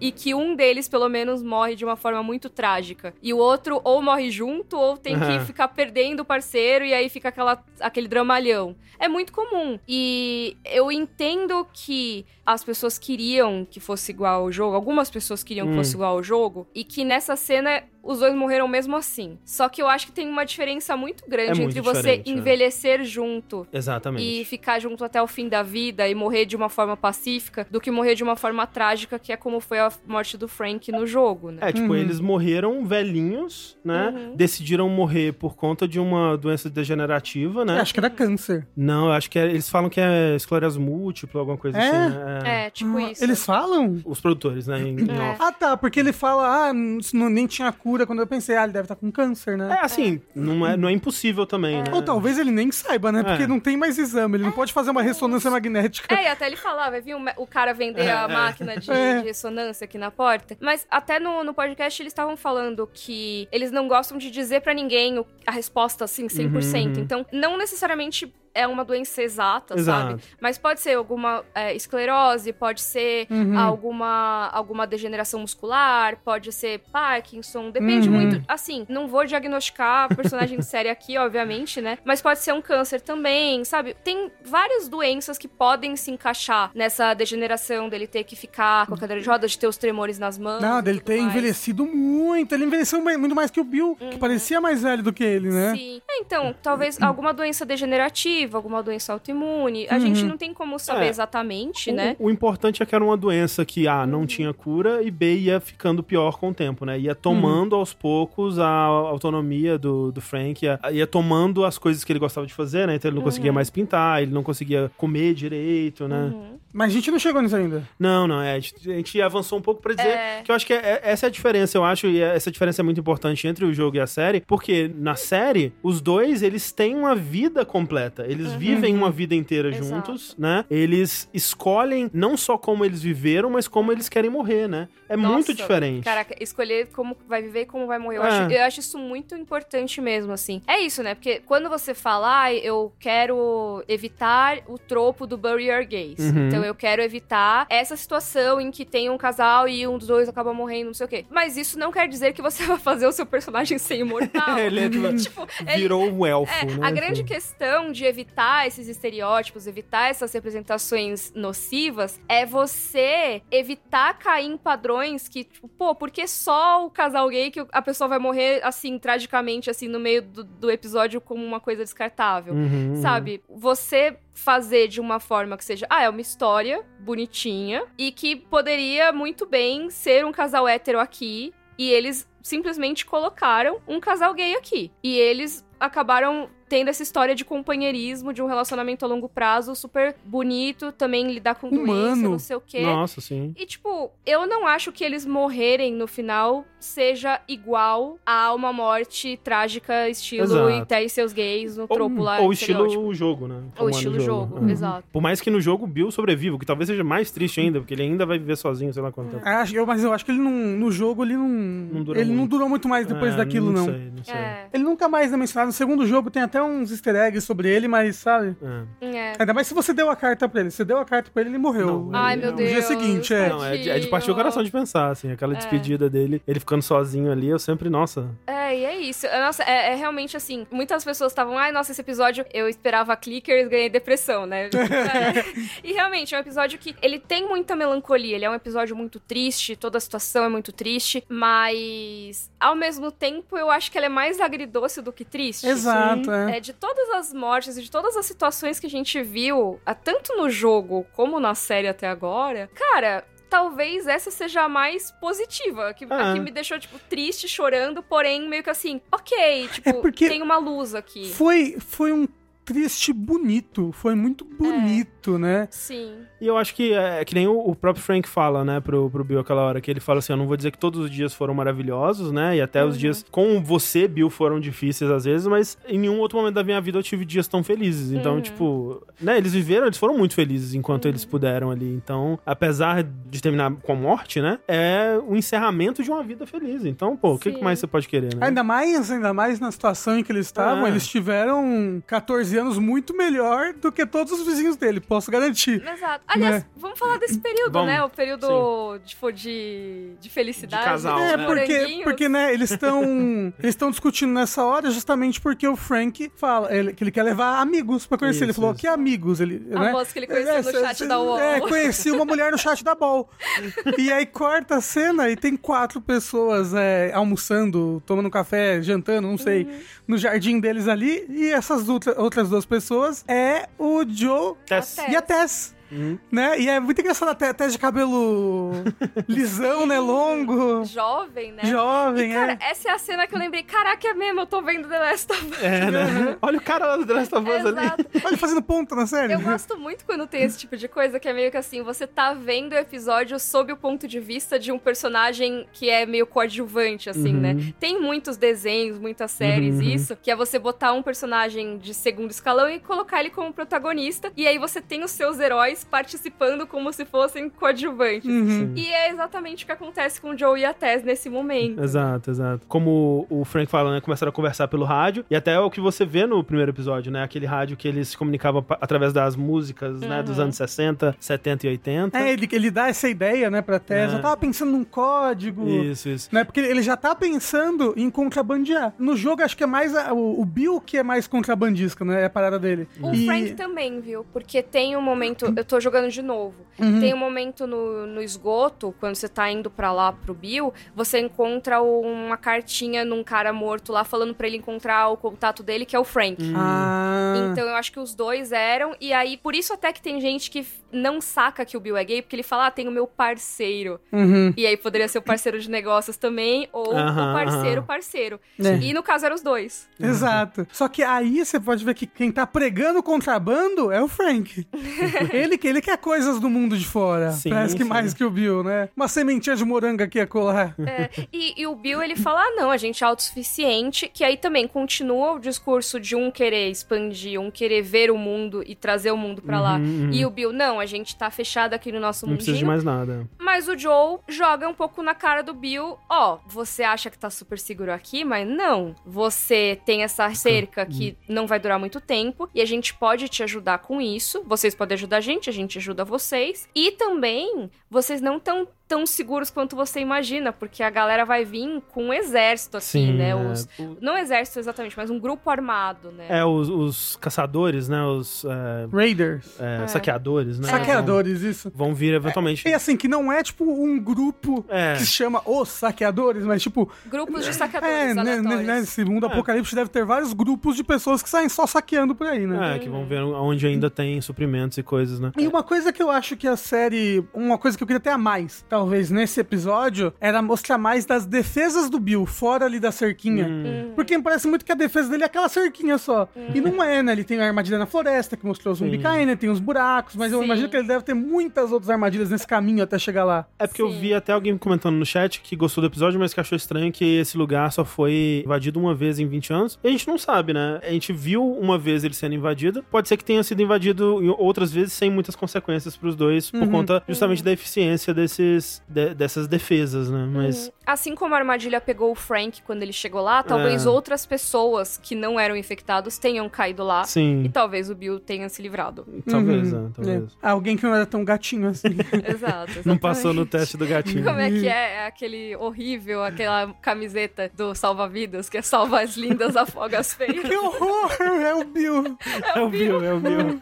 e que um deles, pelo menos, morre de uma forma muito trágica. E o outro ou morre junto, ou tem que ficar perdendo o parceiro, e aí fica aquela, aquele dramalhão. É muito comum. E eu entendo que as pessoas queriam que fosse igual ao jogo, algumas pessoas queriam que Hum. fosse igual ao jogo, e que nessa cena os dois morreram mesmo assim. Só que eu acho que tem uma diferença muito grande É muito entre você é. envelhecer junto Exatamente. e ficar junto até o fim da vida e morrer de uma forma pacífica do que morrer de uma forma trágica, que é como foi a morte do Frank no jogo, né? É, tipo, Uhum. eles morreram velhinhos, né? Uhum. Decidiram morrer por conta de uma doença degenerativa, né? Acho que era câncer. Não, eu acho que é- eles falam que é esclerose múltipla, alguma coisa É? assim, né? É, tipo Ah, isso. Eles falam? Os produtores, né? em- em É. Ah, tá, porque ele fala, ah, não, nem tinha cura. Quando eu pensei, ah, ele deve estar com câncer, né? É, assim, Não, é, não é impossível também, né? Ou talvez ele nem saiba, né? Porque É. não tem mais exame, ele não pode fazer uma ressonância magnética. É, e até ele falar, vai vir o, cara vender a máquina de, É. de ressonância aqui na porta. Mas até no, no podcast eles estavam falando que eles não gostam de dizer pra ninguém o- a resposta assim, 100%. Uhum. Então, não necessariamente é uma doença exata, Exato. sabe? Mas pode ser alguma é, esclerose, pode ser Uhum. alguma, alguma degeneração muscular, pode ser Parkinson, depende Uhum. muito. Assim, não vou diagnosticar personagem de série aqui, obviamente, né? Mas pode ser um câncer também, sabe? Tem várias doenças que podem se encaixar nessa degeneração dele ter que ficar com a cadeira de rodas, de ter os tremores nas mãos. Não, dele ter mais. envelhecido muito. Ele envelheceu muito mais que o Bill, que parecia mais velho do que ele, né? Sim. É, então, talvez alguma doença degenerativa, alguma doença autoimune. A gente não tem como saber É. exatamente, O- né? O, importante é que era uma doença que A, não tinha cura e B, ia ficando pior com o tempo, né? Ia tomando aos poucos a autonomia do, do Frank, ia, ia tomando as coisas que ele gostava de fazer, né? Então ele não conseguia mais pintar, ele não conseguia comer direito, né? Mas a gente não chegou nisso ainda. Não, não, é, a gente, avançou um pouco pra dizer É. que eu acho que é- é- essa é a diferença, eu acho, e essa diferença é muito importante entre o jogo e a série, porque na série, os dois, eles têm uma vida completa, eles vivem uma vida inteira Exato. juntos, né? Eles escolhem não só como eles viveram, mas como eles querem morrer, né? É muito Nossa, diferente. Caraca, escolher como vai viver e como vai morrer. Eu, É. acho, eu acho isso muito importante mesmo, assim. É isso, né? Porque quando você fala, ah, eu quero evitar o tropo do bury your gays. Uhum. Então eu quero evitar essa situação em que tem um casal e um dos dois acaba morrendo, não sei o quê. Mas isso não quer dizer que você vai fazer o seu personagem ser imortal. Ele é, tipo, tipo, ele- virou um elfo, é, né? a grande questão de evitar esses estereótipos, evitar essas representações nocivas, é você evitar cair em padrões que, tipo, pô, por que só o casal gay que a pessoa vai morrer, assim, tragicamente, assim, no meio do, do episódio como uma coisa descartável? Uhum. Sabe? Você fazer de uma forma que seja, ah, é uma história bonitinha e que poderia muito bem ser um casal hétero aqui e eles simplesmente colocaram um casal gay aqui. E eles acabaram tendo essa história de companheirismo, de um relacionamento a longo prazo super bonito, também lidar com doença, Humano. não sei o quê. Nossa, sim. E, tipo, eu não acho que eles morrerem no final seja igual a uma morte trágica, estilo. Enterre seus gays no tropo lá. ou estilo jogo, né? Ou é estilo jogo, É. exato. Por mais que no jogo o Bill sobreviva, o que talvez seja mais triste ainda, porque ele ainda vai viver sozinho, sei lá quanto tempo. Acho, eu, mas eu acho que ele não, no jogo ele não. dura ele não muito. durou muito mais depois É, daquilo, não. Sei, não sei. É, Ele nunca mais é mencionado. No segundo jogo tem até uns easter eggs sobre ele, mas sabe? É. é. Ainda mais se você deu a carta pra ele. Você deu a carta pra ele, ele morreu. Não, Ai, Não, meu No Deus. dia seguinte, é. Não, é de, é de partir o coração de pensar, assim, aquela despedida dele, ele ficando sozinho ali, eu sempre, nossa. É, e é isso. Nossa, é, é realmente assim. Muitas pessoas estavam, ai, nossa, esse episódio eu esperava clickers, ganhei depressão, né? É. E realmente, é um episódio que ele tem muita melancolia. Ele é um episódio muito triste, toda a situação é muito triste, Mas, ao mesmo tempo, eu acho que ela é mais agridoce do que triste. Exato, é. É, de todas as mortes e de todas as situações que a gente viu, a- tanto no jogo como na série até agora, cara. Talvez essa seja a mais positiva, que, a É. que me deixou, tipo, triste, chorando, porém, meio que assim, ok, tipo, É porque- tem uma luz aqui. Foi, foi um triste bonito. Foi muito bonito, né? Sim. E eu acho que é que nem o, o próprio Frank fala, né, pro, pro Bill aquela hora, que ele fala assim, eu não vou dizer que todos os dias foram maravilhosos, né, e até os dias com você, Bill, foram difíceis às vezes, mas em nenhum outro momento da minha vida eu tive dias tão felizes. Então, tipo, né, eles viveram, eles foram muito felizes enquanto eles puderam ali. Então, apesar de terminar com a morte, né, é o encerramento de uma vida feliz. Então, pô, o que que mais você pode querer, né? Ainda mais, ainda mais na situação em que eles estavam, Ah. eles tiveram 14 anos muito melhor do que todos os vizinhos dele, posso garantir. Exato. Aliás, Né? vamos falar desse período, Vamos. né? O período tipo, de, de felicidade. De casal, É, né? porque, porque, né, eles estão eles estão discutindo nessa hora justamente porque o Frank fala ele- que ele quer levar amigos pra conhecer. ele Isso, falou, isso. que amigos? Ele, A né? moça que ele conheceu no cê- chat cê- da UOL. É, conheci uma mulher no chat da Ball. e aí corta a cena e tem quatro pessoas é, almoçando, tomando café, jantando, não sei, Uhum. no jardim deles ali. E essas outra- outras duas pessoas é o Joe Tess. E a Tess. Uhum. Né? E é muito engraçado até, até de cabelo lisão, né? Longo, Jovem, né? jovem, E, cara, é. essa é a cena que eu lembrei. Caraca, é mesmo, eu tô vendo The Last of Us. É, né? Olha o cara lá do The Last of Us ali. Exato. Olha, fazendo ponta na série. Eu gosto muito quando tem esse tipo de coisa, que é meio que assim, você tá vendo o episódio sob o ponto de vista de um personagem que é meio coadjuvante, assim, Uhum. né? Tem muitos desenhos, muitas séries, Uhum. isso, que é você botar um personagem de segundo escalão e colocar ele como protagonista, e aí você tem os seus heróis participando como se fossem coadjuvantes. Uhum. E é exatamente o que acontece com o Joe e a Tess nesse momento. Exato, exato. Como o Frank fala, né? Começaram a conversar pelo rádio. E até é o que você vê no primeiro episódio, né? Aquele rádio que eles se comunicavam através das músicas, né? Dos Uhum. anos 60, 70 e 80. É, ele, ele dá essa ideia, né, pra Tess. É. Eu tava pensando num código. Isso, isso. Né, porque ele já tá pensando em contrabandear. No jogo, acho que é mais a- o, o Bill que é mais contrabandista, né? É a parada dele. O E- Frank também, viu? Porque tem um momento. Eu tô jogando de novo. Uhum. Tem um momento no, no esgoto, quando você tá indo pra lá pro Bill, você encontra uma cartinha num cara morto lá falando pra ele encontrar o contato dele, que é o Frank. Ah. Então eu acho que os dois eram, e aí por isso até que tem gente que não saca que o Bill é gay, porque ele fala, ah, tem o meu parceiro. Uhum. E aí poderia ser o parceiro de negócios também, ou o parceiro, parceiro. É. E no caso eram os dois. Exato. Só que aí você pode ver que quem tá pregando o contrabando é o Frank. ele, que- ele quer coisas do mundo de fora. Sim, Parece que sim. mais que o Bill, né? Uma sementinha de moranga aqui a colar. É, e, e o Bill, ele fala, ah, não, a gente é autossuficiente, que aí também continua o discurso de um querer expandir, um querer ver o mundo e trazer o mundo pra lá. Uhum, uhum. E o Bill, não, a gente tá fechado aqui no nosso Não precisa de mais nada. Mas o Joe joga um pouco na cara do Bill, ó, você acha que tá super seguro aqui, mas não. Você tem essa cerca que não vai durar muito tempo e a gente pode te ajudar com isso. Vocês podem ajudar a gente, a gente ajuda vocês. E também, vocês não estão tão seguros quanto você imagina, porque a galera vai vir com um exército aqui, Sim, né? é. Os- O- Não exército exatamente, mas um grupo armado, né? É, os, os caçadores, né? Os é, Raiders. é, É. saqueadores, né? Saqueadores, isso. Vão, vir eventualmente. E assim, que não é tipo um grupo É. que se chama os saqueadores, mas tipo. Grupos de saqueadores É, né, aleatórios. né, nesse mundo É. apocalipse deve ter vários grupos de pessoas que saem só saqueando por aí, né? É, que vão ver onde ainda tem suprimentos e coisas, né? E uma coisa que eu acho que a série. Uma coisa que eu queria ter a mais, talvez, nesse episódio, era mostrar mais das defesas do Bill, fora ali da cerquinha. Hum. Porque me parece muito que a defesa dele é aquela cerquinha só. E não é, né? Ele tem a armadilha na floresta, que mostrou o zumbi caindo, tem os buracos, mas eu Sim. imagino que ele deve ter muitas outras armadilhas nesse caminho até chegar lá. É porque eu Sim. vi até alguém comentando no chat que gostou do episódio, mas que achou estranho que esse lugar só foi invadido uma vez em 20 anos. E a gente não sabe, né? A gente viu uma vez ele sendo invadido. Pode ser que tenha sido invadido outras vezes sem muitas consequências pros dois, por Uhum. conta justamente da eficiência desses, de- dessas defesas, né? Mas. Assim como a armadilha pegou o Frank quando ele chegou lá, talvez É. outras pessoas que não eram infectados tenham caído lá. E Sim, talvez o Bill tenha se livrado. talvez, Uhum. é, talvez. É. Alguém que não era tão gatinho assim. Exato. Não passou no exatamente. teste do gatinho. Como é que é? É aquele horrível, aquela camiseta do salva-vidas, que é salva as lindas, afoga as feias. que horror! É o Bill. É o Bill, é o Bill.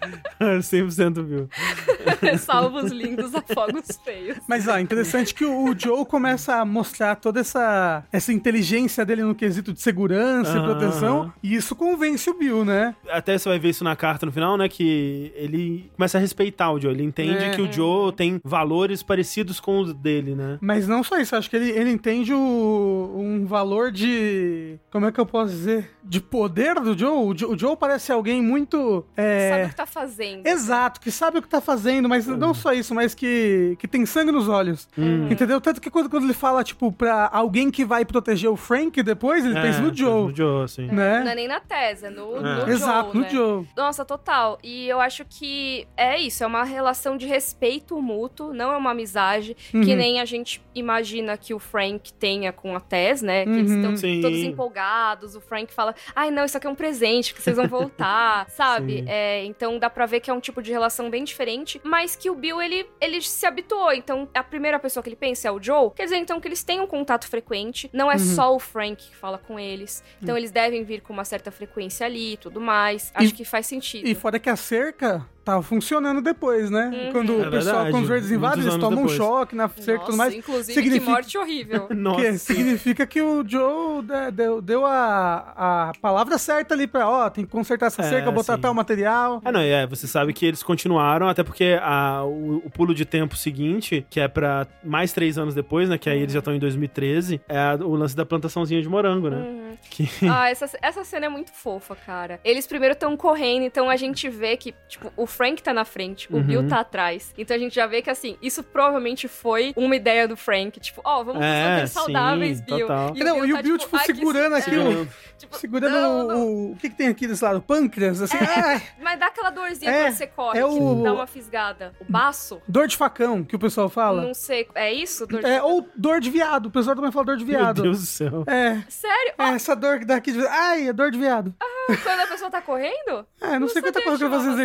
100% Bill. Salva os lindos, afoga os feios. Mas, ó, interessante que o Joe começa a mostrar toda essa, essa inteligência dele no quesito de segurança e Aham. proteção, e isso convence o Bill, né? Até você vai ver isso na carta no final, né? Que ele começa a respeitar o Joe. Ele entende É. que o Joe tem valores parecidos com os dele, né? Mas não só isso, acho que ele, ele entende o, um valor de. Como é que eu posso dizer? De poder do Joe. O Joe, o Joe parece alguém muito. é, Sabe o que tá fazendo. Exato, que sabe o que tá fazendo, mas não só isso, mas que, que tem sangue nos olhos. Hum. Entendeu? Tanto que quando, quando ele fala, tipo, pra alguém que vai proteger o Frank depois, ele É, pensa no Joe. No Joe, assim. Né? Não é nem na Tese, é no, no Joe, Exato, né? no Joe. Nossa, total. E eu acho que é isso, é uma relação de respeito mútuo, não é uma amizade, que Uhum. nem a gente imagina que o Frank tenha com a Tess, né? Que eles Uhum. estão Sim. todos empolgados, o Frank fala, ai não, isso aqui é um presente, que vocês vão voltar, sabe? É, então dá pra ver que é um tipo de relação bem diferente, mas que o Bill, ele, ele se habituou, então a primeira pessoa que ele pensa é o Joe, quer dizer então que eles têm um contato frequente, não é Uhum. só o Frank que fala com eles, então eles devem vir com uma certa frequência ali e tudo mais, acho E- que faz sentido. E fora que a cerca tava funcionando depois, né? Uhum. Quando É o pessoal, verdade, quando os verdes invadem, eles tomam um depois. choque na cerca e tudo mais. inclusive, significa- que morte horrível. Nossa. Que significa que o Joe de- deu, deu a, a palavra certa ali pra, ó, tem que consertar essa É, cerca, botar sim. tal material. Ah, não, é, você sabe que eles continuaram, até porque a, o, o pulo de tempo seguinte, que é pra mais três anos depois, né, que aí eles já estão em 2013, é a- o lance da plantaçãozinha de morango, né? Uhum. Que... Ah, essa, essa cena é muito fofa, cara. Eles primeiro estão correndo, então a gente vê que, tipo, o Frank tá na frente, o Uhum. Bill tá atrás. Então a gente já vê que, assim, isso provavelmente foi uma ideia do Frank. Tipo, ó, vamos É, manter saudáveis, sim, Bill. total. Não, e o Bill, tá, tipo, "Ai, que segurando aqui é, o- tipo, Segurando não, o, não. o. O que, que tem aqui desse lado? Pâncreas? Assim, ai, Mas dá aquela dorzinha É, quando você corre, é o- dá uma fisgada. O baço? dor de facão, que o pessoal fala. Não sei. É isso? Dor de- É, ou dor de viado. O pessoal também fala dor de Meu viado. Deus do céu. É. Sério? É, essa dor que dá aqui de. Ai, é dor de viado. Quando a pessoa tá correndo? É, não, Não sei quanta sabia coisa que eu que fazer chamava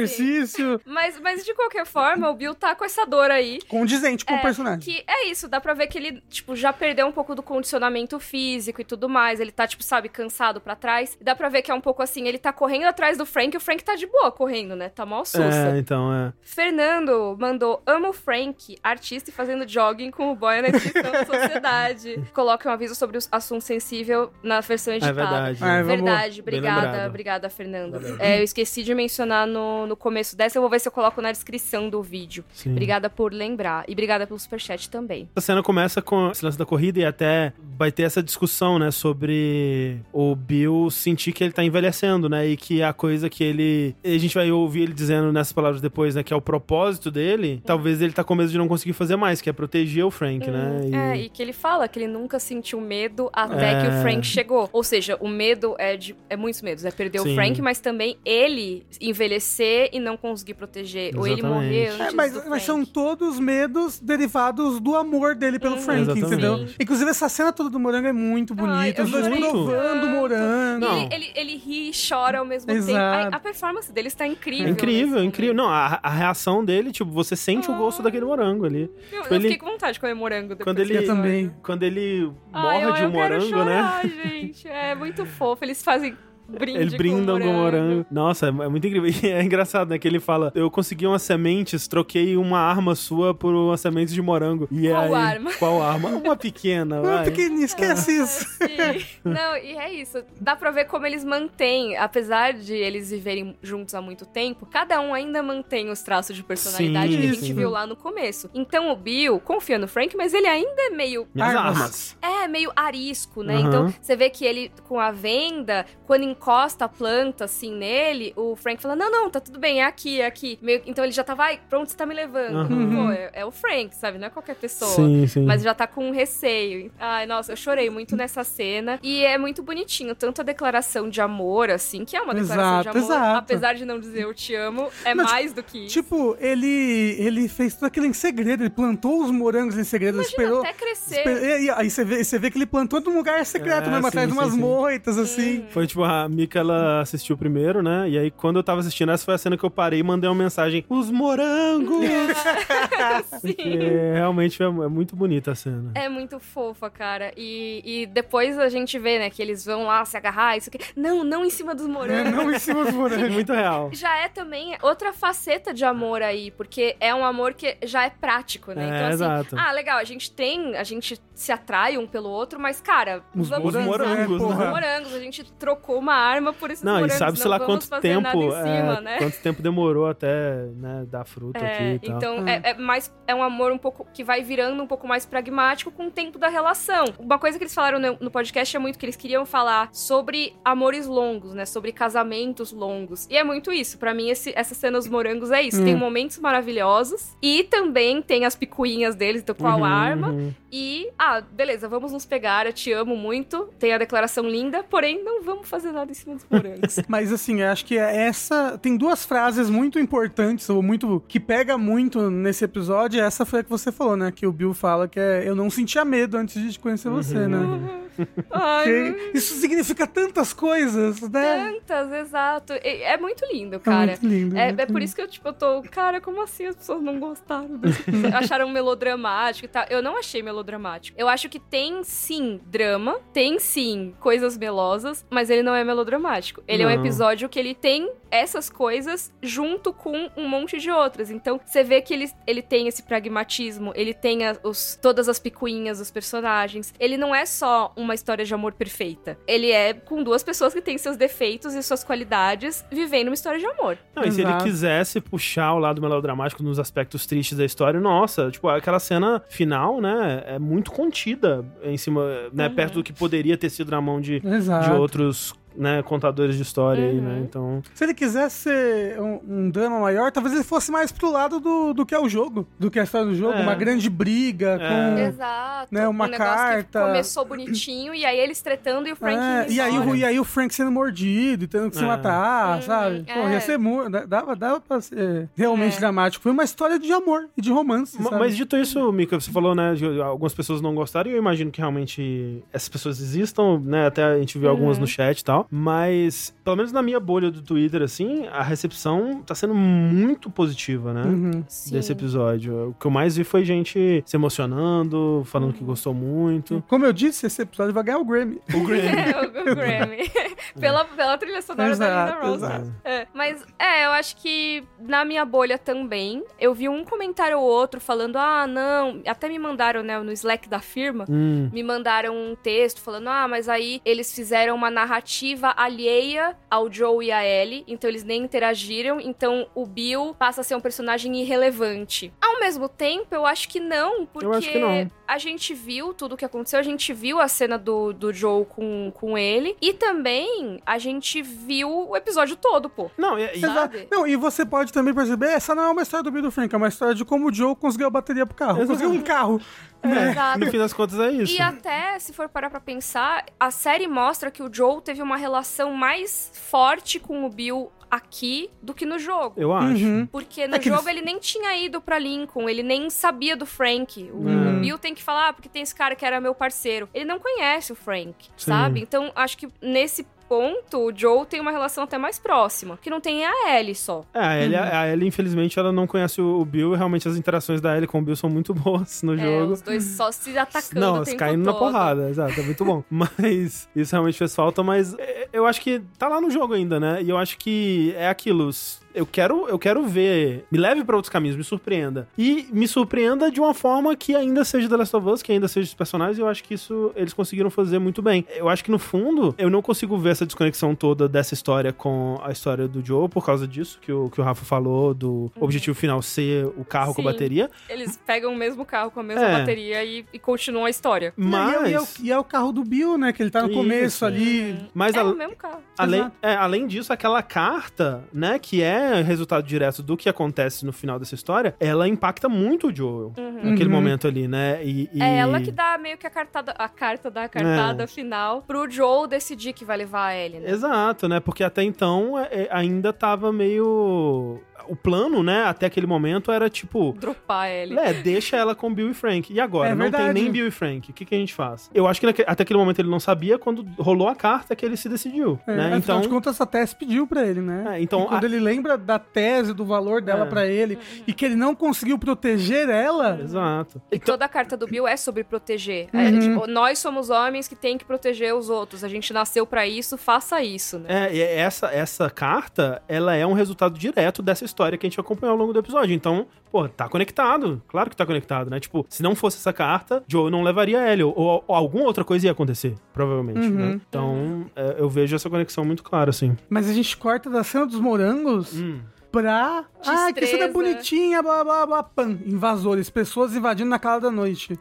exercício. Mas, mas de qualquer forma, o Bill tá com essa dor aí. Condizente com o É, personagem. Que é isso, dá pra ver que ele, tipo, já perdeu um pouco do condicionamento físico e tudo mais. Ele tá, tipo, sabe, cansado pra trás. E dá pra ver que é um pouco assim, ele tá correndo atrás do Frank e o Frank tá de boa correndo, né? Tá mal sussa. É, então, é. Fernando mandou, amo o Frank, artista e fazendo jogging com o boy na descrição da sociedade. Coloca um aviso sobre o assunto sensível na versão É editada. verdade. Ah, vamos- Verdade, obrigada, obrigada, Fernando. É, eu esqueci de mencionar no, no começo dessa, eu vou ver se eu coloco na descrição do vídeo. Sim. Obrigada por lembrar. E obrigada pelo superchat também. A cena começa com esse lance da corrida e até vai ter essa discussão, né, sobre o Bill sentir que ele tá envelhecendo, né, e que a coisa que ele... A gente vai ouvir ele dizendo nessas palavras depois, né, que é o propósito dele, talvez ele tá com medo de não conseguir fazer mais, que é proteger o Frank, né, e... É, e que ele fala que ele nunca sentiu medo até É. que o Frank chegou. Ou seja, o medo é de. É muitos medos. É perder Sim. o Frank, mas também ele envelhecer e não conseguir proteger. Ou ele Exatamente. morrer É, É, mas, mas são todos medos derivados do amor dele pelo Uhum. Frank, Exatamente. entendeu? Inclusive, essa cena toda do morango é muito bonita. Os dois provando o morango. Não. Ele, ele, ele ri e chora ao mesmo Exato. tempo. Ai, a performance dele está incrível. É incrível, nesse incrível. momento. Não, a, a reação dele, tipo, você sente o gosto daquele morango ali. Eu, Tipo, eu ele- fiquei com vontade de comer morango depois. Quando ele- Eu também. Quando ele Ai, eu, morde eu o quero morango, né? chorar, gente. É muito fofo. Eles fazem brinde Eles brindam com o morango. Nossa, é muito incrível. E é engraçado, né? Que ele fala: Eu consegui umas sementes, troquei uma arma sua por umas sementes de morango. E Qual aí, arma? Qual arma? Uma pequena, Ah, vai. pequenininho, esquece isso. Sim. Não, e é isso. Dá pra ver como eles mantêm, apesar de eles viverem juntos há muito tempo, cada um ainda mantém os traços de personalidade Sim, que a gente sim. viu lá no começo. Então o Bill confia no Frank, mas ele ainda é meio. Minhas Armas. É, meio arisco, né? Aham. Então você vê que ele, com a venda, quando encosta a planta assim nele, o Frank fala: Não, não, tá tudo bem, é aqui, é aqui. Meio- então ele já tá, vai, pra onde você tá me levando? Aham. Pô, é, é o Frank, sabe? Não é qualquer pessoa. Sim, sim. Mas já tá com um receio. Ai, nossa, eu chorei muito nessa cena. E é muito bonitinho. Tanto a declaração de amor, assim, que é uma declaração Exato, de amor. exato. Apesar de não dizer eu te amo, é Não, mais do que isso. Tipo, ele, ele fez tudo aquilo em segredo, ele plantou os morangos em segredo, Imagina esperou. até crescer. espe- e aí você vê, você vê que ele plantou num lugar secreto É, mesmo, sim, atrás de umas sim. moitas, assim. Foi tipo a Mika, ela assistiu primeiro, né? E aí, quando eu tava assistindo, essa foi a cena que eu parei e mandei uma mensagem: Os morangos! Porque Sim. realmente é, é muito bonita a cena. É muito fofa, cara. E, e depois a gente vê, né, que eles vão lá se agarrar, isso aqui. Não, não em cima dos É, morangos. não em cima dos É morangos. muito real. Já é também outra faceta de amor aí, porque é um amor que já é prático, né? É, então, assim, exato. ah, legal, a gente tem, a gente se atrai um pelo outro, mas, cara, Os vamos Os morangos, né, os morangos, a gente trocou uma arma por esses Não, morangos. e sabe-se não lá vamos quanto fazer tempo, nada em cima, é, né? quanto tempo demorou até, né, dar fruto aqui É, e tal. então Hum. é, é mais é um amor um pouco que vai virando um pouco mais pragmático com o tempo da relação. Uma coisa que eles falaram no, no podcast é muito que eles queriam falar sobre amores longos, né? Sobre casamentos longos. E é muito isso. Pra mim esse, essa cena dos morangos é isso. Hum. Tem momentos maravilhosos e também tem as picuinhas deles, então qual Uhum, arma uhum. e ah, beleza, vamos nos pegar, eu te amo muito. Tem a declaração linda, porém não vamos fazer nada em cima dos morangos. Mas assim, eu acho que essa. Tem duas frases muito importantes, ou muito. que pega muito nesse episódio. Essa foi a que você falou, né? Que o Bill fala que é eu não sentia medo antes de conhecer você, né? Ai, isso significa tantas coisas, né? tantas, exato. E- É muito lindo, É cara. muito lindo. É, muito é por lindo. isso que eu, tipo, eu tô. Cara, como assim as pessoas não gostaram desse? Acharam melodramático e tal. Eu não achei melodramático. Eu acho que tem sim drama, tem sim coisas melosas, mas ele não é melodramático. Ele é um Não. episódio que ele tem essas coisas junto com um monte de outras. Então, você vê que ele, ele tem esse pragmatismo, ele tem a- os, todas as picuinhas dos personagens. Ele não é só uma história de amor perfeita. Ele é com duas pessoas que têm seus defeitos e suas qualidades vivendo uma história de amor. Não, e se ele quisesse puxar o lado melodramático nos aspectos tristes da história, nossa, tipo, aquela cena final, né, é muito contida em cima, né, Uhum. perto do que poderia ter sido na mão de, de outros, né, contadores de história aí, né, Uhum. então... Se ele quisesse ser um, um drama maior, talvez ele fosse mais pro lado do, do que é o jogo, do que é a história do jogo. É. Uma grande briga É. com. Exato. né, uma um carta. que começou bonitinho e aí eles tretando e o Frank É, e, aí, o- e aí o Frank sendo mordido e tendo que se É. matar, Uhum, sabe? Pô, é. ia ser muito. Dava, dava pra ser realmente É. dramático. Foi uma história de amor e de romance. Ma- sabe? Mas dito isso, Mika, você falou, né, de algumas pessoas não gostaram, e eu imagino que realmente essas pessoas existam, né, até a gente viu algumas Uhum. no chat e tal, mas, pelo menos na minha bolha do Twitter, assim, a recepção tá sendo muito positiva, né? Uhum. Desse episódio. O que eu mais vi foi gente se emocionando, falando que gostou muito. Como eu disse, esse episódio vai ganhar o Grammy. O Grammy. o, o Grammy. pela, pela trilha sonora da Exato, Linda Rose. É, mas, é, eu acho que na minha bolha também, eu vi um comentário ou outro falando, ah, não, até me mandaram, né, no Slack da firma, Hum. me mandaram um texto falando, ah, mas aí eles fizeram uma narrativa alheia ao Joe e a Ellie, então eles nem interagiram, então o Bill passa a ser um personagem irrelevante. Ao mesmo tempo, eu acho que não, porque Eu acho que não. a gente viu tudo o que aconteceu, a gente viu a cena do, do Joe com, com ele, e também a gente viu o episódio todo, pô. Não, e, e- Sabe? Exato. Não, e você pode também perceber, essa não é uma história do Bill e do Frank, é uma história de como o Joe conseguiu a bateria pro carro. Conseguiu um carro. Exato. no fim das contas é isso. E até, se for parar pra pensar, a série mostra que o Joe teve uma relação mais forte com o Bill aqui do que no jogo. Eu acho. Uhum. Porque no É jogo ele nem tinha ido pra Lincoln, ele nem sabia do Frank. O, Hum. Bill tem que falar, ah, porque tem esse cara que era meu parceiro. Ele não conhece o Frank, Sim. sabe? Então acho que nesse ponto o Joe tem uma relação até mais próxima. Que não tem a Ellie só. É, a Ellie, a Ellie, infelizmente, ela não conhece o Bill e realmente as interações da Ellie com o Bill são muito boas no É, jogo. os dois só se atacando Não, o caindo na todo. porrada, exato, é muito bom. Mas isso realmente fez falta, mas é, eu acho que tá lá no jogo ainda, né? E eu acho que é aquilo. Eu quero, eu quero ver. Me leve pra outros caminhos, me surpreenda. E me surpreenda de uma forma que ainda seja The Last of Us, que ainda seja os personagens, e eu acho que isso eles conseguiram fazer muito bem. Eu acho que no fundo, eu não consigo ver essa desconexão toda dessa história com a história do Joe, por causa disso que o, que o Rafa falou, do objetivo final ser o carro com Sim. bateria. Eles pegam o mesmo carro com a mesma É. bateria e, e continuam a história. Mas. E, é, e é o, e é o carro do Bill, né? Que ele tá no Isso. começo ali. mas é a- o mesmo carro. Além, é, além disso, aquela carta, né, que é resultado direto do que acontece no final dessa história, ela impacta muito o Joel naquele Uhum. momento ali, né? E, e- É ela que dá meio que a cartada, a carta da cartada É. final pro Joe decidir que vai levar a Ellie, né? Exato, né? Porque até então é, é, ainda tava meio. O plano, né, até aquele momento era tipo. Dropar ele. É, deixa ela com Bill e Frank. E agora? É não tem nem Bill e Frank. O que, que a gente faz? Eu acho que naque- até aquele momento ele não sabia. Quando rolou a carta que ele se decidiu. É, né? Afinal Então. de contas, a Tess pediu pra ele, né? É, então, E quando a- ele lembra da tese, do valor dela É. pra ele, e que ele não conseguiu proteger ela, Exato. E Então, toda a carta do Bill é sobre proteger. É, Uhum. tipo, nós somos homens que têm que proteger os outros. A gente nasceu pra isso, faça isso, né? É, e essa, essa carta, ela é um resultado direto dessa história que a gente acompanhou ao longo do episódio. Então, pô, tá conectado. Claro que tá conectado, né? Tipo, se não fosse essa carta, Joe não levaria ele. Ou, ou alguma outra coisa ia acontecer, provavelmente, Uhum. né? Então, é, eu vejo essa conexão muito clara, assim. mas a gente corta da cena dos morangos Hum. Pra. Ah, que cena Destreza. bonitinha, blá blá blá, pam. Invasores, pessoas invadindo na calada da noite.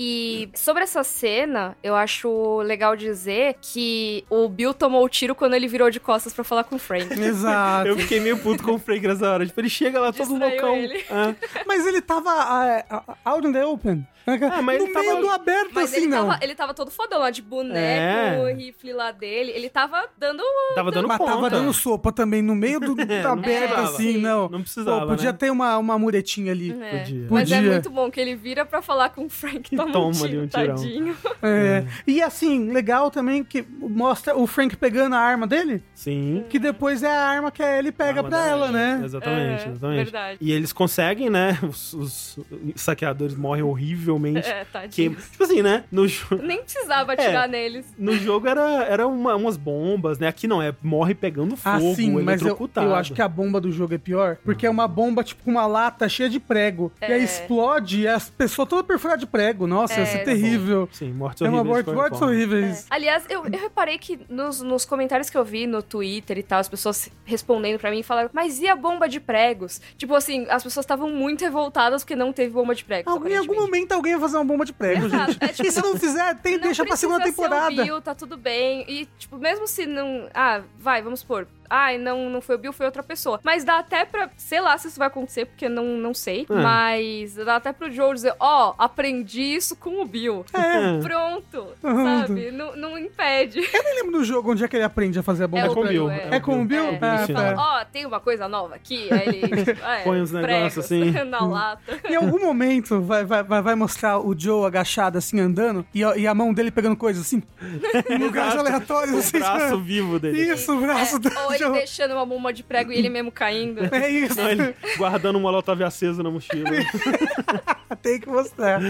E sobre essa cena, eu acho legal dizer que o Bill tomou o tiro quando ele virou de costas pra falar com o Frank. Exato. Eu fiquei meio puto com o Frank nessa hora. Tipo, ele chega lá todo Distraiu loucão. ele. É. Mas ele tava ah, ah, out in the open. Ah, mas no ele meio tava- do aberto, Mas assim, ele, não. tava, ele tava todo fodão lá de boneco, É. rifle lá dele. Ele tava dando. Tava dando Mas conta. tava dando sopa também no meio do É, não aberto, precisava. assim, não. Não precisava, Pô, podia né? ter uma, uma muretinha ali. É. Podia. Mas é Podia. muito bom que ele vira pra falar com o Frank. E Toma, toma um ali tiro, um tirão. tadinho. É. E assim, legal também que mostra o Frank pegando a arma dele, Sim. que depois é a arma que a Ellie pega pra ela, né? Exatamente, É, exatamente. verdade. E eles conseguem, né? Os, os saqueadores morrem horrivelmente. É, Que, tadinho. tipo assim, né? No, jo- Nem precisava atirar É. neles. no jogo era, era uma- umas bombas, né? Aqui não, é morre pegando Ah, fogo, sim, mas eu, eu acho que a bomba do jogo é pior, porque é uma bomba, tipo, com uma lata cheia de prego. E aí É. explode e as pessoas todas perfuradas de prego. Nossa, É, isso é tá terrível. Sim, mortes É uma horríveis. morte, mortes horríveis. Aliás, eu, eu reparei que nos, nos comentários que eu vi no Twitter e tal, as pessoas respondendo pra mim falaram, mas e a bomba de pregos? Tipo assim, as pessoas estavam muito revoltadas porque não teve bomba de pregos. Algum- em algum momento alguém vai fazer uma bomba de prego, Exato, gente. é tipo, e se não fizer, tem, Não deixa pra segunda precisa ser temporada. o Bill, tá tudo bem. E, tipo, mesmo se não. Ah, vai, vamos supor. Ai, não, não foi o Bill, foi outra pessoa. Mas dá até pra. Sei lá se isso vai acontecer, porque não, não sei. É. Mas dá até pro Joe dizer: Ó, aprendi isso com o Bill. É. Pronto. Uhum. Sabe? Não, não impede. Eu nem lembro do jogo onde é que ele aprende a fazer a bomba É com o. Bill. É, É com o Bill? É, Ah, ele tá. fala, ó, tem uma coisa nova aqui. Aí ele é, Põe uns negócios assim. na lata. Em algum momento vai, vai, vai mostrar o Joe agachado assim, andando, e a, e a mão dele pegando coisa assim, em lugares aleatórios. O assim, braço sabe? vivo dele. Isso, o braço É, ou ele deixando uma bomba de prego e ele mesmo caindo. É isso, Não, ele guardando uma molotov acesa na mochila. tem que mostrar.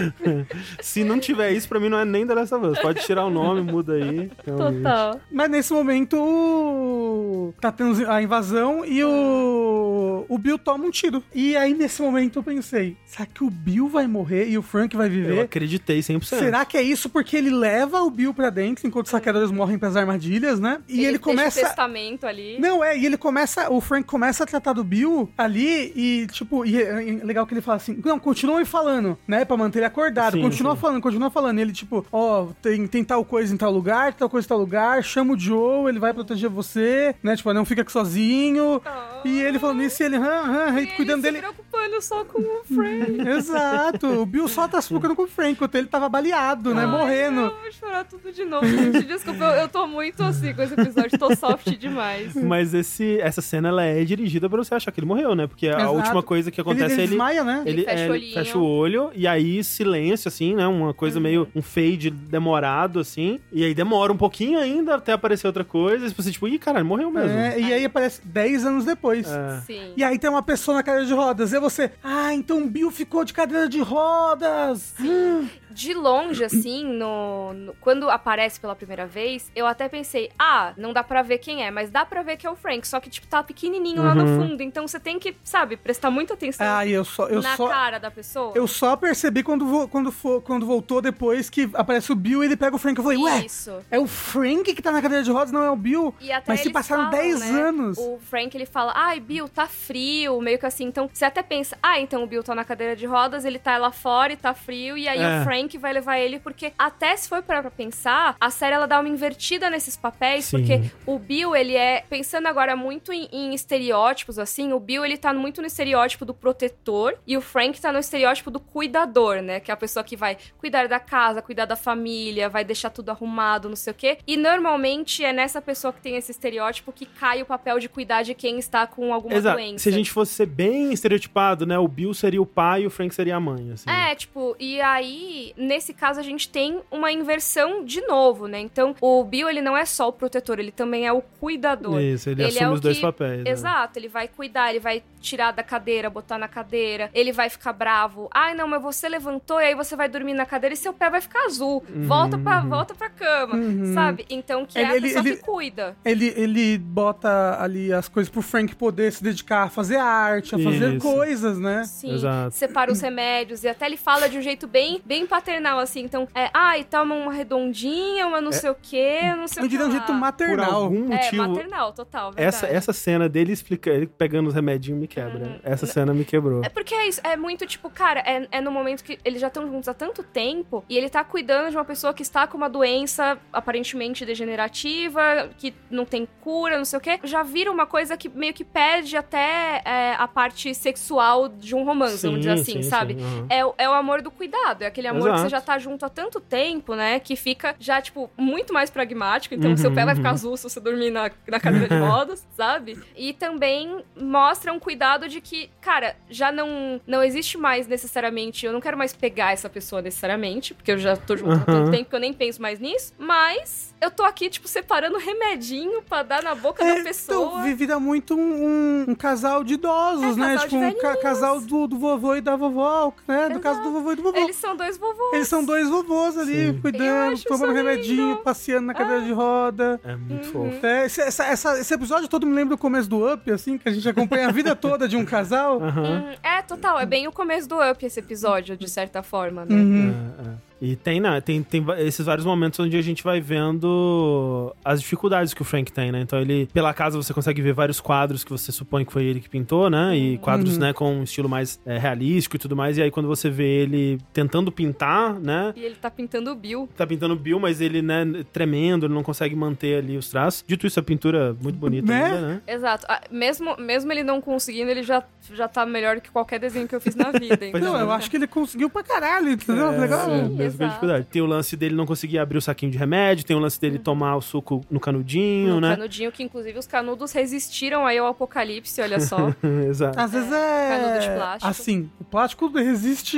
Se não tiver isso, pra mim não é nem The Last of Us. Pode tirar o nome, muda aí. realmente. Total. Mas nesse momento o- tá tendo a invasão e o, o Bill toma um tiro. E aí nesse momento eu pensei, será que o Bill vai morrer e o Frank vai Eu viver? acreditei 100%. Será que é isso porque ele leva o Bill pra dentro enquanto os saqueadores morrem pras armadilhas, né? E ele, deixa começa. testamento ali. Não, é, e ele começa, o Frank começa a tratar do Bill ali e, tipo, e é é legal que ele fala assim, não, continua me falando, né, pra manter ele acordado, Sim, continua sim. falando, continua falando, ele, tipo, ó, tem, tem tal coisa em tal lugar, tal coisa em tal lugar, chama o Joe, ele vai proteger você, né, tipo, não fica aqui sozinho, e ele falando isso, e ele, hã, hã, E e ele cuidando se dele... preocupando só com o Frank. Exato, o Bill só tá se focando com o Frank, enquanto ele tava baleado, né, Ai, morrendo. Eu vou chorar tudo de novo, gente. Desculpa, eu, eu tô muito assim com esse episódio. Tô soft demais. Mas esse, essa cena ela é dirigida pra você achar que ele morreu, né? Porque a Exato. última coisa que Ele, acontece ele é ele. desmaia, né? Ele, Ele fecha é, o ele fecha o olho e aí silêncio, assim, né? Uma coisa meio. um fade demorado, assim. E aí demora um pouquinho ainda até aparecer outra coisa. E você, tipo, ih, caralho, morreu mesmo. É, e aí aparece 10 anos depois. É. Sim. E aí tem uma pessoa na cadeira de rodas. E você, ah, então o Bill ficou de cadeira de rodas. Hum. De longe, assim, no, no- quando aparece pela primeira vez, eu até pensei, ah, não dá pra ver quem é, mas dá pra ver que é o Frank. Só que, tipo, tá pequenininho lá no Uhum. fundo. Então você tem que, sabe, prestar muita atenção Ah, eu só, eu na só, cara da pessoa. eu só percebi quando, quando, for- quando voltou depois que aparece o Bill e ele pega o Frank. Eu falei, ué, Isso. é o Frank que tá na cadeira de rodas, não é o Bill? Mas se passaram falam, 10 né? anos. O Frank, ele fala, ai, Bill, tá frio, meio que assim. Então, você até pensa, ah, então o Bill tá na cadeira de rodas, ele tá lá fora e tá frio, e aí É. o Frank Frank vai levar ele, porque até se for pra pra pensar, a série ela dá uma invertida nesses papéis, Sim. porque o Bill, ele é, pensando agora muito em, em estereótipos, assim, o Bill, ele tá muito no estereótipo do protetor, e o Frank tá no estereótipo do cuidador, né, que é a pessoa que vai cuidar da casa, cuidar da família, vai deixar tudo arrumado, não sei o quê, e normalmente é nessa pessoa que tem esse estereótipo que cai o papel de cuidar de quem está com alguma Exato. doença. Se a gente fosse ser bem estereotipado, né? O Bill seria o pai e o Frank seria a mãe, assim. É, tipo, e aí, nesse caso, a gente tem uma inversão de novo, né? Então, o Bill, ele não é só o protetor, ele também é o cuidador. Isso, ele, Ele assume é o os dois que- papéis. né? Exato, ele vai cuidar, ele vai tirar da cadeira, botar na cadeira, ele vai ficar bravo. Ai, não, mas você levantou e aí você vai dormir na cadeira e seu pé vai ficar azul. Volta, pra, volta pra cama, Uhum. sabe? Então, que é Ele- a ele- pessoa ele- que cuida. Ele, ele bota ali as coisas pro Frank poder se dedicar a fazer arte, a fazer Isso. coisas, né? Sim, Exato. separa os remédios e até ele fala de um jeito bem, bem paternal, assim. Então, é, ai, toma uma redondinha, uma não sei o quê, não sei o que diria um jeito Por maternal. algum É, motivo, maternal, total, verdade. essa, essa cena dele explica, ele pegando os remedinhos me quebra. Uhum. Essa cena me quebrou. É porque é isso, é muito tipo, cara, é, é no momento que eles já estão juntos há tanto tempo e ele tá cuidando de uma pessoa que está com uma doença aparentemente degenerativa, que não tem cura, não sei o quê. Já vira uma coisa que meio que perde até é, a parte sexual de um romance, vamos dizer assim, sim, sabe? sim, aham. É, é o amor do cuidado, é aquele amor que Exato. você já tá junto há tanto tempo, né? Que fica já, tipo, muito mais pragmático. Então, o seu pé vai ficar Uhum. azul se você dormir na, na cadeira de rodas, sabe? E também mostra um cuidado de que, cara, já não, não existe mais necessariamente. Eu não quero mais pegar essa pessoa necessariamente, porque eu já tô junto há tanto Aham. tempo que eu nem penso mais nisso. Mas eu tô aqui, tipo, separando remedinho pra dar na boca É, da pessoa. Então, vi- vira muito um, um- casal de idosos, É, né? casal Tipo, um ca- casal do, do vovô e da vovó, né? Do caso do vovô e do vovô. Eles são dois vovôs. Eles são dois vovôs ali, Sim. Cuidando, tomando remedinho, lindo. passeando na cadeira de roda. É muito Uhum. fofo. É, esse, essa- essa- esse episódio todo me lembra o começo do Up, assim, que a gente acompanha a vida toda de um casal. Aham. Hum, é, total. É bem o começo do Up esse episódio, de certa forma, né? Uhum. É, é. E tem, né, tem, tem esses vários momentos onde a gente vai vendo as dificuldades que o Frank tem, né? Então ele, pela casa, você consegue ver vários quadros que você supõe que foi ele que pintou, né? E quadros, Uhum. né, com um estilo mais é, realístico e tudo mais. E aí quando você vê ele tentando pintar, né? E ele tá pintando o Bill. Tá pintando o Bill, mas ele, né, tremendo, ele não consegue manter ali os traços. Dito isso, a pintura é muito bonita Né? ainda, né? Exato. Ah, mesmo, mesmo ele não conseguindo, ele já, já tá melhor que qualquer desenho que eu fiz na vida. Então, Não, eu acho que ele conseguiu pra caralho, entendeu? É, Legal. sim, dificuldade. Tem o lance dele não conseguir abrir o saquinho de remédio, tem o lance dele tomar o suco no canudinho, no né? canudinho, que inclusive os canudos resistiram aí ao apocalipse, olha só. Exato. Às vezes canudo de é. plástico. Assim, o plástico resiste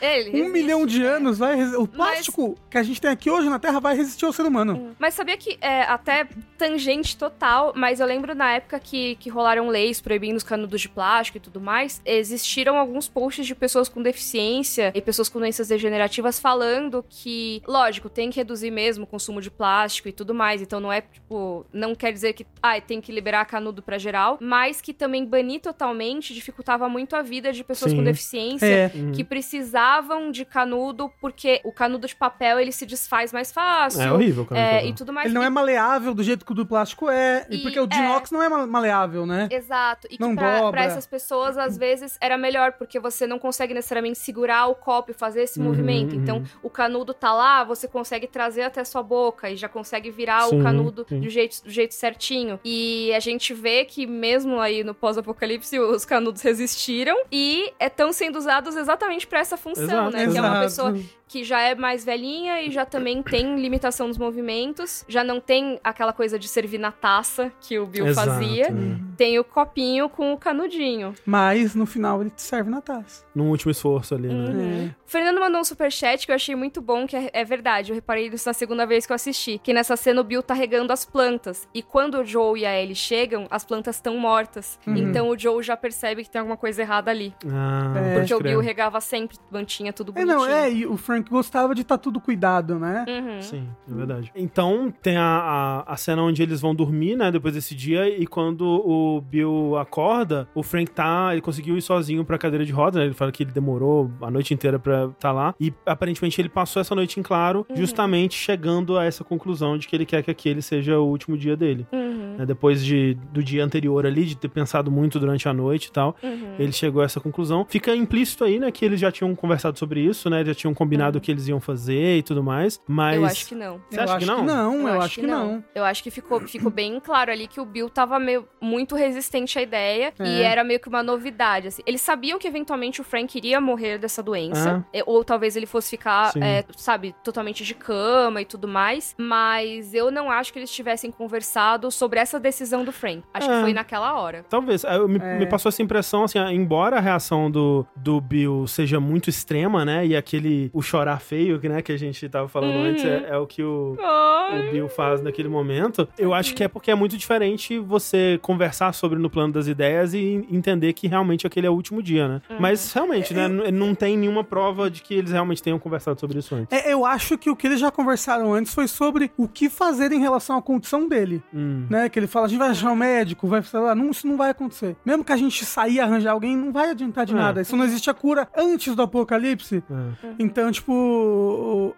Ele um resiste, milhão de né? anos. Vai resi- O plástico que a gente tem aqui hoje na Terra vai resistir ao ser humano. Mas sabia que é até tangente total, mas eu lembro na época que, que rolaram leis proibindo os canudos de plástico e tudo mais, existiram alguns posts de pessoas com deficiência e pessoas com doenças degenerativas falando que, lógico, tem que reduzir mesmo o consumo de plástico e tudo mais. Então não é, tipo, não quer dizer que, ah, tem que liberar canudo pra geral, mas que também banir totalmente dificultava muito a vida de pessoas Sim. com deficiência É. que precisavam de canudo porque o canudo de papel ele se desfaz mais fácil. É horrível, cara. É, e tudo mais. Ele não é maleável do jeito que o do plástico é. E E- porque o de é. inox não é ma- maleável, né? Exato. E Não que pra, pra essas pessoas, às vezes, era melhor, porque você não consegue necessariamente segurar o copo e fazer esse Uhum, movimento. uhum. Então, o canudo tá lá, você consegue trazer até sua boca e já consegue virar Sim, o canudo sim. do jeito, do jeito certinho. E a gente vê que, mesmo aí no pós-apocalipse, os canudos resistiram e estão sendo usados exatamente pra essa função, Exato, né? Que é uma pessoa que já é mais velhinha e já também tem limitação nos movimentos, já não tem aquela coisa de servir na taça que o Bill Exato, fazia. né? Tem o copinho com o canudinho. Mas no final ele te serve na taça. No último esforço ali, né? Uhum. O Fernando mandou um superchat que eu achei muito bom, que é, é verdade. Eu reparei isso na segunda vez que eu assisti. Que nessa cena o Bill tá regando as plantas. E quando o Joe e a Ellie chegam, as plantas estão mortas. Uhum. Então o Joe já percebe que tem alguma coisa errada ali. Ah, É. Porque o. Bill regava sempre, mantinha tudo É, bonitinho. não, é, e o Frank gostava de estar tudo cuidado, né? Uhum. Sim, é verdade. Então, tem a, a, a cena onde eles vão dormir, né, depois desse dia, e quando o Bill acorda, o Frank tá, ele conseguiu ir sozinho pra cadeira de roda, né? Ele fala que ele demorou a noite inteira pra estar lá. E aparentemente ele passou essa noite em claro, justamente chegando a essa conclusão de que ele quer que aquele seja o último dia dele. Uhum. né? Depois de, do dia anterior ali, de ter pensado muito durante a noite e tal, Uhum. ele chegou a essa conclusão. Fica implícito aí, né, que eles já tinham conversado sobre isso, né? Já tinham combinado o que eles iam fazer e tudo mais. Mas. Eu acho que não. Você eu acha acho que não? eu, acho que não. Eu acho que ficou, ficou bem claro ali que o Bill tava meio, muito resistente à ideia e É. era meio que uma novidade. Assim. Eles sabiam que eventualmente o Frank iria morrer dessa doença, Ah. e- ou talvez ele fosse ficar, é, sabe, totalmente de cama e tudo mais, mas eu não acho que eles tivessem conversado sobre essa decisão do Frank. Acho É. que foi naquela hora. Talvez. Ah, eu- Me, É. me passou essa impressão, assim, embora a reação do, do Bill seja muito extrema, né? E aquele. O chorar feio, que, né, que a gente tava falando Uhum. antes, é, é o que o. o Bill faz naquele momento, eu acho que é porque é muito diferente você conversar sobre no plano das ideias e entender que realmente aquele é o último dia, né? Mas realmente, né? n- Não tem nenhuma prova de que eles realmente tenham conversado sobre isso antes. É, eu acho que o que eles já conversaram antes foi sobre o que fazer em relação à condição dele. Hum. Né? Que ele fala, a gente vai achar um médico, vai, sei lá, não, isso não vai acontecer. Mesmo que a gente sair e arranjar alguém, não vai adiantar de É. nada. Isso não existe a cura antes do apocalipse. É. Então, tipo,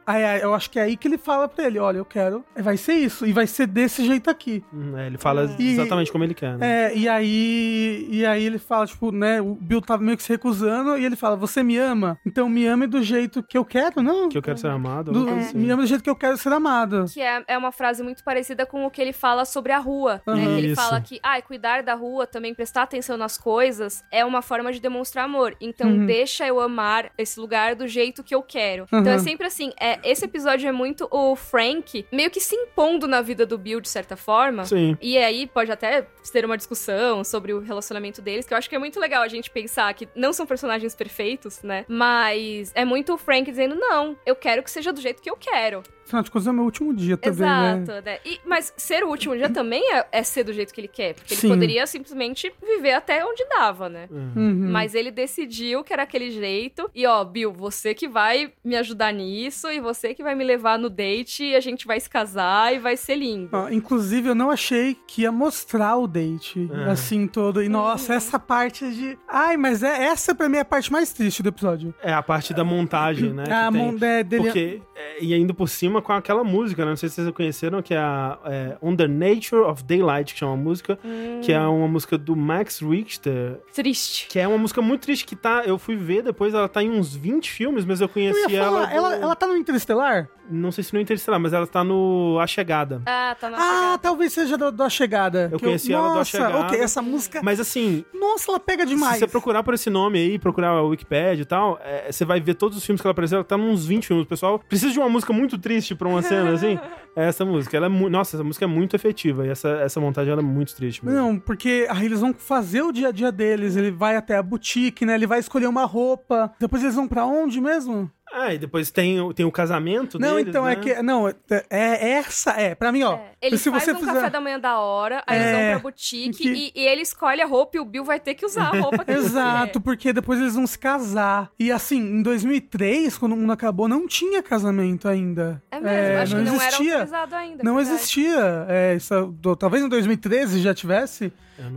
aí, aí, eu acho que é aí que ele fala pra ele, olha, eu quero, vai ser isso, e vai ser desse jeito aqui. Hum, é, ele fala E- exatamente como ele quer, né? É, e aí, e aí ele fala, tipo, né, o Bill tava meio que se recusando, e ele fala, você me ama? Então me ame do jeito que eu quero, não? Que eu quero ser amado. Do- assim. Me ama do jeito que eu quero ser amado. Que é, é uma frase muito parecida com o que ele fala sobre a rua, né? Uhum. Que ele Isso. fala que, ah, cuidar da rua, também prestar atenção nas coisas, é uma forma de demonstrar amor. Então, Uhum. deixa eu amar esse lugar do jeito que eu quero. Então, é Uhum. sempre assim, é, esse episódio é muito o Frank meio que se impondo na vida do Bill, de certa forma. Sim. E aí pode até ter uma discussão sobre o relacionamento deles, que eu acho que é muito legal a gente pensar que não são personagens perfeitos, né? Mas é muito o Frank dizendo, não, eu quero que seja do jeito que eu quero. Afinal de contas, é o meu último dia também, né? Exato, né? E- mas ser o último dia também é, é ser do jeito que ele quer. Porque Sim. ele poderia simplesmente viver até onde dava, né? Uhum. Mas ele decidiu que era aquele jeito. E ó, Bill, você que vai me ajudar nisso, e você que vai me levar no date, e a gente vai se casar e vai ser lindo. Ó, inclusive, eu não achei que ia mostrar o date, É. assim, todo. E, nossa, essa parte de... Ai, mas é, essa pra mim é a parte mais triste do episódio. É a parte da montagem, né? que a mão de- dele... Porque, é, e ainda por cima com aquela música, né? Não sei se vocês conheceram, que é a é, On the Nature of Daylight, que chama a música, que é uma música do Max Richter, Triste. que é uma música muito triste que tá. Eu fui ver depois, ela tá em uns 20 filmes, mas eu Eu conheci ia ela. falar, ela, do- ela tá no Interestelar? Não sei se no Interestelar, mas ela tá no A Chegada. Ah, tá na Ah, chegada. talvez seja do, do A Chegada. Eu conheci ela do A Nossa, Chegada. ok, essa música... Mas assim, Nossa, ela pega demais. Se você procurar por esse nome aí, procurar a Wikipedia e tal, é, você vai ver todos os filmes que ela apareceu. Ela tá nos 20 filmes. O pessoal precisa de uma música muito triste pra uma cena, assim. É essa música. Ela é Nossa, essa música é muito efetiva. E essa, essa montagem é muito triste mesmo. Não, porque aí eles vão fazer o dia a dia deles. Ele vai até a boutique, né? Ele vai escolher uma roupa. Depois eles vão pra onde mesmo? Ah, e depois tem, o- tem o casamento não, deles, então né? é que. Não, é, é essa. É, pra mim, ó. É, Ele se faz você um fizer- café da manhã da hora, aí eles É, vão pra boutique que- e, e ele escolhe a roupa e o Bill vai ter que usar a roupa que ele Exato, porque depois eles vão se casar. E assim, em 2003, quando o mundo acabou, não tinha casamento ainda. É mesmo, acho não que não era existia. autorizado ainda. Não verdade. existia. É, isso, talvez em 2013 já tivesse,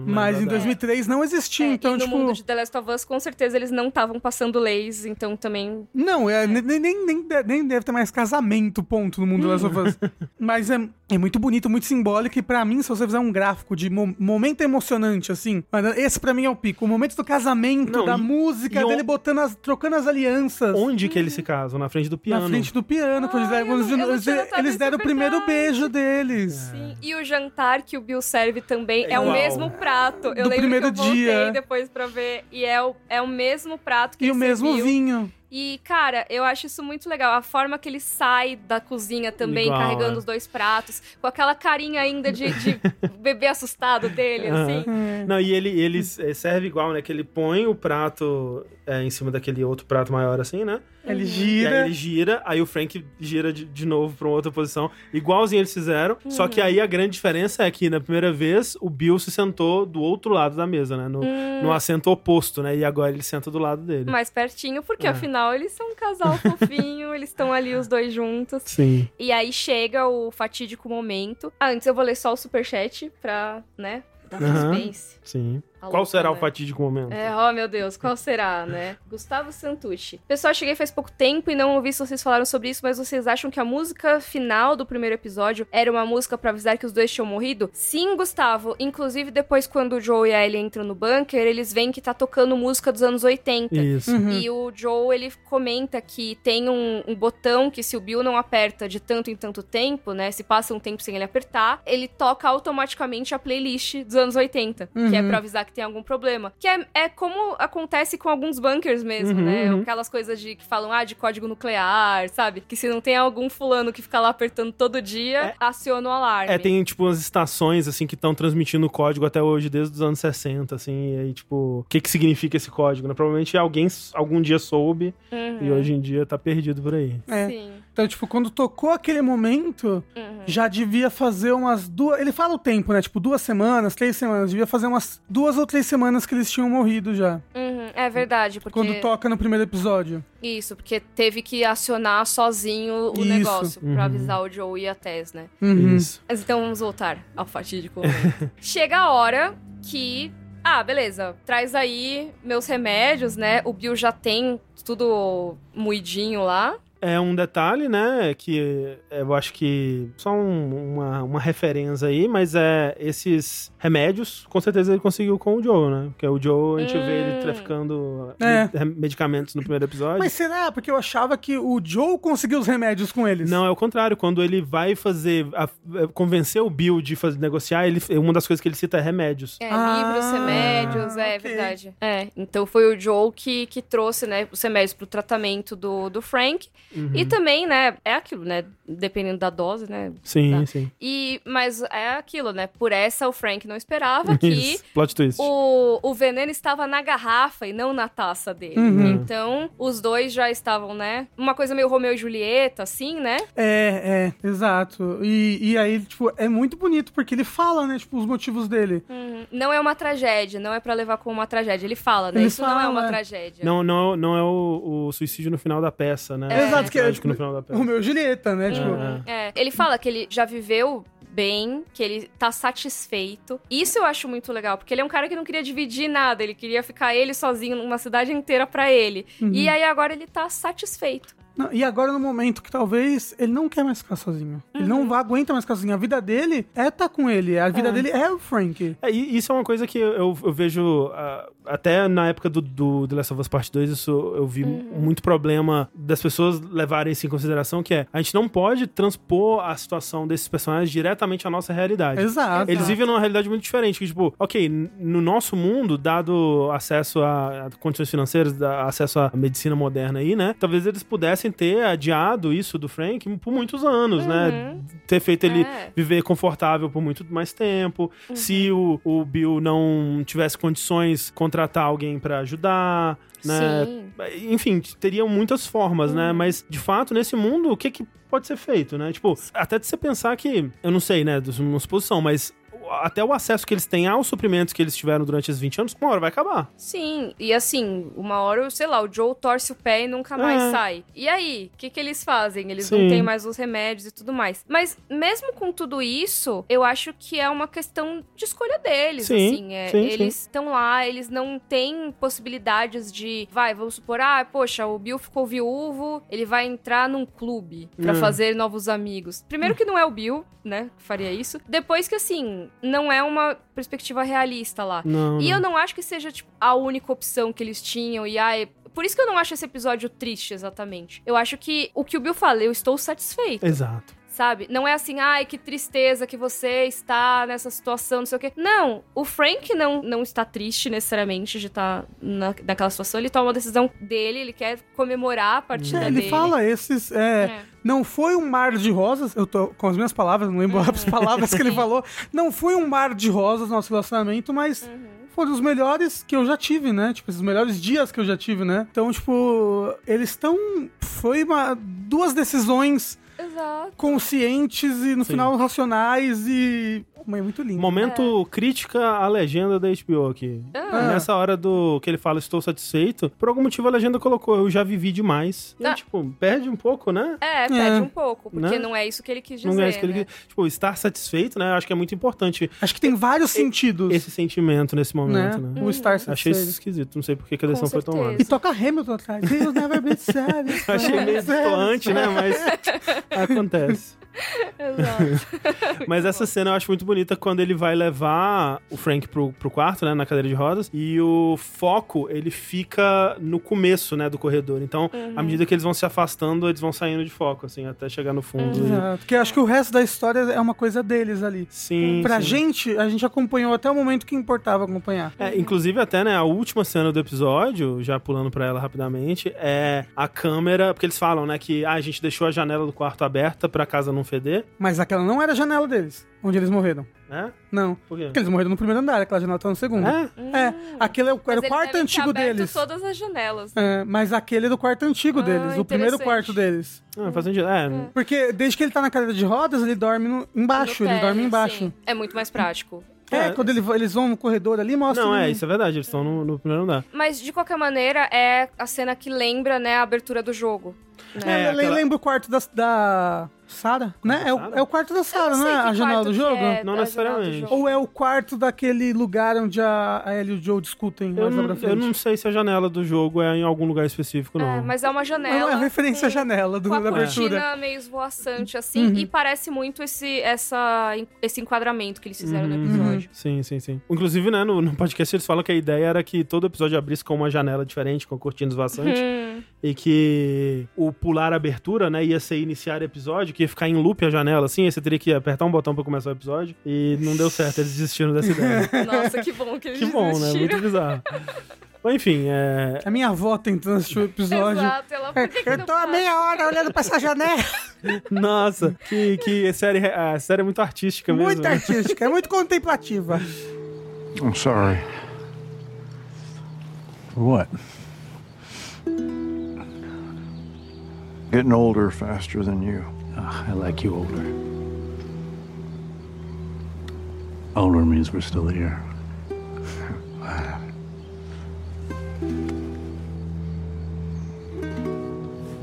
mas em da- 2003 não existia. É, então, e no tipo. mundo de The Last of Us, com certeza eles não estavam passando leis, então também. Não, é, nem, nem, nem, de- nem deve ter mais casamento, ponto, no mundo das Last of Us. Mas é, é muito bonito, muito simbólico. E pra mim, se você fizer um gráfico de mo- momento emocionante, assim, esse pra mim é o pico. O momento do casamento, Não, da e- música, e dele on- botando as, trocando as alianças. Onde que eles se casam? Na frente do piano. Na frente do piano, eles Ai, eu eu eles, tinha notado eles isso, deram é o primeiro beijo deles. Sim. E o jantar que o Bill serve também é, É o mesmo prato. Eu Do lembro primeiro que eu voltei dia. depois pra ver. E é o, é o mesmo prato que E ele o mesmo serviu. vinho. E, cara, eu acho isso muito legal. A forma que ele sai da cozinha também, Igual, carregando é. os dois pratos, com aquela carinha ainda de, de bebê assustado dele, assim. Não, e ele, ele eh, serve igual, né? Que ele põe o prato é, em cima daquele outro prato maior, assim, né? Ele E gira. aí ele gira, aí o Frank gira de, de novo pra uma outra posição. Igualzinho eles fizeram. Só que aí a grande diferença é que na primeira vez o Bill se sentou do outro lado da mesa, né? No, no assento oposto, né? E agora ele senta do lado dele. Mais pertinho, porque É. afinal eles são um casal fofinho, eles estão ali os dois juntos. Sim. E aí chega o fatídico momento. Ah, antes eu vou ler só o superchat pra, né, dar Aham. suspense. Sim. Qual será o né? fatídico momento? É, oh meu Deus, qual será, né? Gustavo Santucci. Pessoal, cheguei faz pouco tempo e não ouvi se vocês falaram sobre isso, mas vocês acham que a música final do primeiro episódio era uma música pra avisar que os dois tinham morrido? Sim, Gustavo. Inclusive, depois, quando o Joe e a Ellie entram no bunker, eles veem que tá tocando música dos anos 80. Isso. Uhum. E o Joe, ele comenta que tem um, um botão que se o Bill não aperta de tanto em tanto tempo, né? Se passa um tempo sem ele apertar, ele toca automaticamente a playlist dos anos 80. Que é Uhum. pra avisar que tem algum problema. Que é, é como acontece com alguns bunkers mesmo, Uhum, né? uhum. Aquelas coisas de que falam, ah, de código nuclear, sabe? Que se não tem algum fulano que fica lá apertando todo dia, É. aciona o alarme. É, tem, tipo, umas estações, assim, que estão transmitindo o código até hoje, desde os anos 60, assim, e aí, tipo, o que que significa esse código, né? Provavelmente alguém algum dia soube Uhum. e hoje em dia tá perdido por aí. É. Sim. Então, tipo, quando tocou aquele momento, Uhum. já devia fazer umas duas. Ele fala o tempo, né? Tipo, duas semanas, três semanas. Devia fazer umas duas ou três semanas que eles tinham morrido já. Uhum. É verdade, porque... Quando toca no primeiro episódio. Isso, porque teve que acionar sozinho o Isso. negócio Uhum. pra avisar o Joe e a Tess, né? Uhum. Isso. Mas então vamos voltar ao fatídico momento. Chega a hora que. Ah, beleza. Traz aí meus remédios, né? O Bill já tem tudo moidinho lá. É um detalhe, né, que eu acho que só um- uma, uma referência aí, mas é esses remédios, com certeza ele conseguiu com o Joe, né? Porque o Joe, a gente vê ele Hum. traficando É. med- medicamentos no primeiro episódio. Mas será? Porque eu achava que o Joe conseguiu os remédios com eles. Não, é o contrário. Quando ele vai fazer. a- a- convencer o Bill de fazer, negociar, ele, uma das coisas que ele cita é remédios. É, Ah, livros, remédios, é ok. verdade. É, então foi o Joe que, que trouxe, né, os remédios pro tratamento do, do Frank. Uhum. E também, né, é aquilo, né, dependendo da dose, né. Sim, Tá. sim. E, mas é aquilo, né, por essa o Frank não esperava que Isso. Plot twist. o, o veneno estava na garrafa e não na taça dele. Uhum. Então, os dois já estavam, né? Uma coisa meio Romeu e Julieta, assim, né? É, é, exato. E, e aí, tipo, é muito bonito, porque ele fala, né, tipo, os motivos dele. Uhum. Não é uma tragédia, não é pra levar como uma tragédia. Ele fala, né? Ele Isso não é fala, uma é. tragédia. Não, não, não é o, o suicídio no final da peça, né? É. Exato, que é, tipo, no final da peça. Romeu e Julieta, né, tipo... Uhum. É, ele fala que ele já viveu bem, que ele tá satisfeito. Isso eu acho muito legal, porque ele é um cara que não queria dividir nada, ele queria ficar ele sozinho numa cidade inteira pra ele. Uhum. E aí agora ele tá satisfeito. Não, e agora no momento que talvez ele não quer mais ficar sozinho. Ele Uhum. não vai, aguenta mais ficar sozinho. A vida dele é estar com ele. A vida É. dele é o Frank. É, e isso é uma coisa que eu, eu vejo ah, até na época do, do The Last of Us Part 2, isso eu vi muito problema das pessoas levarem isso em consideração, que é a gente não pode transpor a situação desses personagens diretamente à nossa realidade. Exato. Eles vivem numa realidade muito diferente, que, tipo, ok, no nosso mundo, dado acesso a, a condições financeiras, da- acesso à medicina moderna aí, né? Talvez eles pudessem ter adiado isso do Frank por muitos anos, né? Ter feito ele É. viver confortável por muito mais tempo. Se o, o Bill não tivesse condições, contratar alguém pra ajudar, né? Sim. Enfim, teriam muitas formas, né? Mas, de fato, nesse mundo, o que que pode ser feito, né? Tipo, até de você pensar que, eu não sei, né, uma suposição, mas até o acesso que eles têm aos suprimentos que eles tiveram durante esses 20 anos, uma hora vai acabar. Sim, e assim, uma hora, sei lá, o Joe torce o pé e nunca mais É. sai. E aí, o que, que eles fazem? Eles Sim. não têm mais os remédios e tudo mais. Mas mesmo com tudo isso, eu acho que é uma questão de escolha deles, Sim, assim. é, sim, eles estão lá, eles não têm possibilidades de, vai, vamos supor, ah, poxa, o Bill ficou viúvo, ele vai entrar num clube pra Hum. fazer novos amigos. Primeiro que não é o Bill, né, que faria isso. Depois que, assim, não é uma perspectiva realista lá. Não. E não. eu não acho que seja, tipo, a única opção que eles tinham. E ai. Por isso que eu não acho esse episódio triste, exatamente. Eu acho que o que o Bill fala, eu estou satisfeito, Exato. Sabe? Não é assim, ai, que tristeza que você está nessa situação, não sei o quê. Não, o Frank não, não está triste necessariamente de estar na, naquela situação. Ele toma uma decisão dele, ele quer comemorar a partida É, ele dele. fala esses. é, É. Não foi um mar de rosas. Eu tô com as minhas palavras, não lembro as palavras que ele falou. Não foi um mar de rosas nosso relacionamento, mas. Foram os melhores que eu já tive, né? Tipo, esses melhores dias que eu já tive, né? Então, tipo, eles estão. Foi uma, duas decisões Exato. conscientes e no Sim. final racionais e É muito lindo. Momento crítica à legenda da HBO aqui. Ah. Nessa hora do que ele fala estou satisfeito, por algum motivo a legenda colocou eu já vivi demais. E, Ah. tipo, perde um pouco, né? É, pede É. um pouco, porque Né? não é isso que ele quis dizer. Não é isso que ele né? Tipo, estar satisfeito, né? Eu acho que é muito importante Acho que tem vários sentidos, esse sentimento nesse né? momento, né? O Star Achei isso esquisito. Não sei por que a decisão foi tomada. E toca Hamilton atrás. Achei meio distoante, né? Mas acontece. Exato. Mas essa cena eu acho muito bonita quando ele vai levar o Frank pro, pro quarto, né, na cadeira de rodas, e o foco, ele fica no começo, né, do corredor. Então, Uhum. à medida que eles vão se afastando, eles vão saindo de foco, assim, até chegar no fundo. e- Exato. Porque eu acho que o resto da história é uma coisa deles ali. Sim, Pra sim. gente, a gente acompanhou até o momento que importava acompanhar. É, inclusive até, né, a última cena do episódio, já pulando pra ela rapidamente, é a câmera, porque eles falam, né, que ah, a gente deixou a janela do quarto aberta pra casa não feder, Mas aquela não era a janela deles, onde eles morreram. né? Não. Por quê? Porque eles morreram no primeiro andar, aquela janela tá no segundo. É? É, aquele é Mas era o quarto antigo deles. todas as janelas. É, mas aquele é do quarto antigo Ah, deles, o primeiro quarto deles. Ah, faz sentido. É, Porque desde que ele tá na cadeira de rodas, ele dorme no- embaixo, No ele dorme embaixo. sim. É muito mais prático. É, É. quando ele- eles vão no corredor ali, mostra. Não, é, isso é verdade, eles estão no, no primeiro andar. Mas, de qualquer maneira, é a cena que lembra, né, a abertura do jogo. É, Né? É, ele aquela- lembra o quarto da, da Sarah, né? É o, é o quarto da Sarah, Eu não sei é? A janela do jogo? é Não necessariamente. jogo. Ou é o quarto daquele lugar onde a, a Ellie e o Joe discutem Eu mais não, eu não sei se a janela do jogo é em algum lugar específico, não. É, mas é uma Não, janela. é a referência à janela do, com a da abertura. cortina meio esvoaçante, assim, Uhum. e parece muito esse, essa, esse enquadramento que eles fizeram no Uhum. episódio. Sim, sim, sim. Inclusive, né, no, no podcast eles falam que a ideia era que todo episódio abrisse com uma janela diferente, com cortinas vaçantes, Hum, e que o pular a abertura, né, ia ser iniciar o episódio, que ia ficar em loop a janela, assim, aí você teria que apertar um botão pra começar o episódio, e não deu certo, eles desistiram dessa ideia. nossa, que bom que eles que bom, né? desistiram. Muito bizarro. Enfim, é... A minha avó tentando assistir o episódio. Exato, ela, por que que Eu tô há meia hora olhando pra essa janela. Nossa, que, que série, a série é muito artística mesmo. Muito né? artística, é muito contemplativa. I'm sorry. What? Getting older faster than you. Ah, I like you older. Older means we're still here.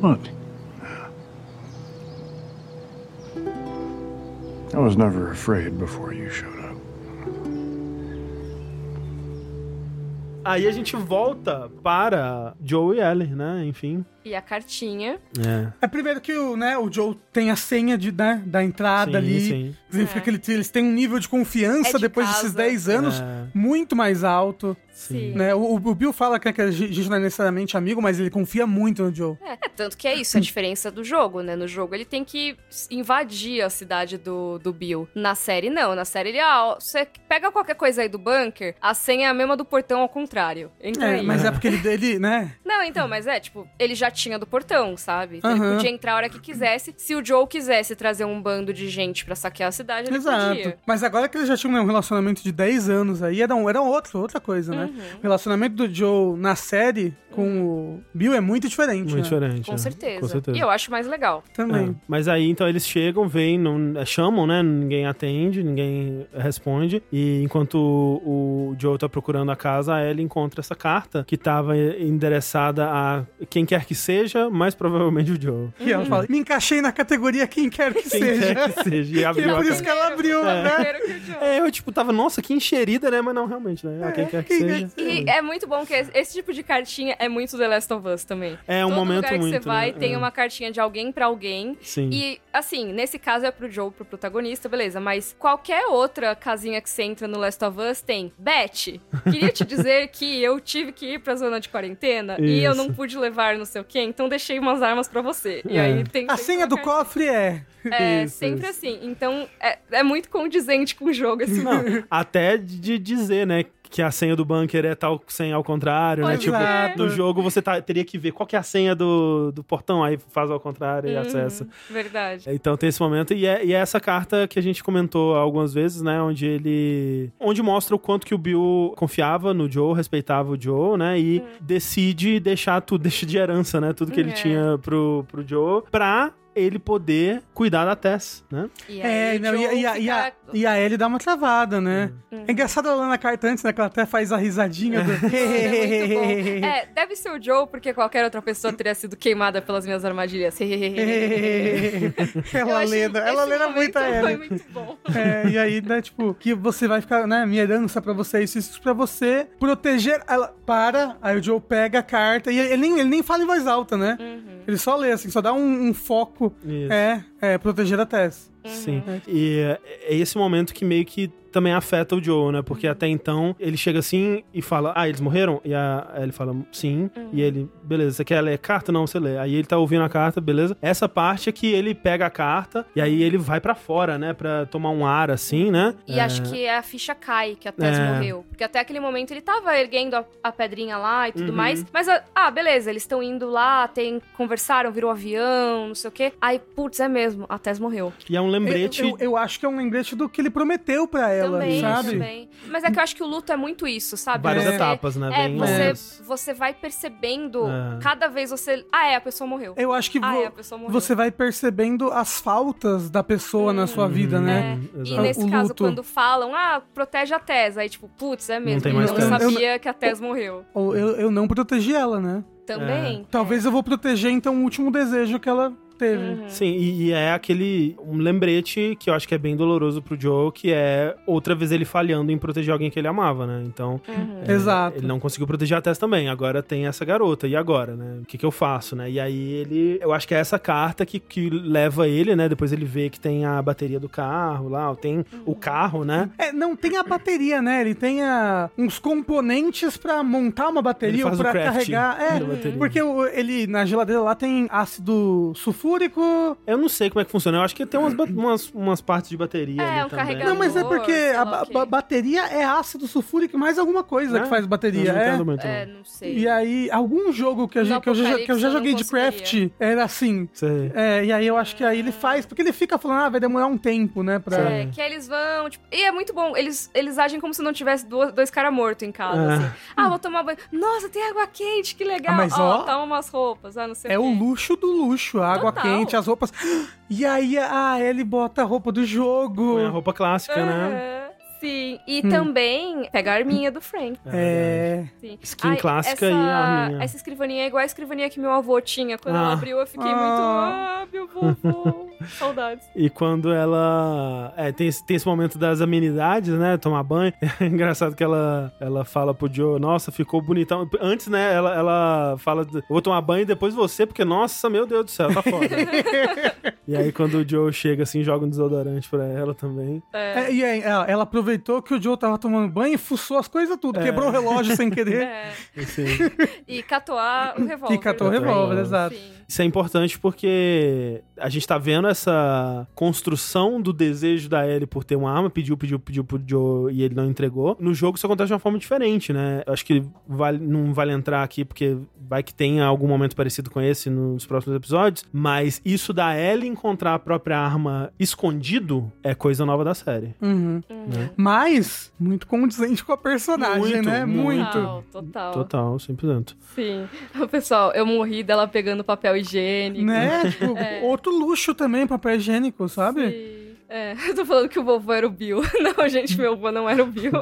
what? I was never afraid before you showed up. Aí a gente volta para Joe e Ellie, né? Enfim. E a cartinha. É. É primeiro que o, né, o Joe tem a senha de, né, da entrada Sim, ali. sim. Significa É. que ele- eles têm um nível de confiança É de depois casa. desses 10 anos É. muito mais alto. Sim. Né? O, o Bill fala que a gente não é necessariamente amigo, mas ele confia muito no Joe. É, é, tanto que é isso, a diferença do jogo, né? No jogo ele tem que invadir a cidade do, do Bill. Na série, não. Na série ele, ah, você pega qualquer coisa aí do bunker, a senha é a mesma do portão ao contrário. Entra É, aí. mas é porque ele, ele né? Não, então, mas é, tipo, ele já tinha do portão, sabe? Então ele Aham. podia entrar a hora que quisesse. Se o Joe quisesse trazer um bando de gente pra saquear a cidade, ele Exato. podia. Mas agora que eles já tinham né, um relacionamento de 10 anos aí, era, um, era outro, outra coisa, né? Uhum. O relacionamento do Joe na série com o Bill é muito diferente. Muito né? diferente. Com é. certeza. Com certeza. E eu acho mais legal. Também. É, Mas aí, então, eles chegam, vêm, não, é, chamam, né? Ninguém atende, ninguém responde. E enquanto o, o Joe tá procurando a casa, a Ellie encontra essa carta que tava endereçada a quem quer que seja, mais provavelmente o Joe. E ela fala, me encaixei na categoria quem quer que Quem seja. quer que seja. E E abriu é a por isso que ela abriu, né? O Joe. É, eu, tipo, tava, nossa, que encherida, né? Mas não, realmente, né? Ah, quem quer que quem seja. E é muito bom que esse tipo de cartinha é muito The Last of Us também. É um Todo momento lugar que muito, você vai né? tem É. uma cartinha de alguém pra alguém. Sim. E, assim, nesse caso é pro Joe, pro protagonista, beleza. Mas qualquer outra casinha que você entra no Last of Us tem Beth, queria te dizer que eu tive que ir pra zona de quarentena e eu Isso. não pude levar não sei o quê, então deixei umas armas pra você. E É. aí tem A senha do cartinha. cofre é. É, Isso, sempre isso. assim. Então, é, é muito condizente com o jogo esse Não, até de dizer, né? Que a senha do bunker é tal senha ao contrário, né? Pode Tipo, ser. no jogo você tá- teria que ver qual que é a senha do, do portão, aí faz ao contrário e Uhum, acessa. Verdade. Então tem esse momento, e é, e é essa carta que a gente comentou algumas vezes, né? Onde ele. Onde mostra o quanto que o Bill confiava no Joe, respeitava o Joe, né? E decide deixar tudo, deixa de herança, né? Tudo que ele É. tinha pro, pro Joe, pra ele poder cuidar da Tess, né? E É, o não, e, e a, e, a, e a Ellie dá uma travada, né? É engraçado ela na carta antes, né? Que ela até faz a risadinha do. É. É, deve ser o Joe, porque qualquer outra pessoa teria sido queimada pelas minhas armadilhas. Ela lendo, ela momento muito a Foi Ellie. muito bom. É, e aí, né, tipo, que você vai ficar, né, minha herança pra você, isso, isso pra você proteger. Ela para, aí o Joe pega a carta e ele nem, ele nem fala em voz alta, né? Uhum. Ele só lê, assim, só dá um, um foco. Isso. É, é, proteger a Tess. Sim. E é é esse momento que meio que também afeta o Joe, né? Porque até então ele chega assim e fala: Ah, eles morreram? E a, aí ele fala: Sim. E ele, beleza, você quer ler carta? Não, você lê. Aí ele tá ouvindo a carta, beleza. Essa parte é que ele pega a carta e aí ele vai pra fora, né? Pra tomar um ar assim, né? E É, acho que a ficha cai, que a Tess É. morreu. Porque até aquele momento ele tava erguendo a, a pedrinha lá e tudo Uhum. mais. Mas, ah, ah, beleza, eles estão indo lá, tem, conversaram, virou avião, não sei o quê. Aí, putz, é mesmo, a Tess morreu. E é um lembrete. Eu, eu, eu acho que é um lembrete do que ele prometeu pra ela, também, sabe? também. Mas é que eu acho que o luto é muito isso, sabe? Várias Você- etapas, né? É, Bem você, você vai percebendo, É. cada vez você... Ah, é, a pessoa morreu. Eu acho que Ah, vo- é, a pessoa morreu. você vai percebendo as faltas da pessoa na sua vida, né? É, e exato. nesse O caso, luto. quando falam, ah, protege a Tess, aí tipo, putz, é mesmo, tem eu não sabia que a Tess morreu. Ou eu, eu não protegi ela, né? Também. Talvez eu vou proteger, então, o último desejo que ela teve. Uhum. Sim, e, é aquele um lembrete que eu acho que é bem doloroso pro Joe, que é outra vez ele falhando em proteger alguém que ele amava, né? Então, Uhum. é, Exato. ele não conseguiu proteger a Tess também. Agora tem essa garota. E agora, né? O que, que eu faço, né? E aí ele. Eu acho que é essa carta que, que leva ele, né? Depois ele vê que tem a bateria do carro lá, tem o carro, né? É, não tem a bateria, né? Ele tem a- uns componentes pra montar uma bateria ou crafting carregar. É, porque o- ele na geladeira lá tem ácido sulfúrico. Eu não sei como é que funciona. Eu acho que tem umas, umas, umas partes de bateria. É, ali um também. carregador. Não, mas é porque a ba- ba- bateria é ácido sulfúrico e mais alguma coisa É? que faz bateria. Não é. entendo muito, não. É, não sei. E aí, algum jogo que, a gente, que, eu, já, que eu já joguei não de craft era assim. Sei. É, e aí eu acho que aí ele faz, porque ele fica falando, ah, vai demorar um tempo, né? Pra... É, que aí eles vão, tipo, e é muito bom, eles, eles agem como se não tivesse duas- dois caras mortos em casa, É. assim. Ah, vou tomar banho. Nossa, tem água quente, que legal. Ah, mas ó, toma umas roupas, ah, não sei É o o luxo do luxo, a água. Quente, as roupas. E aí a Ellie bota a roupa do jogo. Põe a roupa clássica, né? Sim, e também pega a arminha do Frank. É. Sim. Skin clássica e a arminha. Essa escrivaninha é igual a escrivaninha que meu avô tinha. Quando Ah. ela abriu, eu fiquei Ah. muito. Ah, meu vovô. Saudades. E quando ela. É, tem, esse- tem esse momento das amenidades, né? Tomar banho. É engraçado que ela, ela fala pro Joe, nossa, ficou bonitão. Antes, né, ela, ela fala, vou tomar banho e depois você, porque, nossa, meu Deus do céu, tá foda. e aí, quando o Joe chega assim, joga um desodorante pra ela também. É, e aí, ela, ela aproveitou que o Joe tava tomando banho e fuçou as coisas tudo. Quebrou o relógio sem querer. É. Assim. E catou a- o revólver. E catou o revólver. exato. Sim. Isso é importante porque a gente tá vendo essa construção do desejo da Ellie por ter uma arma, pediu, pediu, pediu pro Joe e ele não entregou. No jogo isso acontece de uma forma diferente, né? Acho que vale- não vale entrar aqui porque vai que tenha algum momento parecido com esse nos próximos episódios, mas isso da Ellie encontrar a própria arma escondido é coisa nova da série. Uhum. Né? Mas, muito condizente com a personagem, Muito, né? muito. Total, total. Total, 100%. Sim. Pessoal, eu morri dela pegando papel higiênico. Né? Tipo, outro luxo também, papel higiênico, sabe? Sim. É, eu tô falando que o vovô era o Bill. Não, gente, meu avô não era o Bill.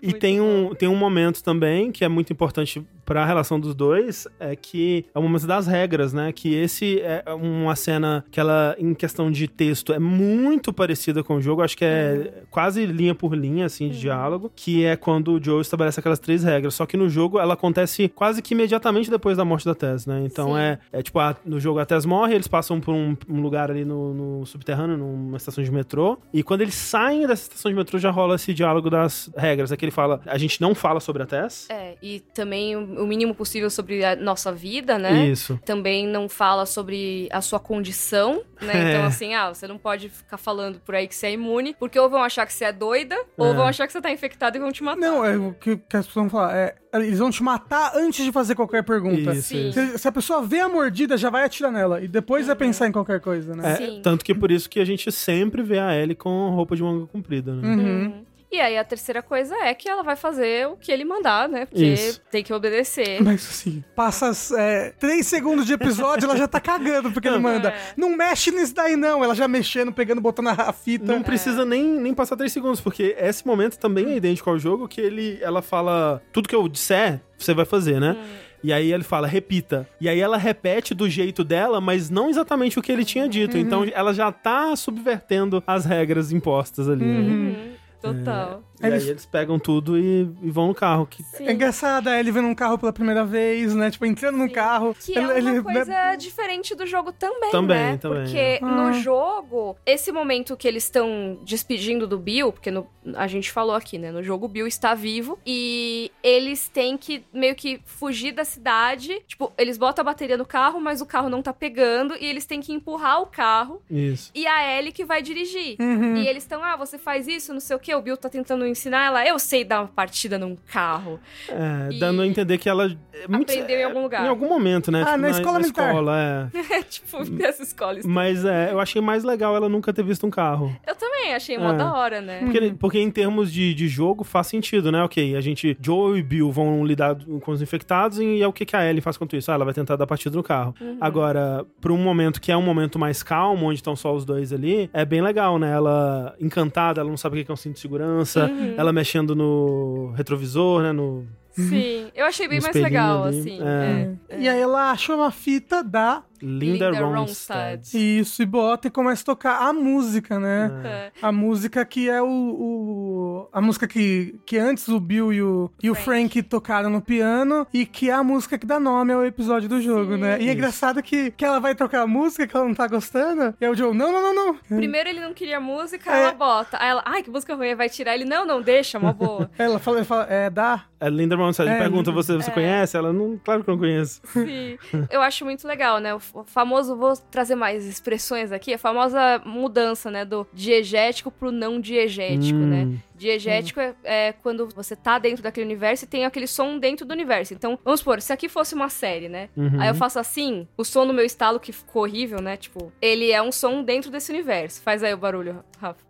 E Muito tem bom. um, tem um momento também que é muito importante pra relação dos dois, é que é o momento das regras, né? Que esse é uma cena que ela, em questão de texto, é muito parecida com o jogo, acho que é quase linha por linha, assim, de diálogo, que é quando o Joe estabelece aquelas três regras. Só que no jogo ela acontece quase que imediatamente depois da morte da Tess, né? Então Sim. é, é tipo, a- no jogo a Tess morre, eles passam por um, um lugar ali no, no subterrâneo, numa estação de metrô, e quando eles saem dessa estação de metrô já rola esse diálogo das regras. É que ele fala, a gente não fala sobre a Tess. É, e também o mínimo possível sobre a nossa vida, né? Isso. Também não fala sobre a sua condição, né? É. Então, assim, ah, você não pode ficar falando por aí que você é imune, porque ou vão achar que você é doida, ou É. vão achar que você tá infectado e vão te matar. Não, é o que, que as pessoas vão falar. É, eles vão te matar antes de fazer qualquer pergunta. Isso, isso. Se, a pessoa vê a mordida, já vai atirar nela. E depois vai pensar em qualquer coisa, né? É, Sim. tanto que por isso que a gente sempre vê a Ellie com roupa de manga comprida, né? Uhum. Uhum. E aí a terceira coisa é que ela vai fazer o que ele mandar, né? Porque Isso. tem que obedecer. Mas assim, passa é, três segundos de episódio, ela já tá cagando porque ele manda. É. Não mexe nisso daí, não. Ela já mexendo, pegando, botando a fita. Não precisa nem, nem passar três segundos, porque esse momento também é idêntico ao jogo, que ele, ela fala, tudo que eu disser, você vai fazer, né? E aí ele fala, repita. E aí ela repete do jeito dela, mas não exatamente o que ele tinha dito. Então ela já tá subvertendo as regras impostas ali. né? Total. E aí eles pegam tudo e, e vão no carro. Que... Sim. É engraçado, é ele vendo um carro pela primeira vez, né? Tipo, entrando num carro. Que é ele, uma ele- coisa diferente do jogo também, Também, né? também. Porque Ah. no jogo, esse momento que eles estão despedindo do Bill, porque no- a gente falou aqui, né? No jogo o Bill está vivo e eles têm que meio que fugir da cidade. Tipo, eles botam a bateria no carro, mas o carro não tá pegando e eles têm que empurrar o carro Isso. e a Ellie que vai dirigir. Uhum. E eles estão, ah, você faz isso, não sei o que. O Bill tá tentando ensinar ela, eu sei dar uma partida num carro. É, E- dando a entender que ela... é muito- Aprendeu em algum lugar. Em algum momento, né? Ah, na escola militar. escola, é. tipo, essa escola. Mas é, eu achei mais legal ela nunca ter visto um carro. Eu também achei mó É. da hora, né? Porque, porque em termos de, de jogo faz sentido, né? Ok, a gente, Joe e Bill vão lidar com os infectados e é o que, que a Ellie faz quanto isso? Ah, ela vai tentar dar partida no carro. Agora, pra um momento que é um momento mais calmo, onde estão só os dois ali, é bem legal, né? Ela encantada, ela não sabe o que é um cinto de segurança, ela mexendo no retrovisor, né? No... Sim, eu achei bem mais legal, ali, assim. é. é. E aí ela achou uma fita da Linda, Linda Ronstadt. Ronstadt. isso e bota e começa a tocar a música, né? É. A música que é o, o- a música que, que antes o Bill e o, e o Frank tocaram no piano e que é a música que dá nome ao episódio do jogo, né? E é engraçado que, que ela vai tocar a música que ela não tá gostando e aí o Joe, não, não, não, não. Primeiro ele não queria música, É. ela bota. Aí ela, ai, que música ruim, vai tirar. Ele, não, não, deixa, mó boa. Ela fala, ele fala é, dá. A Linda Ronstadt É, pergunta, você, você conhece? Ela, não, claro que eu não conheço. Sim. Eu acho muito legal, né? O famoso, vou trazer mais expressões aqui, a famosa mudança, né? Do diegético pro não diegético, Hum. né? Diegético é, é quando você tá dentro daquele universo e tem aquele som dentro do universo. Então, vamos supor, se aqui fosse uma série, né? Uhum. Aí eu faço assim, o som no meu estalo que ficou horrível, né? Tipo, ele é um som dentro desse universo. Faz aí o barulho, Rafa.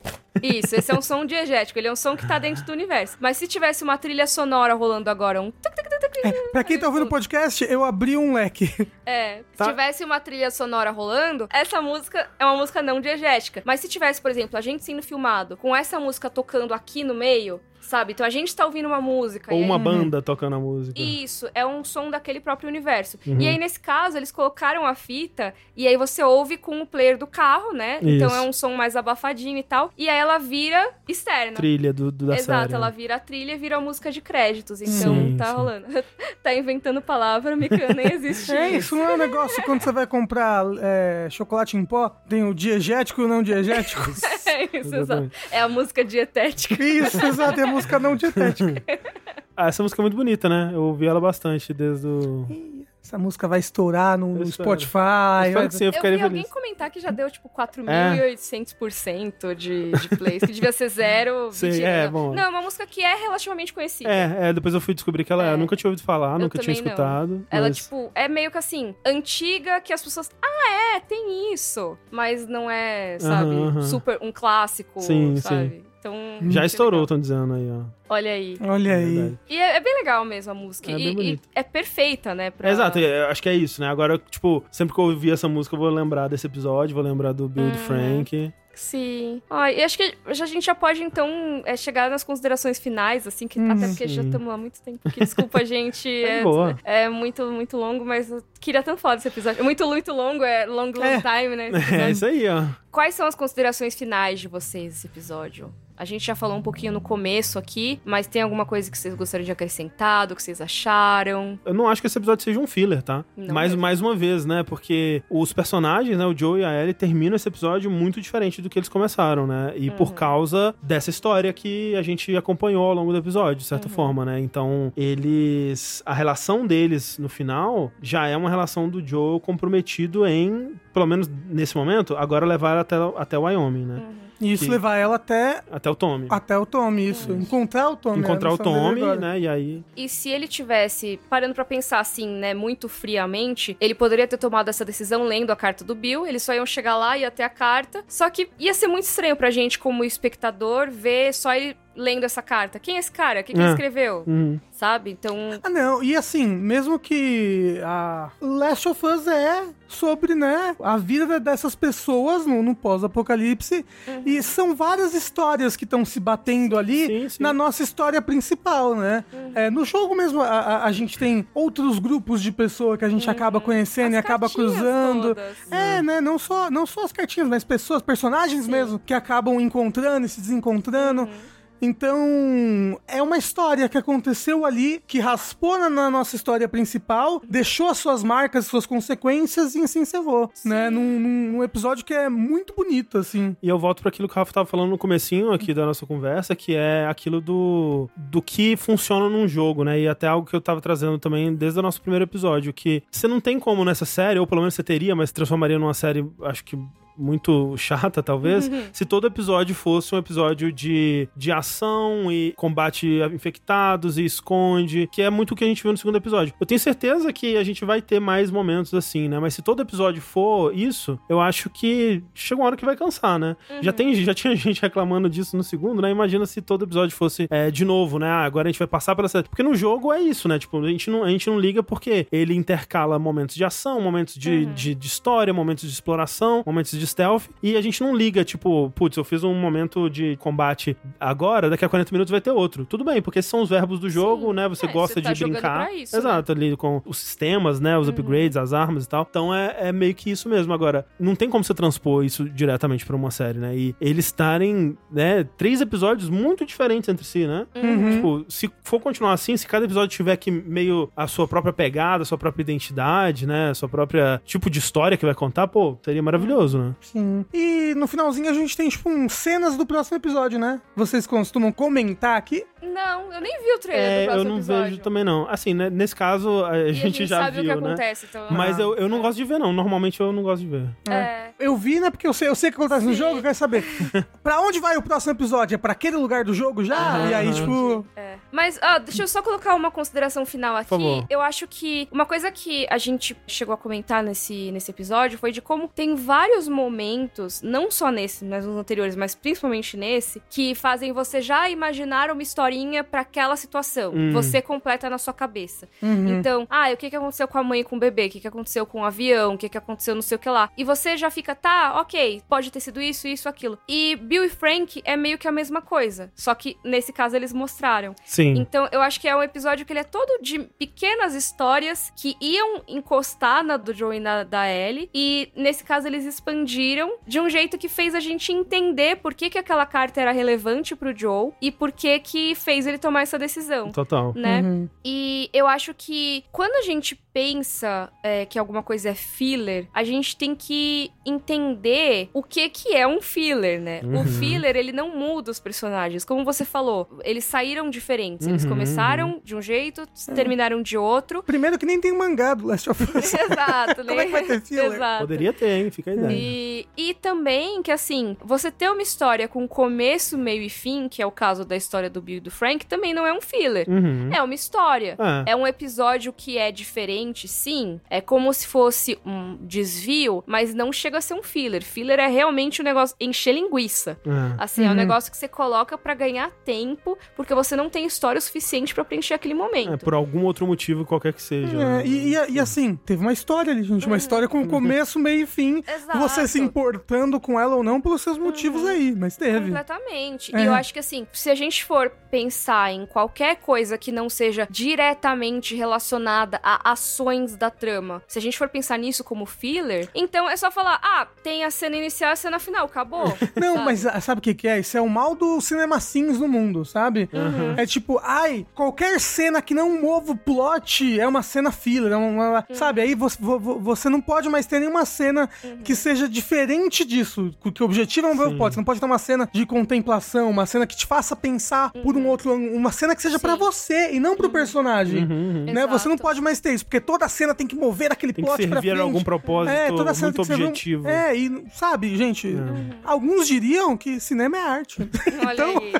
Isso, esse é um som diegético, ele é um som que tá dentro do universo. Mas se tivesse uma trilha sonora rolando agora, um tuc, Pra quem tá ouvindo o podcast, eu abri um leque. é, se Tá. tivesse uma trilha sonora rolando, essa música é uma música não diegética. Mas se tivesse, por exemplo, a gente sendo filmado com essa música tocando aqui no meio, sabe? Então a gente tá ouvindo uma música. Ou e aí- uma banda tocando a música. Isso, é um som daquele próprio universo. Uhum. E aí, nesse caso, eles colocaram a fita e aí você ouve com o player do carro, né? Então Isso. é um som mais abafadinho e tal. E aí ela vira externa. Trilha do, do- da Exato, série. ela vira a trilha e vira a música de créditos. Então Sim, tá sim. rolando. tá inventando palavra, Mikan, nem existe É isso, não é um negócio quando você vai comprar é, chocolate em pó, tem o diegético e o não diegético. É isso, exato. É a música dietética. Isso, exato, é música não dietética. Ah, essa música é muito bonita, né? Eu ouvi ela bastante desde o... Essa música vai estourar no Eu espero. Spotify. Eu espero vai- que sim, eu Eu ficaria vi feliz. alguém comentar que já deu, tipo, É. 4.800% de, de plays, que devia ser zero. Sim, mentira, é, não. bom. Não, é uma música que é relativamente conhecida. É, é, depois eu fui descobrir que ela é. É. Eu nunca tinha ouvido falar, Eu nunca tinha também não. escutado. Ela, mas- tipo, é meio que assim, antiga que as pessoas. Ah, é, tem isso. Mas não é, sabe, Aham, aham. super um clássico, Sim, sabe? Então. Já estourou, estão dizendo aí, ó. Olha aí. Olha aí. E é, é bem legal mesmo a música. É e, bem e bonito. é perfeita, né? Pra... É, Exato, é, acho que é isso, né? Agora, tipo, sempre que eu ouvir essa música, eu vou lembrar desse episódio, vou lembrar do Bill e Uhum. do Frank. Sim. Ah, e acho que já- a gente já pode, então, é, chegar nas considerações finais, assim, que Hum, até porque já sim. estamos há muito tempo. Que, desculpa, gente. Tá é, boa. é muito, muito longo, mas eu queria tanto falar desse episódio. É muito, muito longo, é long, long É. time, né? esse É episódio. isso aí, ó. Quais são as considerações finais de vocês desse episódio? A gente já falou um pouquinho no começo aqui, mas tem alguma coisa que vocês gostariam de acrescentar, do que vocês acharam? Eu não acho que esse episódio seja um filler, tá? Não mais, mesmo. mais uma vez, né? Porque os personagens, né? O Joe e a Ellie terminam esse episódio muito diferente do que eles começaram, né? E Uhum. por causa dessa história que a gente acompanhou ao longo do episódio, de Uhum. certa forma, né? Então, eles. A relação deles no final já é uma relação do Joe comprometido em, pelo menos nesse momento, agora levar até, até o Wyoming, né? E isso Sim. levar ela até, Até o Tommy. até o Tommy, isso. Encontrar o Tommy. Encontrar o Tommy, né? E aí. E se ele tivesse, parando pra pensar assim, né, muito friamente, ele poderia ter tomado essa decisão lendo a carta do Bill, eles só iam chegar lá e até a carta. Só que ia ser muito estranho pra gente, como espectador, ver só ele lendo essa carta? Quem é esse cara? O que, que ele É. escreveu? Uhum. Sabe? Então. Ah, não, e assim, mesmo que a Last of Us é sobre, né, a vida dessas pessoas no, no pós-apocalipse, e são várias histórias que estão se batendo ali Sim, sim. na nossa história principal, né? É, no jogo mesmo, a, a- a gente tem outros grupos de pessoas que a gente acaba conhecendo e As acaba cartinhas cruzando. todas. É, né, não só, não só as cartinhas, mas pessoas, personagens mesmo, que acabam encontrando e se desencontrando. Então, é uma história que aconteceu ali, que raspou na, nossa história principal, deixou as suas marcas, suas consequências e se encerrou, né? Num, num- num episódio que é muito bonito, assim. E eu volto para aquilo que o Rafa tava falando no comecinho aqui da nossa conversa, que é aquilo do, do que funciona num jogo, né? E até algo que eu tava trazendo também desde o nosso primeiro episódio, que você não tem como nessa série, ou pelo menos você teria, mas transformaria numa série, acho que muito chata, talvez, se todo episódio fosse um episódio de, de ação e combate infectados e esconde, que é muito o que a gente viu no segundo episódio. Eu tenho certeza que a gente vai ter mais momentos assim, né? Mas se todo episódio for isso, eu acho que chega uma hora que vai cansar, né? Já, tem, já tinha gente reclamando disso no segundo, né? Imagina se todo episódio fosse é, de novo, né? Ah, agora a gente vai passar pela série. Porque no jogo é isso, né? Tipo, a gente não, a gente não liga porque ele intercala momentos de ação, momentos de, de, de história, momentos de exploração, momentos de stealth, e a gente não liga, tipo, putz, eu fiz um momento de combate agora, daqui a 40 minutos vai ter outro. Tudo bem, porque esses são os verbos do jogo, né? Você É, gosta você tá de brincar. isso, né? Exato, ali com os sistemas, né? Os upgrades, as armas e tal. Então é, é meio que isso mesmo. Agora, não tem como você transpor isso diretamente pra uma série, né? E eles estarem, né, três episódios muito diferentes entre si, né? Tipo, se for continuar assim, se cada episódio tiver que meio a sua própria pegada, a sua própria identidade, né? A sua própria tipo de história que vai contar, pô, seria maravilhoso, né? Sim. E no finalzinho a gente tem, tipo, um, cenas do próximo episódio, né? Vocês costumam comentar aqui? Não, eu nem vi o trailer do É, eu próximo não episódio. vejo também não. Assim, né, nesse caso, a E gente, já sabe viu, o que né? acontece, então. Mas eu, eu não gosto de ver, não. Normalmente eu não gosto de ver. É. Eu vi, né? Porque eu sei, eu sei o que acontece no Sim. jogo, eu quero saber. pra onde vai o próximo episódio? É pra aquele lugar do jogo já? Aham, e aí, tipo. É. Mas, ó, deixa eu só colocar uma consideração final aqui. Por favor. Eu acho que uma coisa que a gente chegou a comentar nesse, nesse episódio foi de como tem vários momentos, não só nesse, mas nos anteriores, mas principalmente nesse, que fazem você já imaginar uma historinha pra aquela situação. Hum. Você completa na sua cabeça. Uhum. Então, ah, o que, que aconteceu com a mãe e com o bebê? O que, que aconteceu com o avião? O que, que aconteceu não sei o que lá? E você já fica, tá, ok, pode ter sido isso, isso, aquilo. E Bill e Frank é meio que a mesma coisa. Só que nesse caso eles mostraram. Sim. Então, eu acho que é um episódio que ele é todo de pequenas histórias que iam encostar na do Joe e na da Ellie. E, nesse caso, eles expandiram de um jeito que fez a gente entender por que, que aquela carta era relevante pro Joe e por que que fez ele tomar essa decisão, Total. né? Uhum. E eu acho que quando a gente pensa é, que alguma coisa é filler, a gente tem que entender o que que é um filler, né? O Uhum. filler, ele não muda os personagens. Como você falou, eles saíram diferentes. Eles Uhum, começaram de um jeito, terminaram de outro. Primeiro que nem tem mangá do Last of Us. Exato, né? Como é que vai ter filler? Exato. Poderia ter, hein? Fica a ideia. E, e também que, assim, você ter uma história com começo, meio e fim, que é o caso da história do Bill e do Frank, também não é um filler. Uhum. É uma história. É. É um episódio que é diferente, sim. É como se fosse um desvio, mas não chega a ser um filler. Filler é realmente um negócio encher linguiça. É. Assim, é um Uhum. negócio que você coloca pra ganhar tempo, porque você não tem história o suficiente pra preencher aquele É, momento. por algum outro motivo, qualquer que seja. né? É, e, e- e assim, teve uma história ali, gente. Uma história com começo, meio e fim. Exato. Você se importando com ela ou não pelos seus motivos aí, mas teve. Completamente. É. E eu acho que assim, se a gente for pensar em qualquer coisa que não seja diretamente relacionada a da trama, se a gente for pensar nisso como filler, então é só falar, ah, tem a cena inicial e a cena final, acabou. Não, sabe? mas ah, sabe o que, que é? Isso é o mal do cinema sims no mundo, sabe? É tipo, ai, qualquer cena que não mova o plot é uma cena filler, é uma, sabe? Aí você, vo- vo- você não pode mais ter nenhuma cena que seja diferente disso, porque o objetivo é um mover o plot. Você não pode ter uma cena de contemplação, uma cena que te faça pensar por um outro ângulo, uma cena que seja pra Sim. você e não pro personagem. Né? Você não pode mais ter isso, porque toda cena tem que mover aquele Tem que plot pra servir frente. a algum propósito É, toda cena muito que um- objetivo. É, e sabe, gente, alguns diriam que cinema é arte. Olha Então- aí.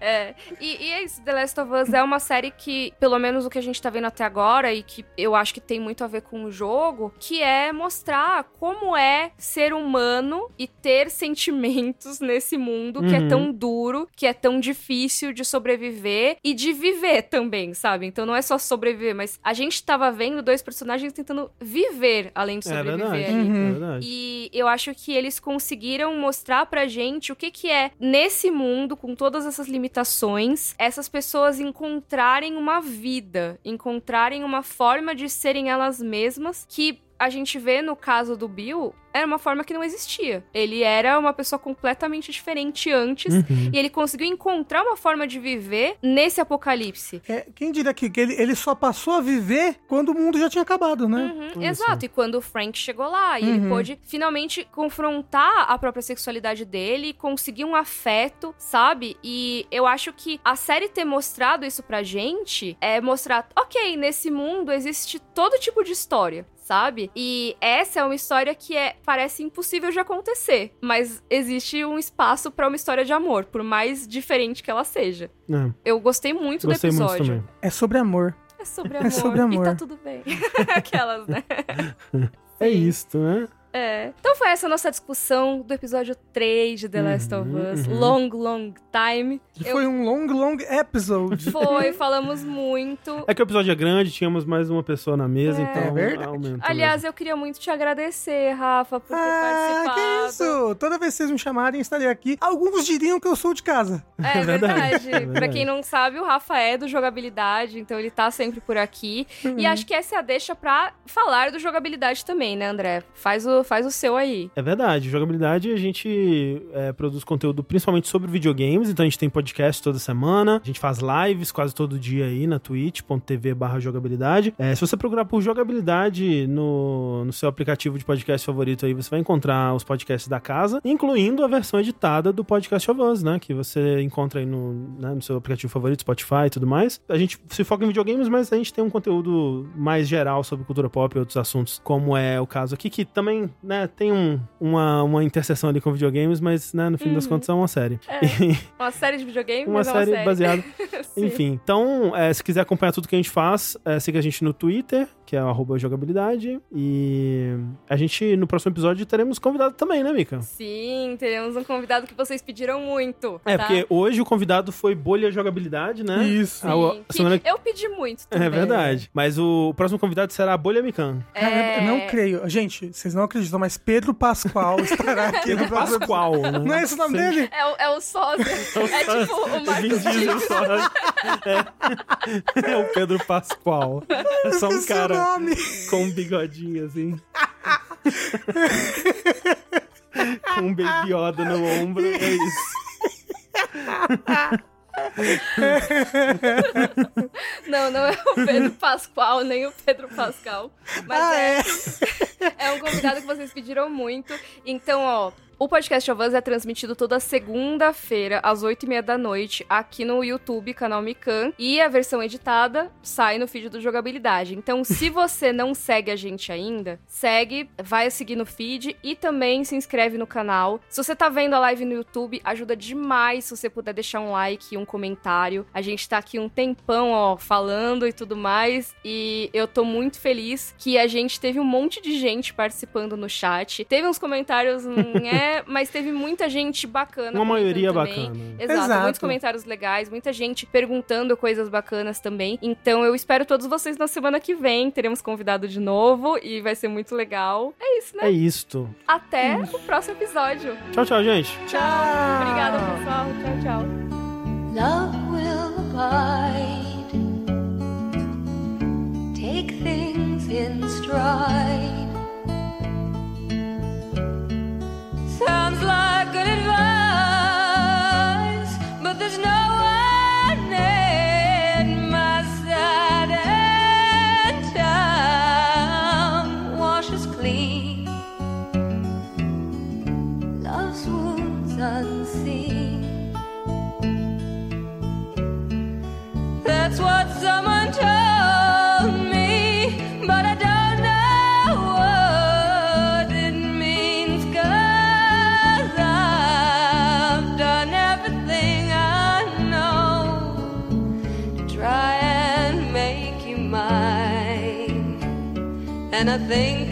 É. E, e é isso, The Last of Us é uma série que, pelo menos o que a gente tá vendo até agora, e que eu acho que tem muito a ver com o jogo, que é mostrar como é ser um humano e ter sentimentos nesse mundo que é Uhum. tão duro, que é tão difícil de sobreviver e de viver também, sabe? Então não é só sobreviver, mas a gente tava vendo dois personagens tentando viver além de É sobreviver verdade. ali. Uhum. É verdade. E eu acho que eles conseguiram mostrar pra gente o que que é nesse mundo com todas essas limitações, essas pessoas encontrarem uma vida, encontrarem uma forma de serem elas mesmas que a gente vê no caso do Bill, era uma forma que não existia. Ele era uma pessoa completamente diferente antes Uhum. e ele conseguiu encontrar uma forma de viver nesse apocalipse. É, quem diria que, ele, ele só passou a viver quando o mundo já tinha acabado, né? Uhum, exato, e quando o Frank chegou lá, e ele Uhum. pôde finalmente confrontar a própria sexualidade dele, conseguir um afeto, sabe? E eu acho que a série ter mostrado isso pra gente é mostrar, ok, nesse mundo existe todo tipo de história. Sabe? E essa é uma história que é parece impossível de acontecer, mas existe um espaço pra uma história de amor, por mais diferente que ela seja. É, Eu gostei muito gostei do muito episódio. também. É sobre amor. É sobre É amor. sobre amor. E tá tudo bem. Aquelas, né? É isso, né? É. Então foi essa a nossa discussão do episódio 3 de The Last of Uhum, Us. uhum. Long, long time. Eu- Foi um long, long episode. Foi, falamos muito. É que o episódio é grande, tínhamos mais uma pessoa na mesa, É. então É verdade. Aliás, eu queria muito te agradecer, Rafa, por ter Ah, participado. que isso! Toda vez que vocês me chamarem, estarei aqui. Alguns diriam que eu sou de casa. É É verdade, verdade. é verdade. Pra quem não sabe, o Rafa é do jogabilidade, então ele tá sempre por aqui. Uhum. E acho que essa é a deixa pra falar do jogabilidade também, né, André? Faz o, faz o seu aí. É verdade, jogabilidade a gente é, produz conteúdo principalmente sobre videogames, então a gente tem podcast toda semana, a gente faz lives quase todo dia aí na twitch.tv barra jogabilidade. É, se você procurar por jogabilidade no, no seu aplicativo de podcast favorito aí, você vai encontrar os podcasts da casa, incluindo a versão editada do Podcast of Us, né, que você encontra aí no, né, no seu aplicativo favorito, Spotify e tudo mais. A gente se foca em videogames, mas a gente tem um conteúdo mais geral sobre cultura pop e outros assuntos, como é o caso aqui, que também, né, tem um, uma, uma interseção ali com videogames, mas, né, no fim das contas é uma série. Uma série de videogame, uma é série uma série. baseada. Enfim, então, é, se quiser acompanhar tudo que a gente faz, é, siga a gente no Twitter, que é o arroba jogabilidade. E a gente, no próximo episódio, teremos convidado também, né, Mika? Sim, teremos um convidado que vocês pediram muito. É, tá? porque hoje o convidado foi Bolha Jogabilidade, né? Isso. A, a Sim, que semana... eu pedi muito também. É verdade. Mas o próximo convidado será a Bolha Mikan. Cara, É. eu não creio. Gente, vocês não acreditam, mas Pedro Pascoal estará aqui no próximo episódio. Pascoal, né? Não é esse o nome Sim. dele? É, o- é o sósia. É tipo o Marcos. É. É o Pedro Pascoal. É só um cara nome. com um bigodinho assim. com um baby Yoda no ombro. É isso. Não, não é o Pedro Pascoal, nem o Pedro Pascal. Mas Ah, é, é. é um convidado que vocês pediram muito. Então, ó. O podcast of Us é transmitido toda segunda-feira, às oito e meia da noite, aqui no YouTube, canal Mikan. E a versão editada sai no feed do Jogabilidade. Então, se você não segue a gente ainda, segue, vai seguir no feed e também se inscreve no canal. Se você tá vendo a live no YouTube, ajuda demais se você puder deixar um like e um comentário. A gente tá aqui um tempão, ó, falando e tudo mais. E eu tô muito feliz que a gente teve um monte de gente participando no chat. Teve uns comentários, hum, é, mas teve muita gente bacana. Uma maioria também. bacana. Exato, Exato. muitos comentários legais, muita gente perguntando coisas bacanas também. Então eu espero todos vocês na semana que vem. Teremos convidado de novo e vai ser muito legal. É isso, né? É isto. Até o próximo episódio. Tchau, tchau, gente. Tchau. Obrigada, pessoal. Tchau, tchau. Love will abide. Take things in stride. anything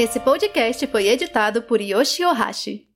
Esse podcast foi editado por Yoshi Ohashi.